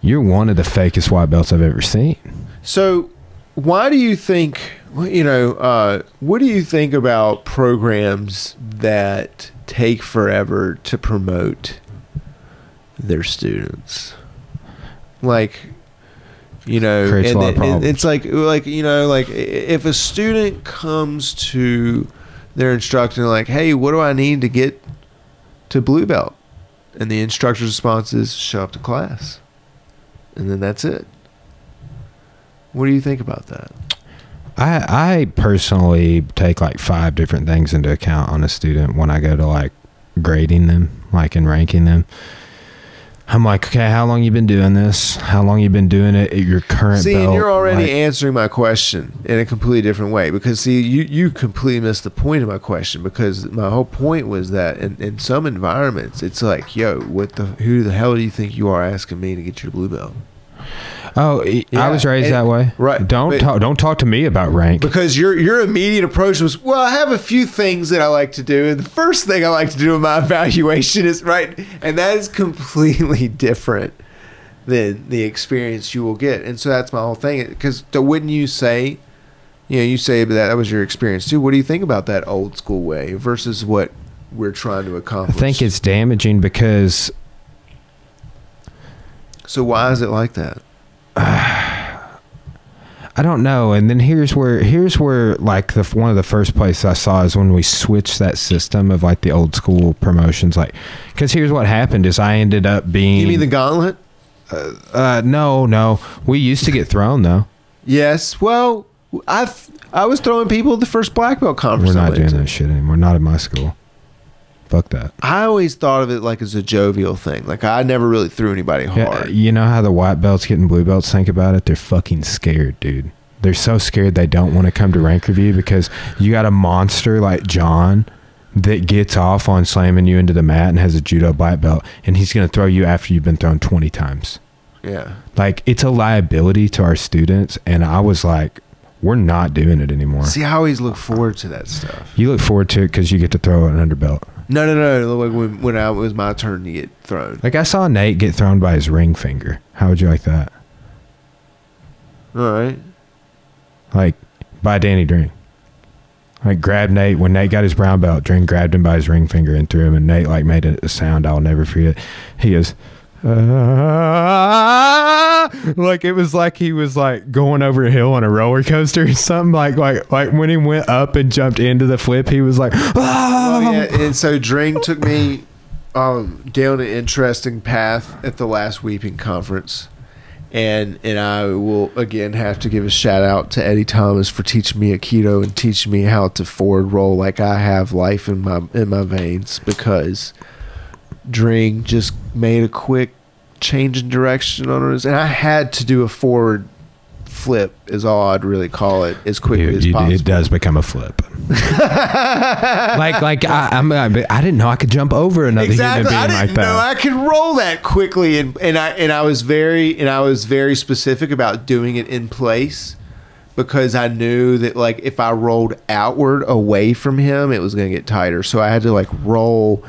S1: you're one of the fakest white belts I've ever seen.
S2: So, why do you think? You know, uh, what do you think about programs that take forever to promote their students? Like, you know,
S1: Creates
S2: and
S1: lot
S2: it- and it's like, like you know, like if a student comes to their instructor like, "Hey, what do I need to get to blue belt?" and the instructor's response is, "Show up to class," and then that's it. What do you think about that?
S1: I I personally take like five different things into account on a student when I go to like grading them, like and ranking them. I'm like, okay, how long you been doing this? How long you been doing it at your current
S2: See,
S1: belt?
S2: and you're already
S1: Like,
S2: answering my question in a completely different way because see, you you completely missed the point of my question because my whole point was that in, in some environments it's like, yo, what the who the hell do you think you are asking me to get your blue belt?
S1: Oh, I was raised
S2: and-
S1: that way.
S2: right,
S1: Don't
S2: but-
S1: talk. Don't talk to me about rank.
S2: Because your your immediate approach was, well, I have a few things that I like to do, and the first thing I like to do in my evaluation is right, and that is completely different than the experience you will get, and so that's my whole thing. Because wouldn't you say, you know, you say that that was your experience too. What do you think about that old school way versus what we're trying to accomplish?
S1: I think it's damaging because
S2: so. Why is it like that?
S1: I don't know. And then here's where here's where like the one of the first places I saw is when we switched that system of like the old school promotions. Like, because here's what happened is I ended up being.
S2: You mean the gauntlet?
S1: Uh, no, no. We used to get thrown though.
S2: Yes. Well, I I was throwing people at the first black belt conference.
S1: We're not doing that shit anymore. Not at my school. Fuck that.
S2: I always thought of it like as a jovial thing. Like I never really threw anybody
S1: Yeah,
S2: hard.
S1: you know how the white belts getting blue belts think about it? They're fucking scared, dude. They're so scared they don't want to come to rank review because you got a monster like John that gets off on slamming you into the mat and has a judo black belt, and he's gonna throw you after you've been thrown twenty times.
S2: Yeah.
S1: Like it's a liability to our students, and I was like, we're not doing it anymore.
S2: See, I always look forward to that stuff.
S1: You look forward to it because you get to throw an underbelt.
S2: No, no, no. Like when when I, it was my turn to get thrown.
S1: Like I saw Nate get thrown by his ring finger. How would you like that?
S2: All right.
S1: Like by Danny Dring. Like grabbed Nate when Nate got his brown belt. Dring grabbed him by his ring finger and threw him, and Nate like made a, a sound I'll never forget. He goes, "Ah," like it was like he was like going over a hill on a roller coaster or something. Like like like when he went up and jumped into the flip, he was like, "Ah."
S2: yeah, and so Dring took me um, down an interesting path at the last Weeping conference, and and I will again have to give a shout out to Eddie Thomas for teaching me Aikido and teaching me how to forward roll like I have life in my in my veins because Dring just made a quick change in direction on us, and I had to do a forward flip is all I'd really call it as quickly
S1: You-
S2: as
S1: you-
S2: possible.
S1: it does become a flip. like like I, I'm I didn't know I could jump over another
S2: exactly. I
S1: human
S2: didn't
S1: being like that.
S2: know I could roll that quickly, and and I and I was very and I was very specific about doing it in place because I knew that like if I rolled outward away from him, it was going to get tighter. So I had to like roll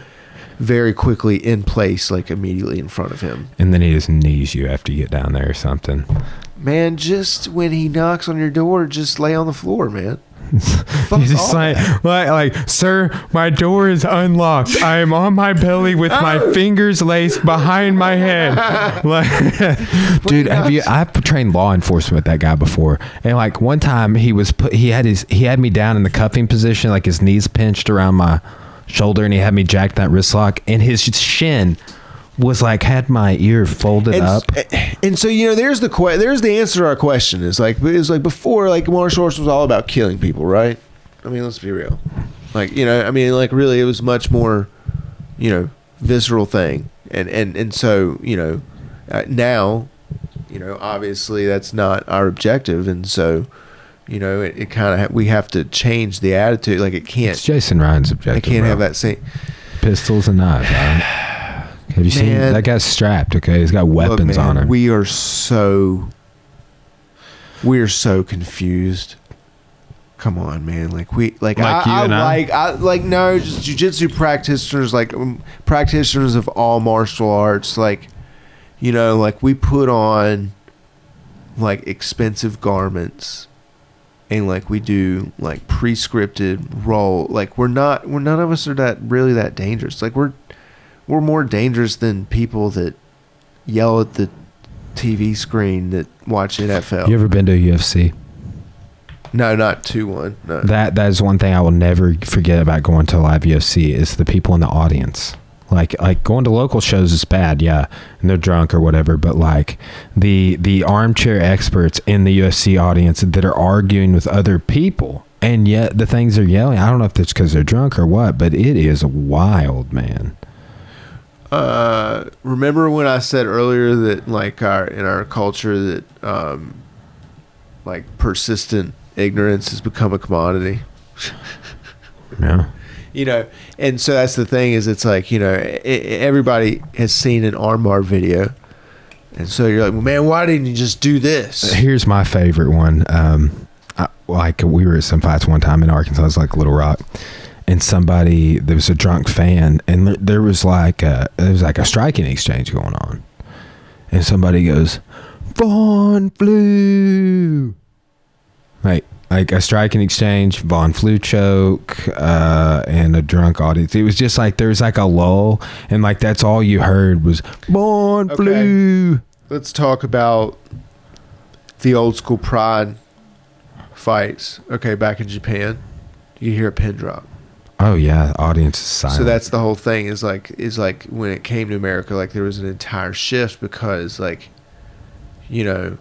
S2: very quickly in place, like immediately in front of him.
S1: and then he just knees you after you get down there or something.
S2: Man, just when he knocks on your door, just lay on the floor, man.
S1: He's just like, like, like, sir, my door is unlocked. I am on my belly with my fingers laced behind my head. Like, dude, have you? I've trained law enforcement with that guy before, and like one time he was put, he had his, he had me down in the cuffing position, like his knees pinched around my shoulder, and he had me jack that wrist lock, and his shin was like had my ear folded
S2: and,
S1: up.
S2: and so you know there's the que- there's the answer to our question is like it's like before like martial arts was all about killing people right? I mean let's be real. Like you know i mean like really it was much more you know visceral thing. And and and so you know uh, now you know obviously that's not our objective. And so you know it, it kind of ha- we have to change the attitude like it can't It's
S1: Jason Ryan's objective.
S2: i can't
S1: bro.
S2: have that same
S1: pistols and knives. Have you seen that guy's strapped? Okay, he's got weapons
S2: Look, man,
S1: on him.
S2: We are so we are so confused. Come on, man. Like we like,
S1: Like
S2: I, I
S1: I?
S2: like I like no just jujitsu practitioners like um, practitioners of all martial arts like you know like we put on like expensive garments and like we do like pre-scripted role like we're not we're none of us are that really that dangerous like we're we're more dangerous than people that yell at the TV screen that watch NFL.
S1: You ever been to UFC?
S2: no, not two one. No.
S1: That that is one thing I will never forget about going to a live UFC is the people in the audience. Like like going to local shows is bad, yeah, and they're drunk or whatever. But like the the armchair experts in the UFC audience that are arguing with other people, and yet the things they're yelling. I don't know if it's because they're drunk or what, but it is wild, man.
S2: uh, remember when I said earlier that like our in our culture that um, like persistent ignorance has become a commodity.
S1: Yeah.
S2: You know, and so that's the thing is it's like you know i i everybody has seen an armbar video, and so you're like, well, man, why didn't you just do this?
S1: Here's my favorite one. Um, I, like we were at some fights one time in Arkansas, it was like Little Rock, and somebody there was a drunk fan, and there, there was like a, there was like a striking exchange going on, and somebody goes, "Von Flue," like like a strike striking exchange, Von Flue choke, uh, and a drunk audience. It was just like there was like a lull, and like that's all you heard was Vaughn
S2: Okay.
S1: flew.
S2: Let's talk about the old school pride fights. Okay, back in Japan, you hear a pin drop.
S1: Oh yeah, audience is silent.
S2: So that's the whole thing. Is like is like when it came to America, like there was an entire shift because like, you know,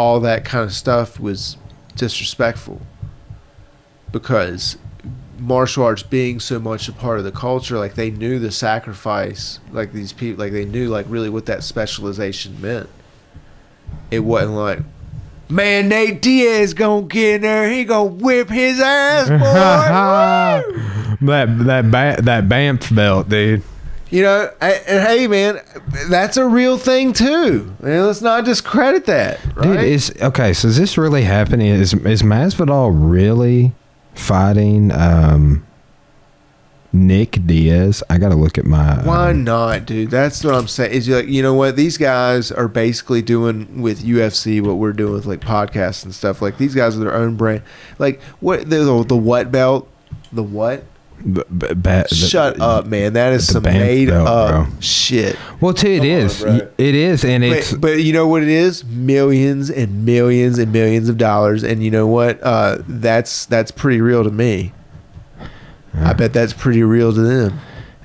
S2: all that kind of stuff was disrespectful because martial arts being so much a part of the culture, like they knew the sacrifice, like these people, like they knew like really what that specialization meant. It wasn't like, man, Nate Diaz gonna get in there, he gonna whip his ass, boy.
S1: That that ba- that BMF belt, dude.
S2: You know, and hey, man, that's a real thing too. Man, let's not discredit that, right?
S1: Dude, is okay. So is this really happening? Is is Masvidal really fighting um, Nick Diaz? I got to look at my.
S2: Why
S1: um,
S2: not, dude? That's what I'm saying. Is like you know what these guys are basically doing with UFC, what we're doing with like podcasts and stuff. Like these guys are their own brand. Like what the the, the what belt? The what?
S1: B- b- ba- the-
S2: Shut up, man. That is some
S1: BMF
S2: made
S1: belt,
S2: up
S1: bro.
S2: shit.
S1: Well, too, it
S2: Come on,
S1: is.
S2: bro.
S1: It is, and it's.
S2: But, but you know what it is? Millions and millions and millions of dollars. And you know what? Uh, that's that's pretty real to me. I bet that's pretty real to them.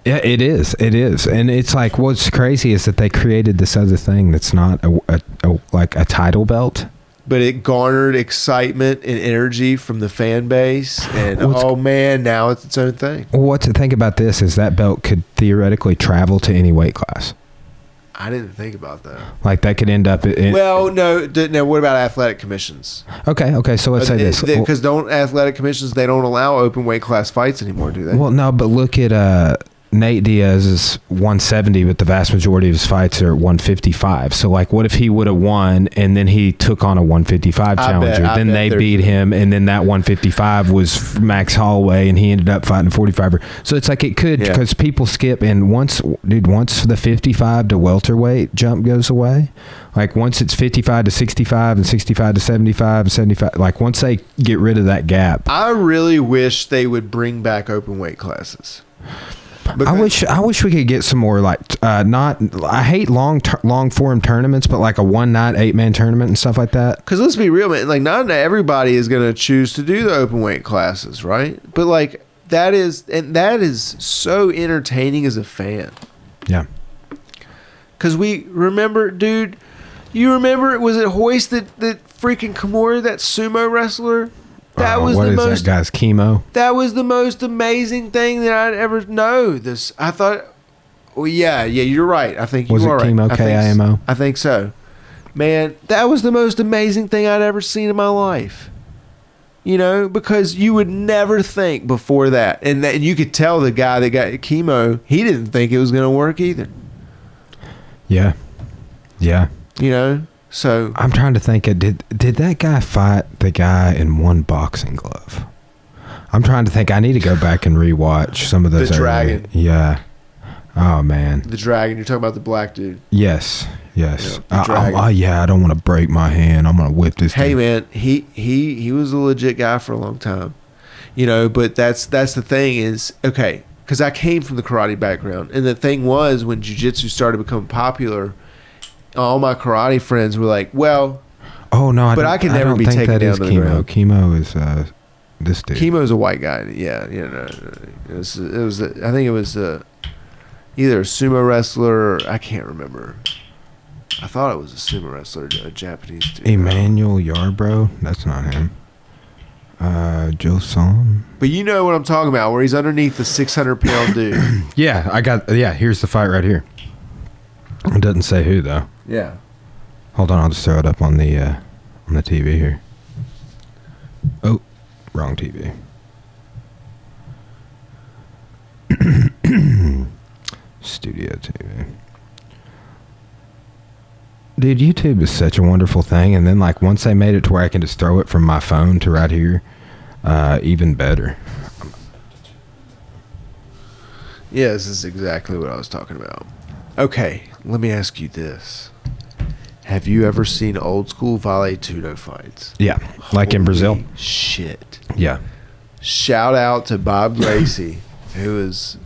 S1: Yeah, it is. It is, and it's like what's crazy is that they created this other thing that's not a, a, a like a title belt.
S2: But it garnered excitement and energy from the fan base and
S1: What's-
S2: oh man now it's its own thing
S1: Well, what to think about this is that belt could theoretically travel to any weight class.
S2: i didn't think about that
S1: Like that could end up in.
S2: well no no what about athletic commissions
S1: okay, okay. So let's say this.
S2: because don't athletic commissions they don't allow open weight class fights anymore do they
S1: Well, no, but look at uh, Nate Diaz is 170, but the vast majority of his fights are 155. So, like, what if he would have won and then he took on a 155
S2: I
S1: challenger?
S2: I
S1: then they beat him, and then that 155 was Max Holloway, and he ended up fighting a 45er. So it's like it could
S2: Yeah.
S1: because people skip, and once, dude, once the 55 to welterweight jump goes away, like once it's 55 to 65 and 65 to 75 and 75, like once they get rid of that gap,
S2: i really wish they would bring back open weight classes
S1: I wish I wish we could get some more like uh, not I hate long ter- long form tournaments, but like a one night eight man tournament and stuff like that.
S2: Because let's be real, man. Like, not everybody is going to choose to do the open weight classes, right? But like, that is, and that is so entertaining as a fan.
S1: Yeah,
S2: Because we remember, dude. You remember? Was it Royce that that freaking Kimura, that sumo wrestler? That
S1: Uh,
S2: was
S1: what
S2: the
S1: is
S2: most.
S1: that guy's Kimo.
S2: That was the most amazing thing that I'd ever know. This, I thought. Well, yeah, yeah, you're right. I think you
S1: Was it
S2: right.
S1: Kimo,
S2: I think s-
S1: K-I-M-O?
S2: I think so. Man, that was the most amazing thing I'd ever seen in my life. You know, because you would never think before that, and that, and you could tell the guy that got chemo, he didn't think it was going to work either.
S1: Yeah, yeah.
S2: You know, so
S1: I'm trying to think. Of, did did that guy fight the guy in one boxing glove? I'm trying to think. I need to go back and rewatch some of
S2: The
S1: those. early-
S2: Dragon.
S1: Yeah. Oh man.
S2: the dragon. You're talking about the black dude.
S1: Yes. Yes.
S2: Yeah, the
S1: I- I- oh yeah. I don't want to break my hand. I'm gonna whip this.
S2: Hey
S1: dude.
S2: man, he he he was a legit guy for a long time, you know. But that's that's the thing is okay because I came from the karate background, and the thing was when jujitsu started becoming popular, all my karate friends were like, "Well,
S1: Oh no. I
S2: But I can never be
S1: think
S2: taken
S1: that
S2: down
S1: is
S2: to the
S1: chemo.
S2: ground.
S1: Kimo is uh, this dude.
S2: Kimo's a white guy." Yeah, you know, it was it was I think it was uh, either a sumo wrestler I can't remember. I thought it was a sumo wrestler, a Japanese dude.
S1: Emmanuel Yarbrough. That's not him. Uh, Joe Son.
S2: But you know what I'm talking about, where he's underneath the 600 pound dude.
S1: Yeah, I got. Yeah, here's the fight right here. It doesn't say who though.
S2: Yeah.
S1: Hold on, I'll just throw it up on the uh, on the TV here. Oh, wrong TV. Studio TV. Dude, YouTube is such a wonderful thing, and then like once they made it to where I can just throw it from my phone to right here, uh, even better.
S2: Yeah, this is exactly what I was talking about. Okay, let me ask you this. Have you ever seen old school Vale Tudo fights?
S1: Yeah, like in Brazil.
S2: Shit.
S1: Yeah,
S2: Shout out to Bob Gracie, who is.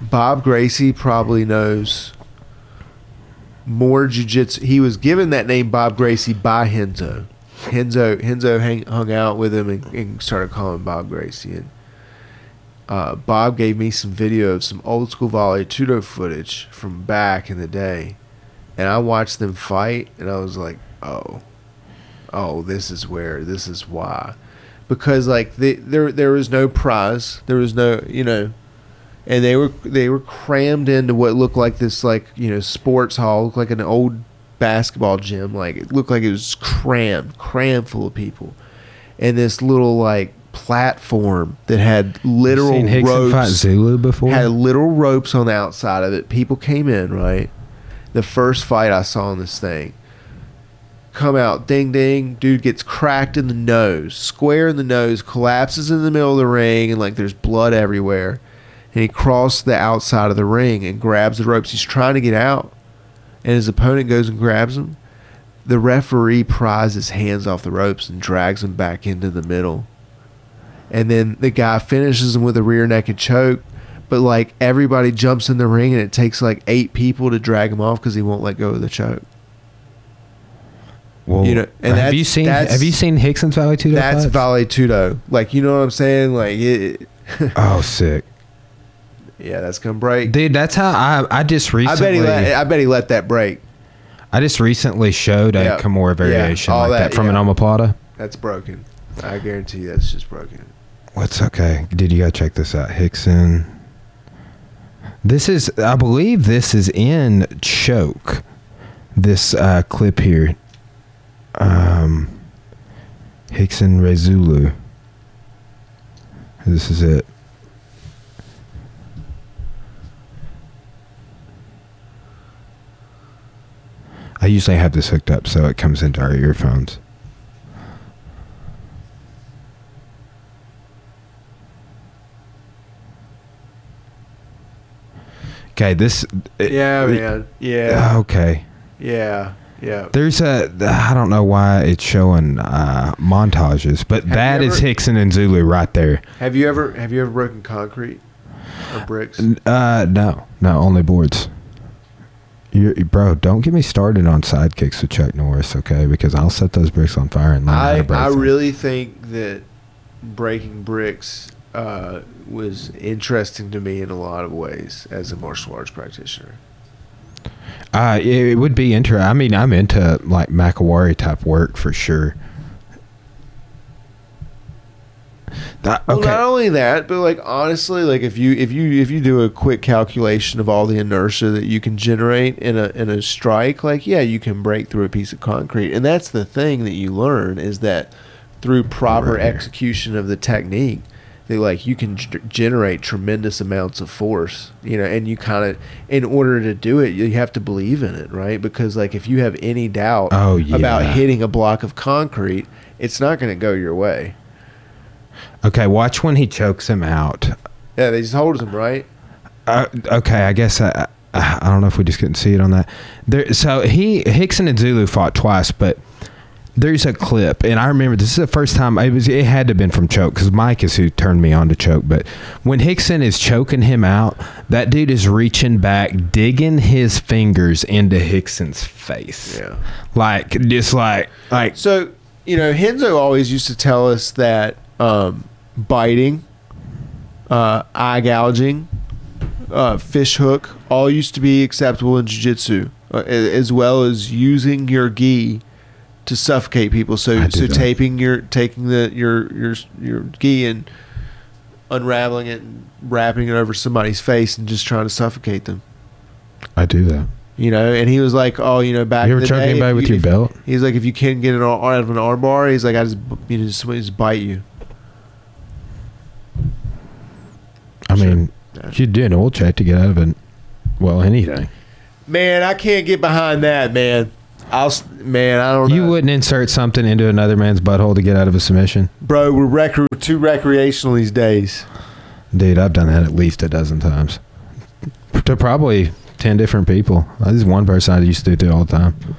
S2: Bob Gracie probably knows more jujitsu. He was given that name Bob Gracie by Renzo. Renzo Renzo hang, hung out with him and, and started calling him Bob Gracie. And uh, Bob gave me some video of some old school Vale Tudo footage from back in the day, and I watched them fight, and I was like, oh, oh, this is where, this is why. because like they, there there was no prize, there was no you know, and they were they were crammed into what looked like this like you know sports hall, looked like an old basketball gym, like it looked like it was crammed, crammed full of people, and this little like platform that had literal
S1: Seen Rickson fight
S2: ropes
S1: Zulu before?
S2: had literal ropes on the outside of it. People came in, right? The first fight I saw on this thing. Come out, ding ding, dude gets cracked in the nose, square in the nose, collapses in the middle of the ring, and like there's blood everywhere. And he crosses the outside of the ring and grabs the ropes. He's trying to get out, and his opponent goes and grabs him. The referee pries his hands off the ropes and drags him back into the middle and then the guy finishes him with a rear naked choke. But like everybody jumps in the ring, and it takes like eight people to drag him off because he won't let go of the choke.
S1: well,
S2: you know, and
S1: have you seen Have you seen Rickson's Vale Tudo
S2: That's
S1: fights?
S2: Vale Tudo. Like you know what I'm saying? Like it,
S1: oh, sick,
S2: yeah, that's gonna break.
S1: dude. That's how I I just recently.
S2: I bet he let. I bet he let that break.
S1: I just recently showed a
S2: Yeah.
S1: Kimura variation
S2: all
S1: like that,
S2: that,
S1: from an
S2: yeah.
S1: omoplata.
S2: That's broken. I guarantee you that's just broken.
S1: What's okay? Did you gotta check this out, Rickson? This is, I believe, this is in choke. This uh, clip here, um, Rickson Rezulu. This is it. I usually have this hooked up so it comes into our earphones. Okay, this.
S2: Yeah, man. Yeah,
S1: Okay.
S2: yeah, yeah.
S1: There's a. I don't know why it's showing uh, montages, but
S2: Have
S1: that
S2: you
S1: is Rickson and Zulu right there.
S2: Have you ever have you ever broken concrete or bricks?
S1: Uh, no, no, only boards. You, bro, don't get me started on sidekicks with Chuck Norris, okay? Because I'll set those bricks on fire and learn how
S2: I
S1: to break
S2: I
S1: them.
S2: really think that breaking bricks uh, was interesting to me in a lot of ways as a martial arts practitioner.
S1: Uh, it, it would be interesting. I mean, I'm into like makiwara type work for sure. That- okay.
S2: Well, not only that, but like honestly, like if you if you if you do a quick calculation of all the inertia that you can generate in a in a strike, like yeah, you can break through a piece of concrete, and that's the thing that you learn is that through proper execution of the technique, like you can g- generate tremendous amounts of force, you know, and you kind of in order to do it, you have to believe in it, right? Because like if you have any doubt
S1: Oh, yeah.
S2: about hitting a block of concrete, it's not going to go your way.
S1: okay, watch when he chokes him out.
S2: Yeah, they just hold him right.
S1: Uh, okay, I guess I, I I don't know if we just couldn't see it on that. There, so he Rickson and Zulu fought twice, but there's a clip, and I remember this is the first time it was. It had to have been from choke because Mike is who turned me on to choke. But when Rickson is choking him out, that dude is reaching back, digging his fingers into Rickson's face,
S2: Yeah.
S1: like just like like
S2: So, you know, Henzo always used to tell us that um, biting, uh, eye gouging, uh, fish hook, all used to be acceptable in jiu-jitsu, uh, as well as using your gi to suffocate people. So, so
S1: that.
S2: taping your, taking the your your your gi and unraveling it and wrapping it over somebody's face and just trying to suffocate them.
S1: I do that.
S2: You know, and he was like, "Oh, you know, back
S1: you
S2: in
S1: ever choke anybody with
S2: you-
S1: your belt?
S2: He's like, if you can't get it out out of an arm bar, he's like, I just, you know, just, just bite you.
S1: I
S2: Sure.
S1: mean,
S2: Yeah.
S1: you do an old check to get out of it. Well, anything.
S2: Man, I can't get behind that, man. I'll, man, I don't know.
S1: You wouldn't insert something into another man's butthole to get out of a submission?
S2: bro. We're, too recreational these days.
S1: Dude, I've done that at least a dozen times. To probably 10 different people. This is one person I used to do it all the time.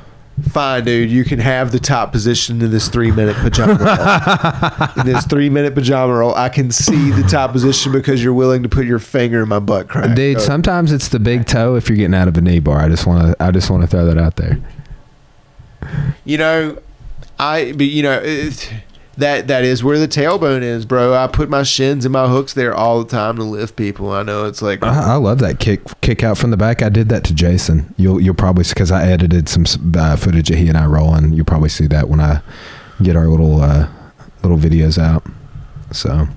S2: Fine, dude. You can have the top position in this three minute pajama roll. in this three minute pajama roll, I can see the top position because you're willing to put your finger in my butt crack.
S1: Dude, sometimes it's the big toe if you're getting out of a knee bar. I just want to I just want to throw that out there.
S2: You know, I, but you know, it, that that is where the tailbone is, bro. I put my shins and my hooks there all the time to lift people. I know it's like,
S1: I, I love that kick kick out from the back. I did that to Jason. You'll you'll probably because I edited some uh, footage of he and I rolling. You'll probably see that when I get our little uh, little videos out. So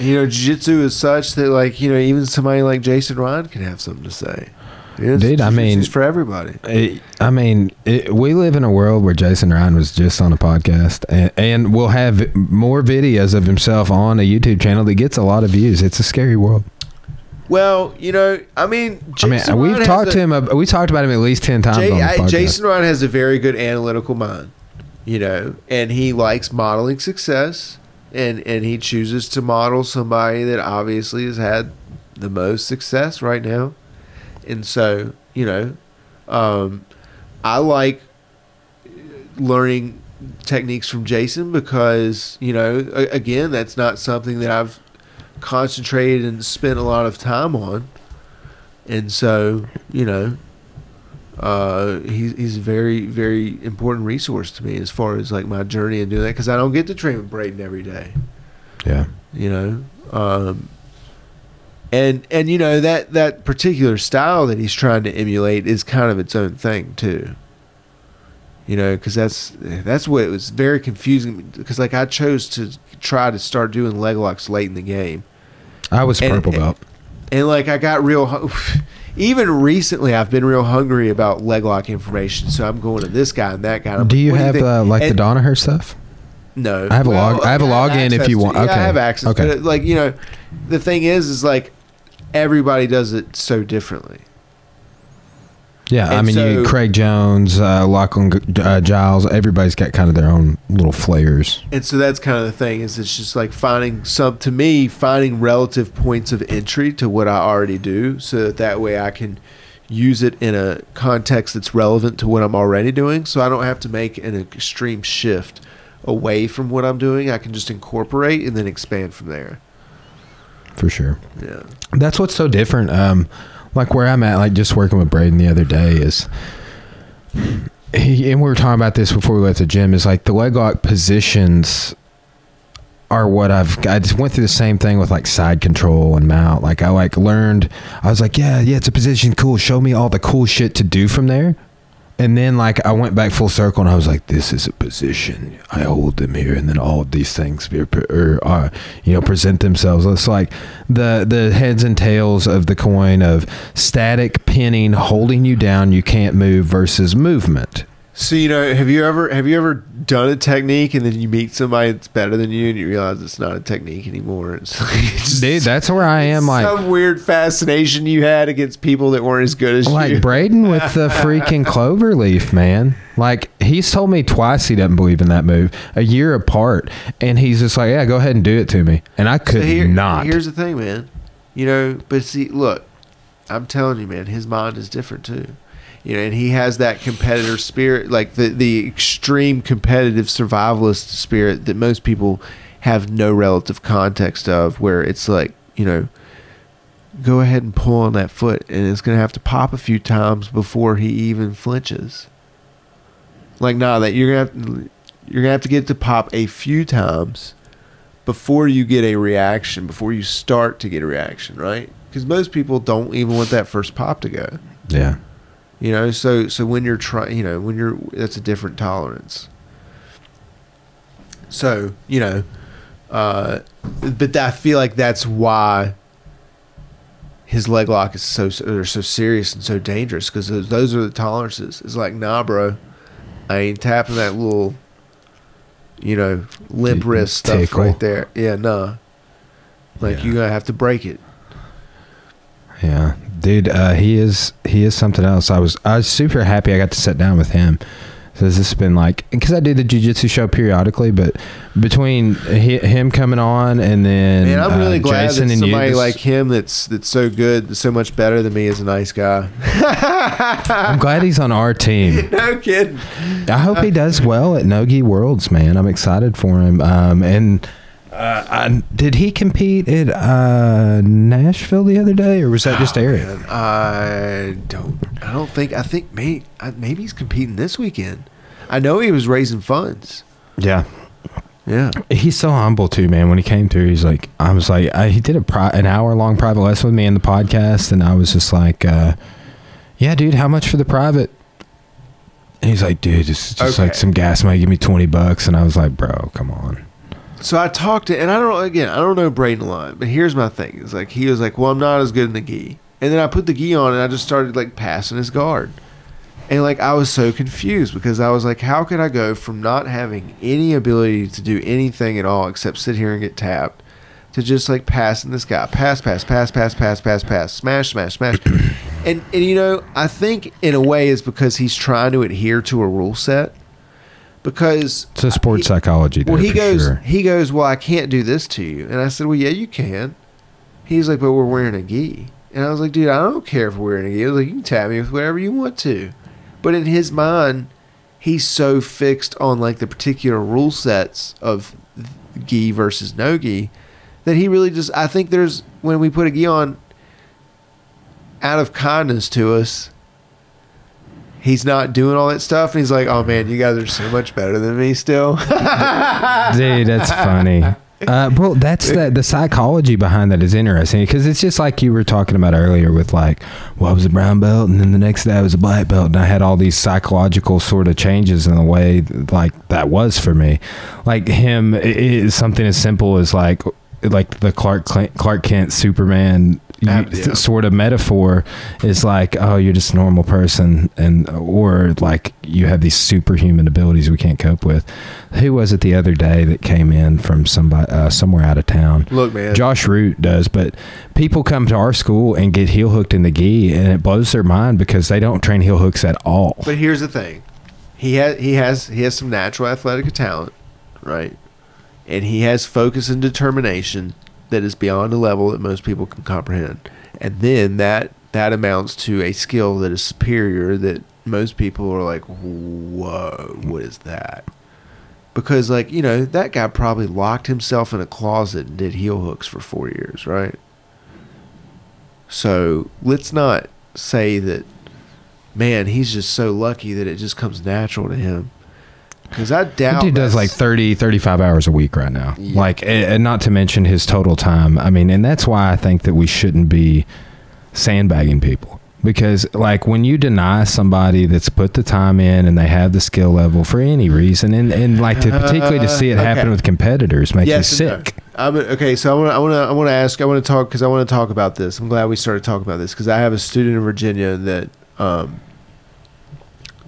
S2: You know, jiu-jitsu is such that like you know even somebody like Jason Ryan can have something to say. It's,
S1: Dude, I mean-
S2: jiu-jitsu's for everybody.
S1: It, I mean, it, we live in a world where Jason Ryan was just on a podcast, and, and will have more videos of himself on a YouTube channel that gets a lot of views. It's a scary world.
S2: Well, you know, I mean,
S1: I mean,
S2: Jason
S1: we've talked
S2: a-
S1: to him. We talked about him at least ten times
S2: Jay-
S1: on the
S2: I- Jason Ryan has a very good analytical mind, you know, and he likes modeling success, and and he chooses to model somebody that obviously has had the most success right now, and so you know, um, I like learning techniques from Jason because you know, a- again, that's not something that I've concentrated and spent a lot of time on, and so you know uh, he's he's a very very important resource to me as far as like my journey and doing that because I don't get to train with Braden every day,
S1: yeah,
S2: you know. Um, and and you know that that particular style that he's trying to emulate is kind of its own thing too. You know, because that's that's what it was very confusing because like I chose to try to start doing leg locks late in the game,
S1: I was
S2: And-
S1: purple
S2: and-
S1: belt.
S2: and like I got real. Even recently, I've been real hungry about leg lock information, so I'm going to this guy and that guy. I'm
S1: Do
S2: like,
S1: you have
S2: think?
S1: uh, like
S2: And-
S1: the Danaher stuff?
S2: No,
S1: I have a log- I have a login if you
S2: to-
S1: want-
S2: Yeah,
S1: okay.
S2: I have access.
S1: Okay.
S2: Like you know, the thing is, is like everybody does it so differently.
S1: Yeah, I
S2: And
S1: mean, you, Craig Jones, uh, Lachlan uh, Giles, everybody's got kind of their own little flares.
S2: And so that's kind of the thing is it's just like finding some to me finding relative points of entry to what I already do so that that way I can use it in a context that's relevant to what I'm already doing so I don't have to make an extreme shift away from what I'm doing I can just incorporate and then expand from there
S1: For sure.
S2: yeah
S1: That's what's so different. Um, like where I'm at, like just working with Braden the other day is, he and we were talking about this before we left the gym. Is like the leg lock positions are what I've. I just went through the same thing with like side control and mount. Like I like learned. I was like, yeah, yeah, it's a position. Cool. Show me all the cool shit to do from there. And then like I went back full circle and I was like, this is a position. I hold them here, and then all of these things be, or, uh, you know present themselves. It's like the the heads and tails of the coin of static pinning, holding you down, you can't move versus movement.
S2: So you know have you ever have you ever done a technique and then you meet somebody that's better than you and you realize it's not a technique anymore it's like it's just-
S1: Dude, that's where I am. Like
S2: some weird fascination you had against people that weren't as good as
S1: like
S2: you.
S1: Braden with the freaking clover leaf, man. Like he's told me twice he doesn't believe in that move, a year apart, and he's just like, "Yeah, go ahead and do it to me," and I
S2: So
S1: could
S2: here-
S1: not.
S2: Here's the thing, man. You know, but see, look, I'm telling you, man, his mind is different too. You know, and he has that competitor spirit, like the the extreme competitive survivalist spirit that most people have no relative context of. Where it's like, you know, go ahead and pull on that foot, and it's gonna have to pop a few times before he even flinches. Like, nah, that you're gonna have to, you're gonna have to get it to pop a few times before you get a reaction, before you start to get a reaction, right? Because most people don't even want that first pop to go.
S1: yeah,
S2: You know, so so when you're trying, you know, when you're that's a different tolerance. So you know, uh, but I feel like that's why his leg lock is so they're so serious and so dangerous because those, those are the tolerances. It's like, nah, bro, I ain't tapping that little, you know, limp wrist stuff
S1: tickle.
S2: right there. Yeah, nah. Like
S1: Yeah.
S2: you're gonna have to break it.
S1: yeah, dude. Uh, he is he is something else. I was I was super happy I got to sit down with him. So this has been like because I do the jujitsu show periodically, but between hi him coming on and then
S2: Man, I'm really
S1: uh,
S2: glad
S1: Jason
S2: that
S1: and you,
S2: somebody
S1: this-
S2: like him that's that's so good, so much better than me is a nice guy.
S1: I'm glad he's on our team.
S2: no kidding.
S1: I hope he does well at Nogi Worlds, man. I'm excited for him. Um, and uh, I, did he compete at uh, Nashville the other day, or was that just Eric?
S2: Man, I don't. I don't think. I think maybe maybe he's competing this weekend. I know he was raising funds.
S1: Yeah,
S2: Yeah.
S1: he's so humble too, man. When he came through, he's like, I was like, I, he did a pri- an hour long private lesson with me in the podcast, and I was just like, uh, yeah, dude, how much for the private? And he's like, dude, it's just like some gas money. Give me twenty bucks, and I was like, bro, come on.
S2: So I talked to, and I don't again, I don't know Braden a lot, but here's my thing: it's like he was like, "Well, I'm not as good in the gi," and then I put the gi on, and I just started like passing his guard, and like I was so confused because I was like, "How could I go from not having any ability to do anything at all except sit here and get tapped?" To just like passing this guy, pass, pass, pass, pass, pass, pass, pass, smash, smash, smash, and and you know I think in a way is because he's trying to adhere to a rule set, because
S1: It's a sports
S2: he-
S1: psychology. There
S2: well, he goes.
S1: sure.
S2: He goes. Well, I can't do this to you. And I said, Well, yeah, you can. He's like, But we're wearing a gi. And I was like, Dude, I don't care if we're wearing a gi. I was like, You can tap me with whatever you want to. But in his mind, he's so fixed on like the particular rule sets of gi versus no gi that he really just. I think there's when we put a gi on, out of kindness to us. He's not doing all that stuff, and he's like, "Oh man, you guys are so much better than me still."
S1: Dude, that's funny. Uh, well, that's the the psychology behind that is interesting because it's just like you were talking about earlier with like, well, I was a brown belt and then the next day I was a black belt and I had all these psychological sort of changes in the way like that was for me. Like him i- is something as simple as like like the Clark Cl- Clark Kent Superman you-
S2: yeah.
S1: sort of metaphor is like oh you're just a normal person and or like you have these superhuman abilities we can't cope with who was it the other day that came in from somebody uh, somewhere out of town
S2: Look, man.
S1: Josh Root does, but people come to our school and get heel hooked in the gi, and it blows their mind because they don't train heel hooks at all.
S2: But here's the thing. He has he has he has some natural athletic talent, right? And he has focus and determination that is beyond a level that most people can comprehend. And then that that amounts to a skill that is superior that most people are like, "Whoa, what is that?" Because like, you know, that guy probably locked himself in a closet and did heel hooks for 4 years, right? So, let's not say that man, he's just so lucky that it just comes natural to him. Because I doubt
S1: dude does like 30, 35 hours a week right now.
S2: Yeah.
S1: Like, and not to mention his total time. I mean, and that's why I think that we shouldn't be sandbagging people. Because, like, when you deny somebody that's put the time in and they have the skill level for any reason, and, and like, to particularly to see it happen
S2: Okay.
S1: with competitors makes
S2: Yes
S1: you
S2: and no.
S1: sick.
S2: I'm okay. So I want to I want to I want to ask. I want to talk because I want to talk about this. I'm glad we started talking about this because I have a student in Virginia that um,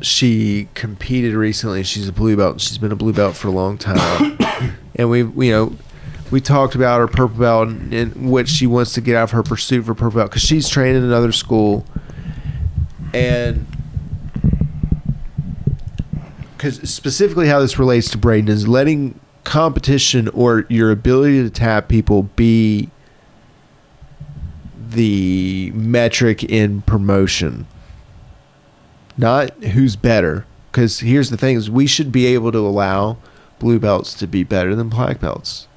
S2: she competed recently. She's a blue belt. She's been a blue belt for a long time, and we you know we talked about her purple belt and, and what she wants to get out of her pursuit for purple belt because she's trained in another school, and because specifically how this relates to Braden is letting competition or your ability to tap people be the metric in promotion not who's better because here's the thing is we should be able to allow blue belts to be better than black belts.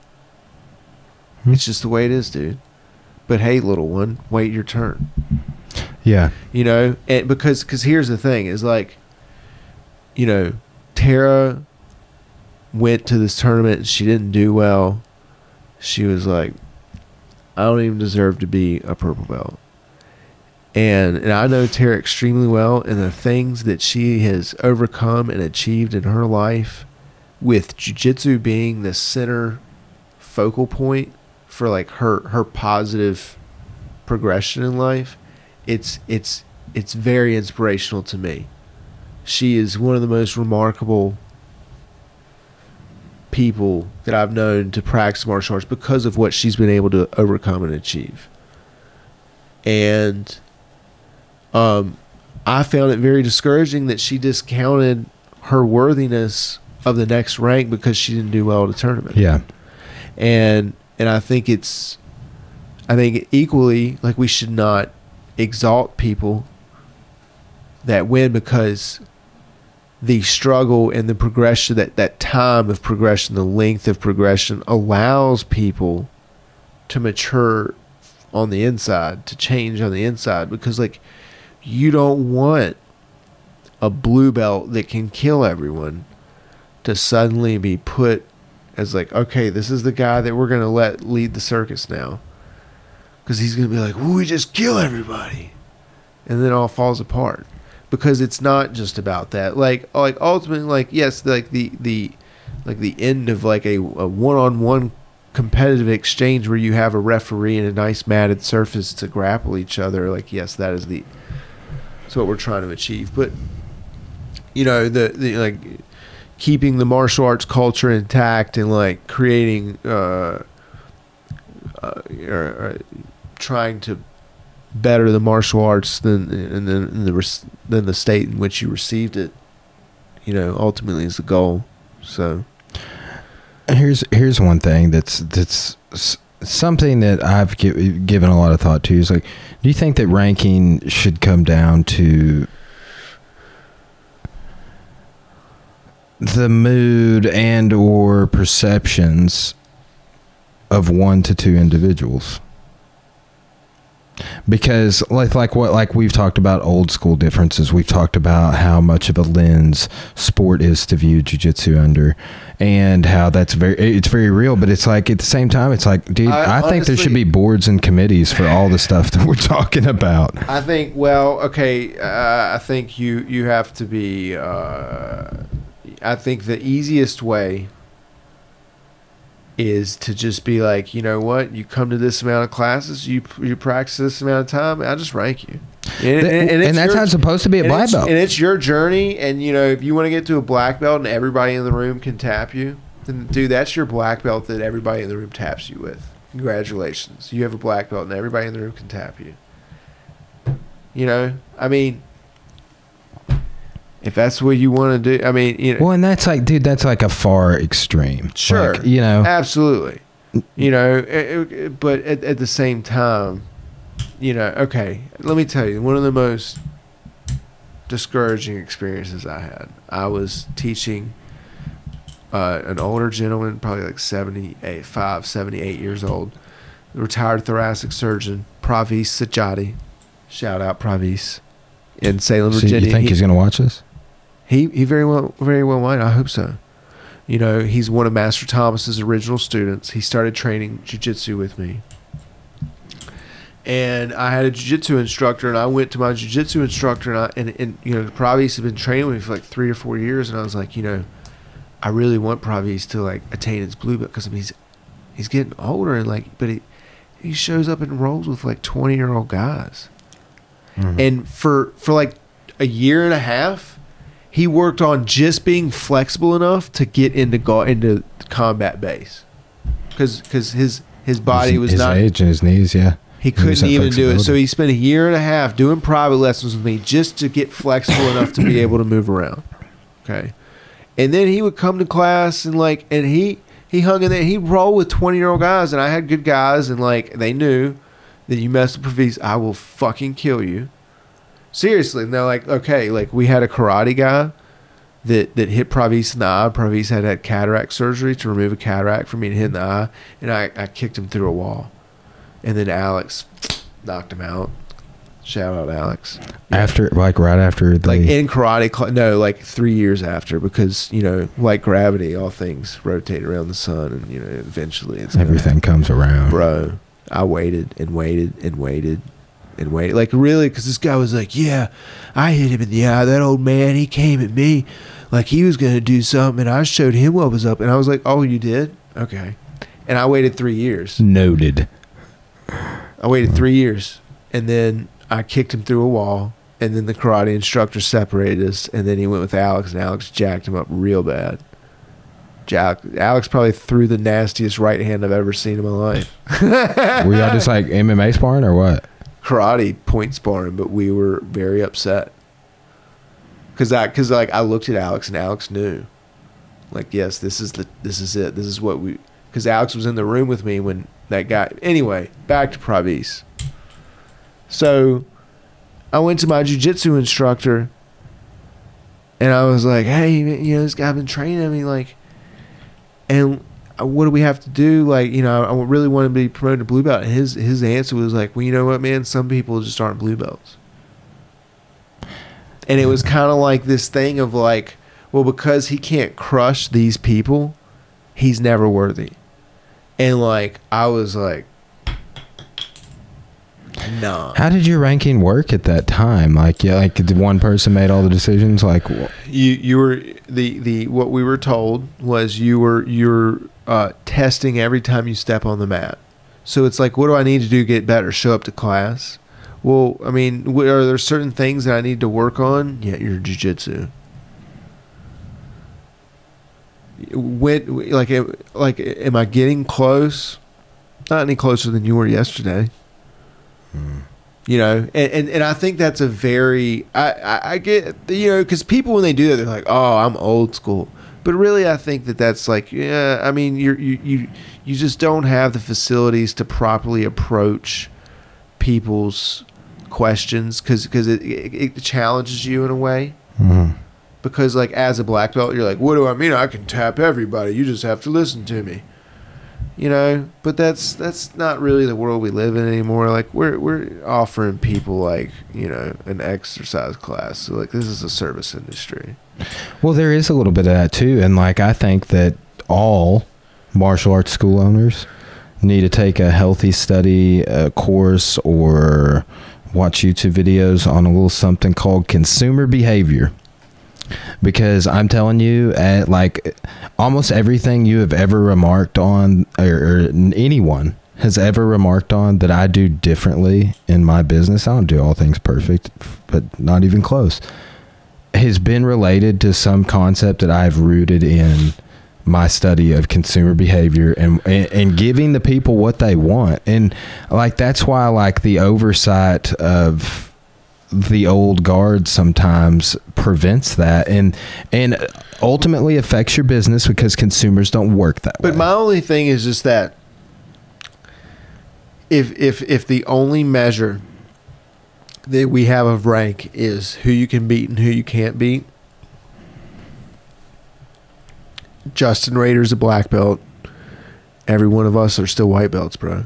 S1: Hmm.
S2: it's just the way it is dude. But hey little one wait your turn.
S1: Yeah.
S2: you know and because because here's the thing is like you know tara went to this tournament and she didn't do well. She was like i don't even deserve to be a purple belt and and i know tara extremely well and the things that she has overcome and achieved in her life with jiu-jitsu being the center focal point for like her her positive progression in life it's it's it's very inspirational to me. She is one of the most remarkable people that I've known to practice martial arts because of what she's been able to overcome and achieve. And um I found it very discouraging that she discounted her worthiness of the next rank because she didn't do well at a tournament
S1: Yeah.
S2: and and I think it's I think equally like we should not exalt people that win because the struggle and the progression that that time of progression the length of progression allows people to mature on the inside to change on the inside because like you don't want a blue belt that can kill everyone to suddenly be put as like, okay, this is the guy that we're gonna let lead the circus now, because he's gonna be like, "Ooh, we just kill everybody," and then all falls apart. Because it's not just about that. Like, like ultimately, like yes, like the the like the end of like a, a one-on-one competitive exchange where you have a referee and a nice matted surface to grapple each other like yes that is the that's what we're trying to achieve. But you know the, the like keeping the martial arts culture intact and like creating uh, uh or, or trying to better the martial arts than and then the than the state in which you received it you know ultimately is the goal. So
S1: Here's here's one thing that's that's something that I've gi- given a lot of thought to is like, do you think that ranking should come down to the mood and or perceptions of one to two individuals? Because like like what like we've talked about old school differences, we've talked about how much of a lens sport is to view jujitsu under, and how that's very it's very real. But it's like at the same time, it's like, dude,
S2: I
S1: I, think there should be boards and committees for all the stuff that we're talking about.
S2: I think. Well, okay. Uh, I think you you have to be. Uh, I think the easiest way is to just be like, you know what? You come to this amount of classes, you you practice this amount of time. I just rank you, and,
S1: And,
S2: it's
S1: that's
S2: your-
S1: how it's supposed to be at
S2: and
S1: black belt.
S2: and it's your journey. And you know, if you want to get to a black belt and everybody in the room can tap you, then dude, that's your black belt that everybody in the room taps you with. Congratulations, you have a black belt and everybody in the room can tap you. You know, I mean, if that's what you want to do, I mean, you know,
S1: Well, and that's like, dude, that's like a far extreme.
S2: Sure.
S1: Like, you know,
S2: Absolutely. You know, it- it- but at, at the same time, you know, okay, let me tell you, one of the most discouraging experiences I had, I was teaching uh, an older gentleman, probably like 78, 5, 78 years old, retired thoracic surgeon, Pravis Sajati. Shout out Pravis in Salem,
S1: so
S2: Virginia.
S1: you think
S2: He-
S1: he's going to watch this?
S2: He he very well very well might. I hope so. You know, he's one of Master Thomas's original students. He started training jujitsu with me. And I had a jiu-jitsu instructor, and I went to my jiu-jitsu instructor, and, I, and, and you know, Pravis had been training with me for like three or four years, and I was like, you know, I really want Pravis to like attain his blue belt because I mean, he's he's getting older, and like, but he he shows up and rolls with like twenty year old guys
S1: Mhm.
S2: and for for like a year and a half he worked on just being flexible enough to get into go into combat base. Because because his his body
S1: his,
S2: was
S1: his
S2: not
S1: age and his knees. Yeah,
S2: he couldn't even do it. So he spent a year and a half doing private lessons with me just to get flexible enough to be able to move around okay? And then he would come to class and like and he he hung in there. He rolled with 20 year old guys and i had good guys and like they knew that you mess with Pravis, i will fucking kill you seriously and they're like okay like we had a karate guy that that hit Pravis in the eye. Pravis had had cataract surgery to remove a cataract from being hit in the eye, and I, I kicked him through a wall. And then Alex knocked him out. Shout out Alex.
S1: after like right after the
S2: Like in karate, cl- no, like three years after, because you know, like gravity, all things rotate around the sun, and you know, eventually it's
S1: everything comes around.
S2: bro. I waited and waited and waited and waited. Like really, because this guy was like, "Yeah, I hit him in the eye. That old man, he came at me like he was gonna do something, and I showed him what was up." And I was like, "Oh, you did? Okay." And I waited three years.
S1: Noted.
S2: I waited three years, and then I kicked him through a wall. And then the karate instructor separated us, and then he went with Alex, and Alex jacked him up real bad. Jack, Alex probably threw the nastiest right hand I've ever seen in my life.
S1: Were y'all just like MMA sparring or what?
S2: Karate point sparring, but we were very upset because I because like I looked at Alex and Alex knew, like yes, this is the this is it, this is what we because Alex was in the room with me when that guy. Anyway, back to Pravis. So, I went to my jujitsu instructor, and I was like, "Hey, you know, this guy been training me like." and Uh, what do we have to do? Like, you know, I I really want to be promoted to blue belt. And his his answer was like, well, you know what, man? Some people just aren't blue belts. And it was kind of like this thing of like, well, because he can't crush these people, he's never worthy. And like, I was like, no.
S1: How did your ranking work at that time? Like, yeah, like did one person made all the decisions? Like, wh-
S2: You you were the the what we were told was you were you're uh, testing every time you step on the mat. So it's like, what do I need to do to get better? Show up to class. Well, I mean, are there certain things that I need to work on? Yeah, your jujitsu. When like like am I getting close? Not any closer than you were yesterday. You know, and, and, and I think that's a very I, I, I get you know because people when they do that they're like oh I'm old school, but really I think that that's like yeah I mean you're, you you you just don't have the facilities to properly approach people's questions because because it, it, it challenges you in a way.
S1: Mhm.
S2: because like as a black belt you're like what do i mean? I can tap everybody. You just have to listen to me you know but that's that's not really the world we live in anymore. Like we're we're offering people like you know an exercise class. So like this is a service industry.
S1: Well, there is a little bit of that too, and like I think that all martial arts school owners need to take a healthy study uh, course or watch YouTube videos on a little something called consumer behavior. Because I'm telling you, at like almost everything you have ever remarked on, or, or anyone has ever remarked on that I do differently in my business, I don't do all things perfect, but not even close has been related to some concept that I've rooted in my study of consumer behavior and, and and giving the people what they want. And like that's why like the oversight of the old guard sometimes prevents that and and ultimately affects your business because consumers don't work that
S2: but
S1: way.
S2: But my only thing is just that if if if the only measure that we have of rank is who you can beat and who you can't beat Justin Rader's a black belt. Every one of us are still white belts, bro.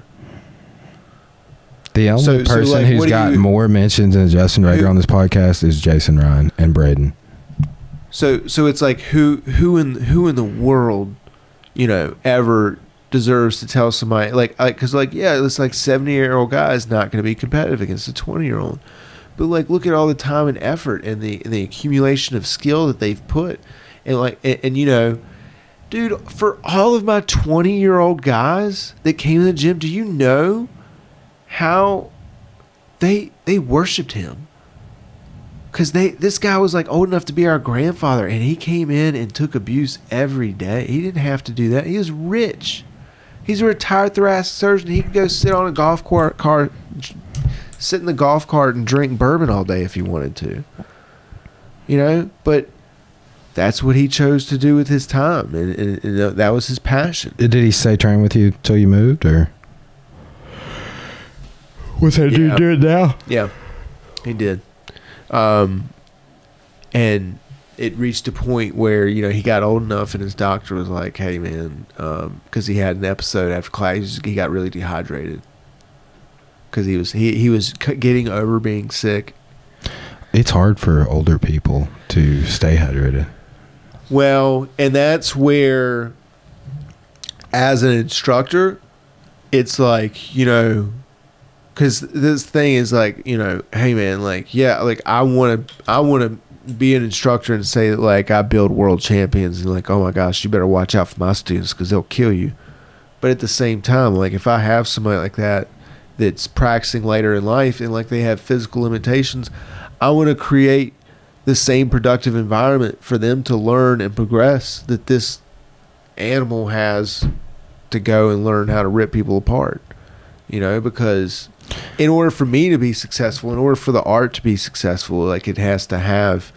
S1: The only
S2: so, so,
S1: person
S2: like,
S1: who's got
S2: you-
S1: more mentions than Justin Rader
S2: Who-
S1: on this podcast is Jason Ryan and Braden.
S2: So so it's like who who in who in the world, you know, ever deserves to tell somebody like because like yeah, it's like seventy year old guy is not going to be competitive against a twenty year old, but like look at all the time and effort and the and the accumulation of skill that they've put, and like and, and you know. Dude, for all of my 20 year old guys that came to the gym, do you know how they they worshipped him? Cause they this guy was like old enough to be our grandfather, and he came in and took abuse every day. He didn't have to do that. He was rich. He's a retired thoracic surgeon. He could go sit on a golf cart, car, sit in the golf cart and drink bourbon all day if he wanted to. You know, but that's what he chose to do with his time, and, and, and that was his passion.
S1: Did he stay train with you till you moved, or was that
S2: dude
S1: do it now?
S2: Yeah, he did. Um, and it reached a point where you know he got old enough, and his doctor was like, "Hey, man," because he had an episode after class, he got really dehydrated because he was he he was getting over being sick.
S1: It's hard for older people to stay hydrated.
S2: Well, and that's where, as an instructor, it's like you know, because this thing is like you know, hey man, like yeah, like I want to, I want to be an instructor and say that like I build world champions and like oh my gosh, you better watch out for my students because they'll kill you. But at the same time, like if I have somebody like that that's practicing later in life and like they have physical limitations, I want to create the same productive environment for them to learn and progress that this animal has to go and learn how to rip people apart. You know, because in order for me to be successful, in order for the art to be successful, like it has to have,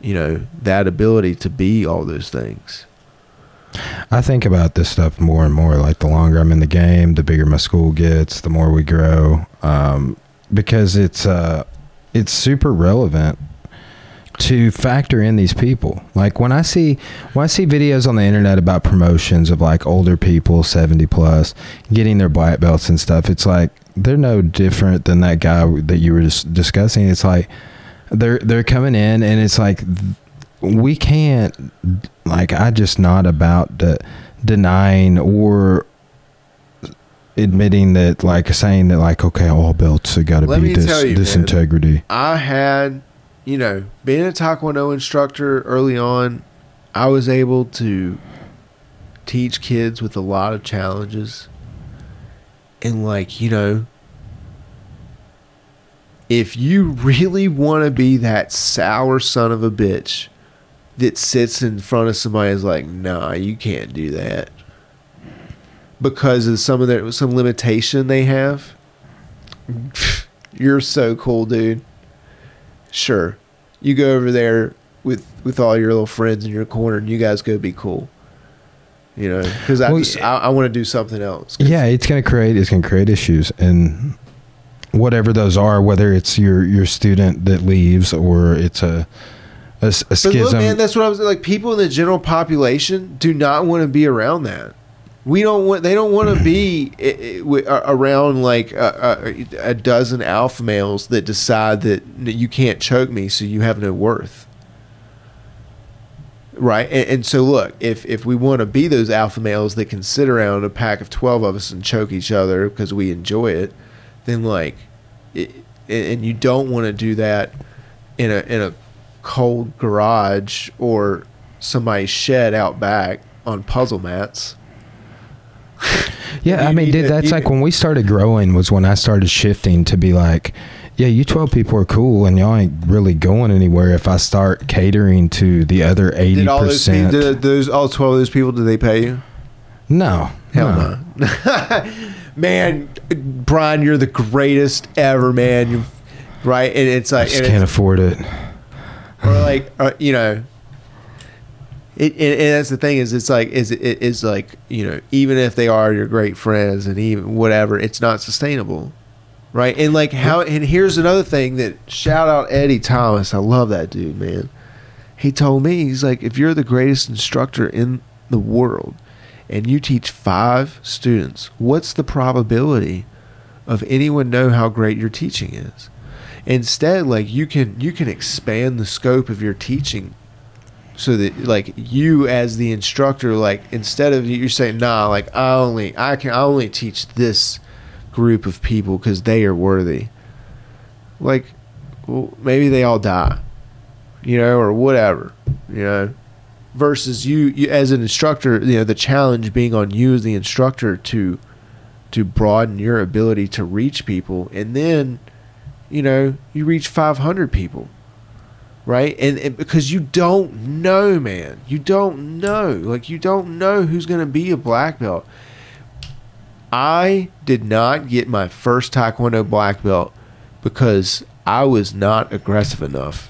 S2: you know, that ability to be all those things.
S1: I think about this stuff more and more. Like the longer I'm in the game, the bigger my school gets, the more we grow. Um, because it's uh, it's super relevant to factor in these people. Like when I see when I see videos on the internet about promotions of like older people, seventy plus, getting their black belts and stuff, it's like they're no different than that guy that you were just discussing. It's like they're they're coming in and it's like we can't like I just not about de- denying or admitting that, like saying that, like okay, all belts have got to be this
S2: you,
S1: this
S2: man.
S1: integrity.
S2: I had, you know, being a Taekwondo instructor early on, I was able to teach kids with a lot of challenges. And, like, you know, if you really want to be that sour son of a bitch that sits in front of somebody and is like, nah, you can't do that. Because of some of their some limitation they have. You're so cool, dude. Sure. You go over there with with all your little friends in your corner and you guys go be cool. You know, because I
S1: Well,
S2: I, I want to do something else.
S1: Yeah, it's gonna create it's gonna create issues and whatever those are, whether it's your your student that leaves or it's a
S2: But
S1: schism.
S2: But look, man, that's what I was like. People in the general population do not want to be around that. We don't want. They don't want to be i- i- wi- a- around like a, a, a dozen alpha males that decide that you can't choke me, so you have no worth. Right, and, and so look, if if we want to be those alpha males that can sit around a pack of twelve of us and choke each other because we enjoy it, then like, it, and you don't want to do that in a in a cold garage or somebody's shed out back on puzzle mats.
S1: yeah, I mean, dude, that's like when we started growing was when I started shifting to be like, yeah, you twelve people are cool and y'all ain't really going anywhere if I start catering to the other eighty
S2: Did all those did those all twelve of those people did they pay you?
S1: No,
S2: Hell
S1: no.
S2: no. man, Brian, you're the greatest ever, man. You right, and it's like,
S1: I
S2: just
S1: can't afford it.
S2: or like, uh, you know. It, and, and that's the thing is it's like is it is like you know even if they are your great friends and even whatever it's not sustainable right and like how and here's another thing that shout out eddie thomas i love that dude man he told me he's like if you're the greatest instructor in the world and you teach five students what's the probability of anyone know how great your teaching is? Instead like you can you can expand the scope of your teaching so that like you as the instructor like instead of you saying nah like i only i can i only teach this group of people because they are worthy like well, maybe they all die you know or whatever you know versus you, you as an instructor you know the challenge being on you as the instructor to to broaden your ability to reach people. And then you know you reach 500 people right? And, and because you don't know man you don't know. Like you don't know who's going to be a black belt. I did not get my first taekwondo black belt because i was not aggressive enough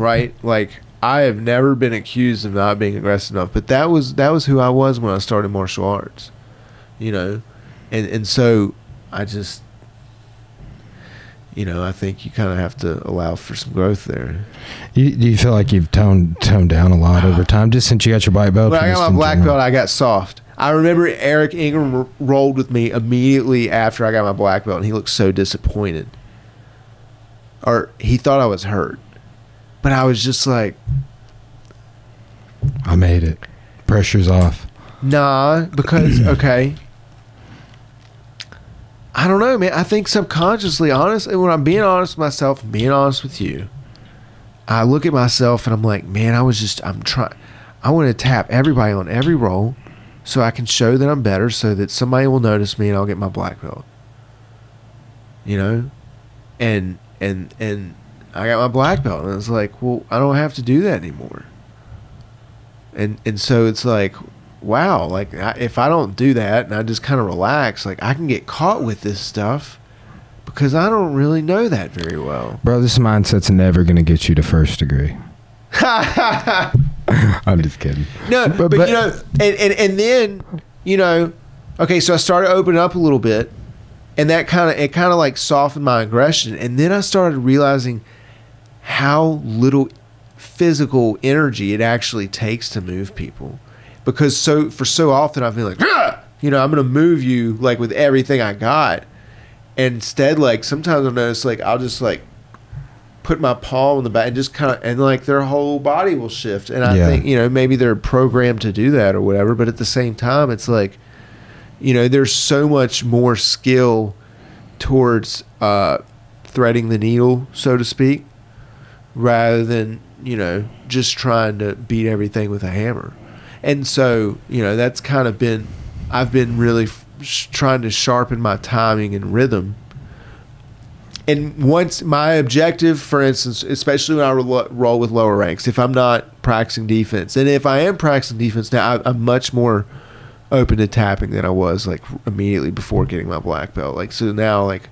S2: right like i have never been accused of not being aggressive enough but that was that was who i was when i started martial arts you know and and so i just you know, I think you kind of have to allow for some growth there.
S1: You, do you feel like you've toned toned down a lot over ah. time, just since you got your black belt?
S2: When I got my black
S1: general?
S2: belt, I got soft. I remember Eric Ingram r- rolled with me immediately after I got my black belt, and he looked so disappointed. Or he thought I was hurt. But I was just like,
S1: I made it. Pressure's off.
S2: nah, because, okay. I don't know, man. I think subconsciously, honestly, when I'm being honest with myself, being honest with you, I look at myself and I'm like, man, I was just, I'm trying, I want to tap everybody on every roll so I can show that I'm better so that somebody will notice me and I'll get my black belt. You know? And, and, and I got my black belt and it's like, well, I don't have to do that anymore. And, and so it's like, wow, like I, if I don't do that and I just kind of relax, like I can get caught with this stuff because I don't really know that very well.
S1: Bro, this mindset's never going to get you to first degree. I'm just kidding.
S2: No, but,
S1: But- but-
S2: you know, and, and and then you know, okay, so I started opening up a little bit, and that kind of it kind of like softened my aggression, and then I started realizing how little physical energy it actually takes to move people, because so for so often I've been like, "Ah!" you know, I'm gonna move you like with everything I got, and instead like sometimes I'll notice like I'll just like put my palm on the back and just kind of and like their whole body will shift. And I
S1: Yeah.
S2: think you know maybe they're programmed to do that or whatever. But at the same time, it's like you know there's so much more skill towards uh, threading the needle, so to speak, rather than you know just trying to beat everything with a hammer. And so you know that's kind of been I've been really trying to sharpen my timing and rhythm. And once my objective, for instance, especially when I ro- roll with lower ranks, if I'm not practicing defense, and if I am practicing defense now, I, I'm much more open to tapping than I was like immediately before getting my black belt. Like so now, like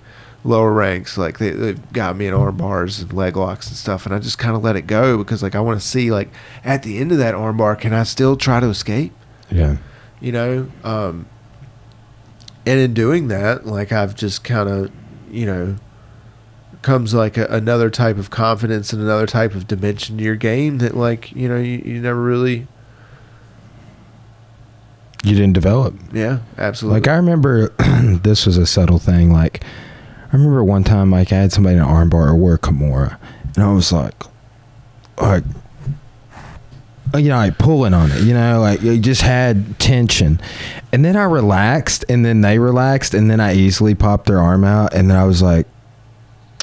S2: lower ranks, like they, they've got me in arm bars and leg locks and stuff, and I just kind of let it go because like I want to see like at the end of that arm bar, can I still try to escape?
S1: Yeah.
S2: you know um and in doing that like i've just kind of you know comes like a, another type of confidence and another type of dimension to your game that like you know you, you never really
S1: You didn't develop.
S2: yeah absolutely
S1: Like I remember, this was a subtle thing. Like I remember one time, like I had somebody in an armbar or wore Kimura, and I was like, like, you know, like pulling on it. You know, like you just had tension, and then I relaxed, and then they relaxed, and then I easily popped their arm out, and then I was like.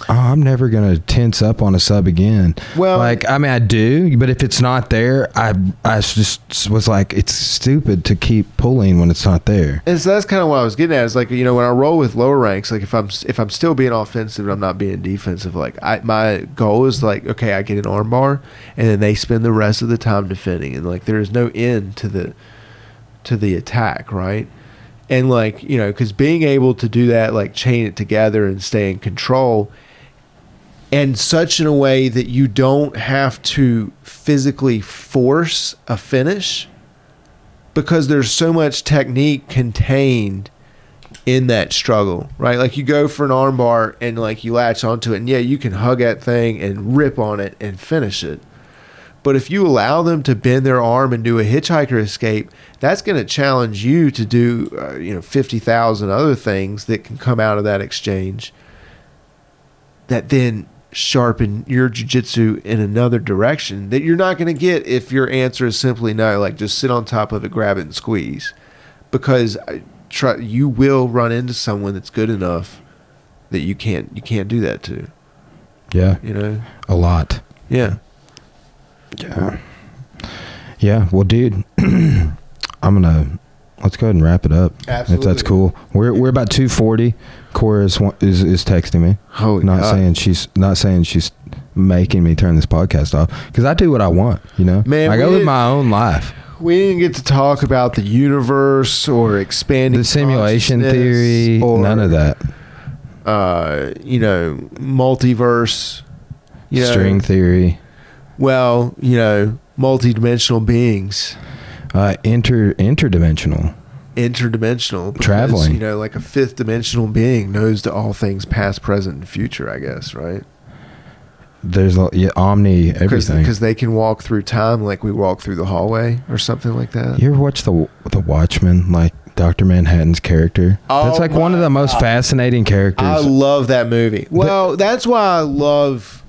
S1: Oh, I'm never gonna tense up on a sub again.
S2: Well-
S1: like I mean, I do, but if it's not there, I I just was like, it's stupid to keep pulling when it's not there.
S2: and so that's kind of what I was getting at. Is like you know when I roll with lower ranks, like if I'm if I'm still being offensive and I'm not being defensive, like I my goal is like okay, I get an arm bar, and then they spend the rest of the time defending, and like there is no end to the to the attack, right? And like you know, because being able to do that, like chain it together and stay in control, and such in a way that you don't have to physically force a finish because there's so much technique contained in that struggle, right? Like you go for an armbar and like you latch onto it, and yeah, you can hug that thing and rip on it and finish it. But if you allow them to bend their arm and do a hitchhiker escape, that's going to challenge you to do, uh, you know, fifty thousand other things that can come out of that exchange. That then sharpen your jujitsu in another direction that you're not going to get if your answer is simply no, like just sit on top of it, grab it, and squeeze, because I try, you will run into someone that's good enough that you can't you can't do that to.
S1: Yeah,
S2: You know?
S1: a lot.
S2: Yeah.
S1: Yeah. Yeah. Well, dude, I'm gonna let's go ahead and wrap it up. Absolutely. If that's cool. We're we're about 240. Cora is is, is texting me,
S2: Holy
S1: not
S2: God.
S1: saying she's not saying she's making me turn this podcast off because I do what I want. You know,
S2: Man,
S1: I go live
S2: did-
S1: my own life.
S2: We didn't get to talk about the universe or expanding
S1: The simulation theory,
S2: or,
S1: none of that.
S2: Uh, you know, multiverse. You know,
S1: String theory,
S2: Well, you know, multidimensional beings,
S1: uh, inter interdimensional.
S2: Interdimensional. because,
S1: Traveling.
S2: You know, like a fifth dimensional being knows to all things past, present, and future. I guess, right?
S1: There's a, yeah, omni everything.
S2: Because they can walk through time like we walk through the hallway or something like that.
S1: You ever watch the the Watchmen, like Doctor Manhattan's character?
S2: Oh
S1: That's like one of the most
S2: God.
S1: fascinating characters.
S2: I love that movie. Well, that's why I love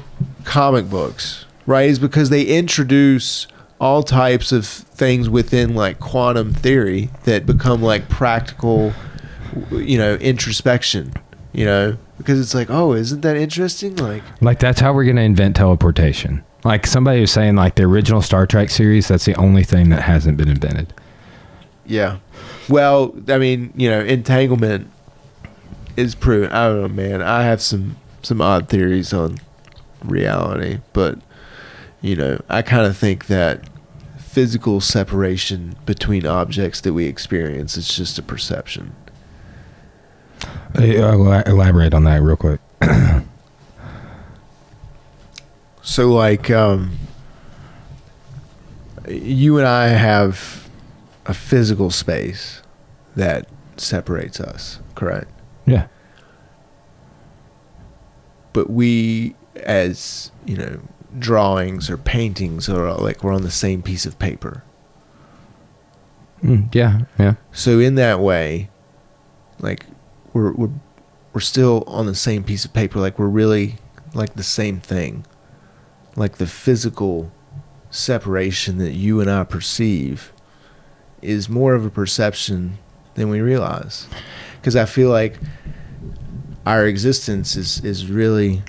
S2: comic books, right? Is because they introduce all types of things within like quantum theory that become like practical, you know, introspection, you know, because it's like, oh, isn't that interesting? Like,
S1: like that's how we're gonna invent teleportation. Like somebody was saying, like the original Star Trek series, that's the only thing that hasn't been invented.
S2: yeah. Well, I mean, you know, entanglement is proven. I don't know, man. I have some some odd theories on reality, but you know, I kind of think that physical separation between objects that we experience is just a perception.
S1: Uh, ela- Elaborate on that real quick.
S2: So, like, um, you and I have a physical space that separates us, correct?
S1: Yeah.
S2: but we as you know drawings or paintings are like we're on the same piece of paper
S1: Mm, yeah. Yeah.
S2: so in that way like we're we're we're still on the same piece of paper like we're really like the same thing like the physical separation that you and I perceive is more of a perception than we realize. Because I feel like our existence is is really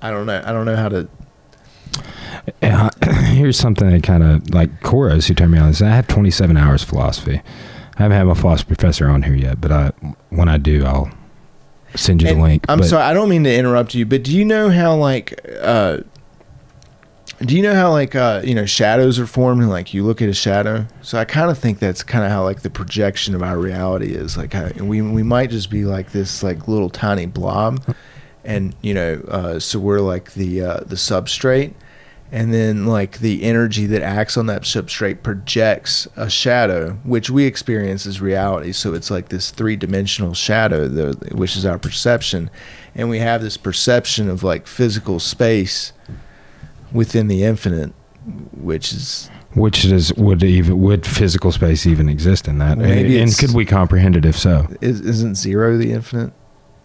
S2: I don't know I don't know how to
S1: Yeah, here's something that kind of like Koros who turned me on this. I have 27 hours philosophy. I haven't had my philosophy professor on here yet, but I when I do, I'll send you the link.
S2: I'm
S1: But
S2: sorry, I don't mean to interrupt you, but do you know how like uh do you know how like uh you know shadows are formed and like you look at a shadow? So I kind of think that's kind of how like the projection of our reality is. Like how, we we might just be like this like little tiny blob and you know uh so we're like the uh the substrate and then like the energy that acts on that substrate projects a shadow which we experience as reality so it's like this three-dimensional shadow which is our perception and we have this perception of like physical space within the infinite which is
S1: which is would even would physical space even exist in that? And
S2: it's-
S1: could we comprehend it if so?
S2: is, isn't zero the infinite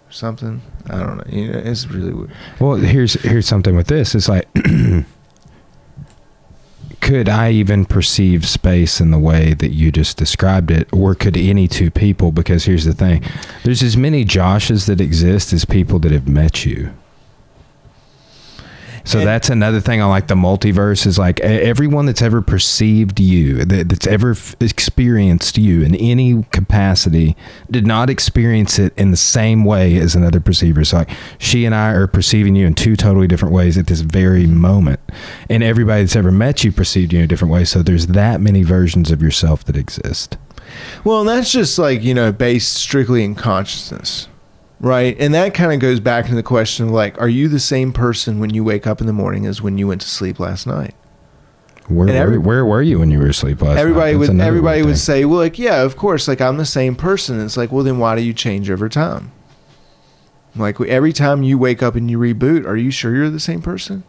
S2: or something i don't know you know it's really weird.
S1: Well, here's here's something with this. It's like could I even perceive space in the way that you just described it or could any two people because here's the thing. There's as many Joshes that exist as people that have met you. So
S2: And-
S1: that's another thing I like the multiverse is like everyone that's ever perceived you, that, that's ever f- experienced you in any capacity, did not experience it in the same way as another perceiver. So like she and I are perceiving you in two totally different ways at this very moment, and everybody that's ever met you perceived you in a different way. So there's that many versions of yourself that exist.
S2: Well, and that's just like, you know, based strictly in consciousness, right? And that kind of goes back to the question of like, are you the same person when you wake up in the morning as when you went to sleep last night?
S1: Where
S2: every-
S1: where, where were you when you were asleep last
S2: everybody
S1: night?
S2: Would everybody would say, well, like, yeah, of course, like I'm the same person. It's like, well, then why do you change over time? Like every time you wake up and you reboot, are you sure you're the same person?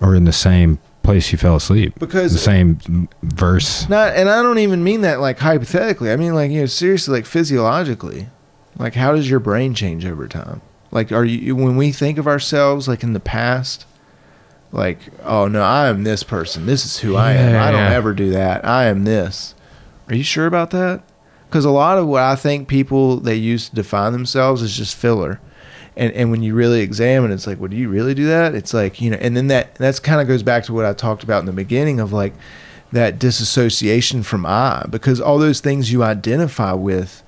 S1: or in the same place you fell asleep.
S2: Because
S1: the same verse.
S2: Not, and I don't even mean that like hypothetically. I mean like you know seriously, like physiologically. Like how does your brain change over time? Like are you when we think of ourselves like in the past, like oh no, I am this person. This is who I am.
S1: Yeah,
S2: I don't ever do that. I am this. Are you sure about that? Because a lot of what I think people they use to define themselves is just filler. And, and when you really examine, it's like, well, do you really do that? It's like, you know, and then that that's kind of goes back to what I talked about in the beginning of like that disassociation from I, because all those things you identify with,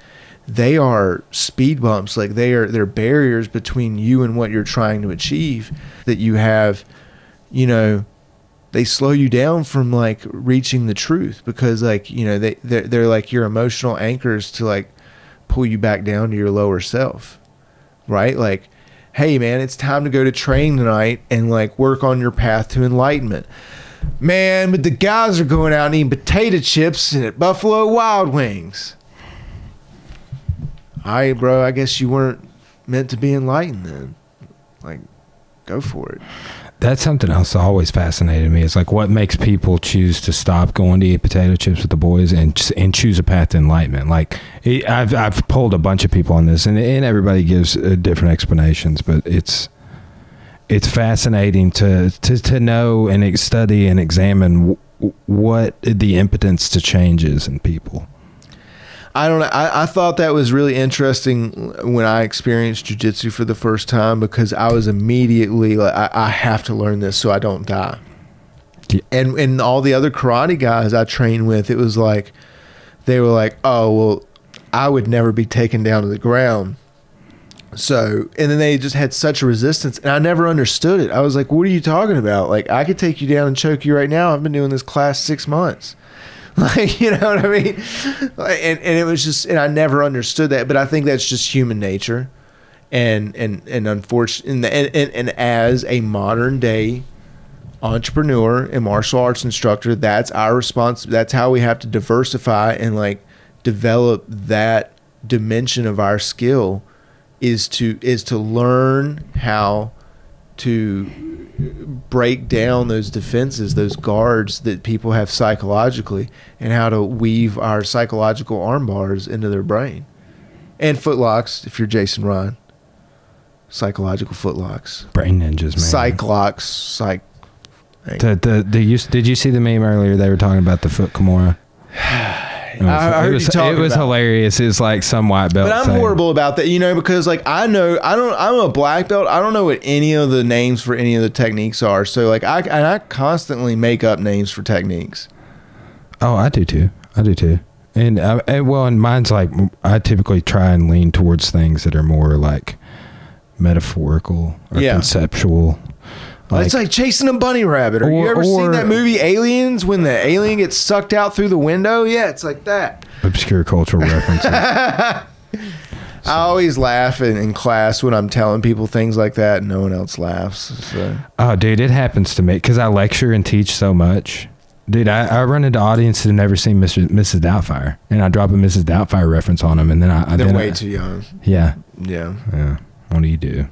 S2: they are speed bumps. Like they are they're barriers between you and what you're trying to achieve. That you have, you know, they slow you down from like reaching the truth because like you know they they're, they're like your emotional anchors to like pull you back down to your lower self right? Like, hey man, it's time to go to train tonight and like work on your path to enlightenment. Man, but the guys are going out and eating potato chips at Buffalo Wild Wings. Bro, I guess you weren't meant to be enlightened then. Like, go for it.
S1: That's something else that always fascinated me. It's like what makes people choose to stop going to eat potato chips with the boys and and choose a path to enlightenment. Like I've I've polled a bunch of people on this, and and everybody gives uh, different explanations, but it's it's fascinating to to to know and study and examine what the impotence to change is in people.
S2: I don't know. I, I thought that was really interesting when I experienced jujitsu for the first time because I was immediately like, I, I have to learn this so I don't die.
S1: Yeah.
S2: And and all the other karate guys I trained with, it was like they were like, oh well, I would never be taken down to the ground. So and then they just had such a resistance, and I never understood it. I was like, what are you talking about? Like I could take you down and choke you right now. I've been doing this class six months. Like, you know what I mean? And, and it was just, and I never understood that, but I think that's just human nature. And, and, and unfortunately, and, and, and as a modern day entrepreneur and martial arts instructor, that's our response. That's how we have to diversify and like develop that dimension of our skill is to, is to learn how to break down those defenses, those guards that people have psychologically, and how to weave our psychological arm bars into their brain. And footlocks, if you're Jason Ryan. psychological footlocks,
S1: Brain ninjas, man.
S2: psychlocks, psych.
S1: The, the, the, you, did you see the meme earlier? They were talking about the foot Kimura. It was,
S2: I- I heard
S1: it was,
S2: you talking
S1: it was
S2: about
S1: hilarious. It's like some white belt.
S2: But I'm
S1: saying-
S2: horrible about that, you know, because like I know I don't I'm a black belt. I don't know what any of the names for any of the techniques are. So like I and I constantly make up names for techniques.
S1: Oh, I do too. I do too. And, uh, and well, and mine's like I typically try and lean towards things that are more like metaphorical or
S2: Yeah.
S1: conceptual.
S2: It's like chasing a bunny rabbit. Or, you
S1: Or-
S2: ever seen that movie Aliens when the alien gets sucked out through the window? Yeah, it's like that.
S1: obscure cultural references.
S2: I always laugh in, in class when I'm telling people things like that, and no one else laughs. So.
S1: Oh, dude, it happens to me because I lecture and teach so much. Dude, I, I run into audiences that have never seen Mr., Mrs. Doubtfire, and I drop a Mrs. Doubtfire reference on them, and then I, I
S2: They're way
S1: I-
S2: too young.
S1: yeah,
S2: Yeah.
S1: yeah. What do you do?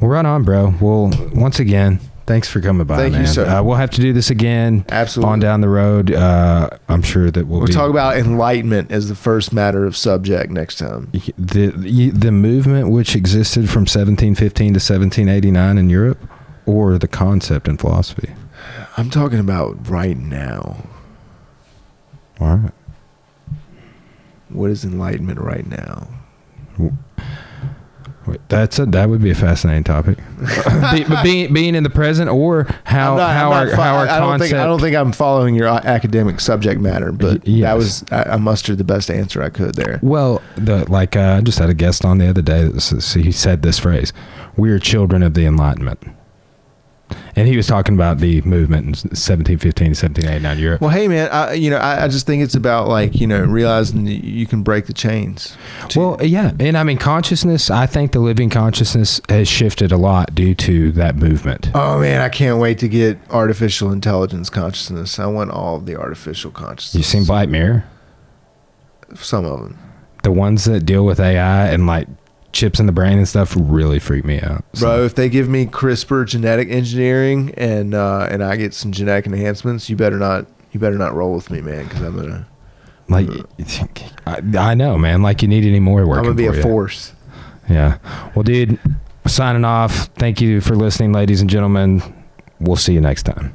S1: Well, right on, bro. Well, once again, thanks for coming by,
S2: Thank you, sir.
S1: Uh, we'll have to do this again
S2: Absolutely.
S1: on down the road. Uh, I'm sure that we'll,
S2: We'll
S1: be,
S2: talk about enlightenment as the first matter of subject next time.
S1: the the the movement which existed from 1715 to 1789 in Europe, or the concept in philosophy.
S2: I'm talking about right now.
S1: All right.
S2: What is enlightenment right now?
S1: Wait, That's a that would be a fascinating topic. Be, but being being in the present, or how
S2: I'm not-
S1: how
S2: I'm
S1: our
S2: not fo-
S1: how our
S2: I don't
S1: concept.
S2: think I don't think I'm following your academic subject matter, but
S1: yes.
S2: that was I, I mustered the best answer I could there.
S1: well, the like uh, I just had a guest on the other day. That s- he said this phrase: "We are children of the Enlightenment," and he was talking about the movement in 1715 to 1789 Europe.
S2: Well, hey man, I, you know I, I just think it's about like you know realizing that you can break the chains.
S1: Well, yeah, and I mean consciousness. I think the living consciousness has shifted a lot due to that movement.
S2: Oh man, I can't wait to get artificial intelligence consciousness. I want all of the artificial consciousness.
S1: You seen Black Mirror?
S2: some of them,
S1: The ones that deal with AI and like chips in the brain and stuff really freak me out. So-
S2: bro? If they give me CRISPR genetic engineering and uh, and I get some genetic enhancements, you better not you better not roll with me, man, because I'm gonna
S1: Like, I, I know, man. Like, you need any more work?
S2: I'm gonna be a force.
S1: Yeah. Well, dude, signing off. Thank you for listening, ladies and gentlemen. We'll see you next time.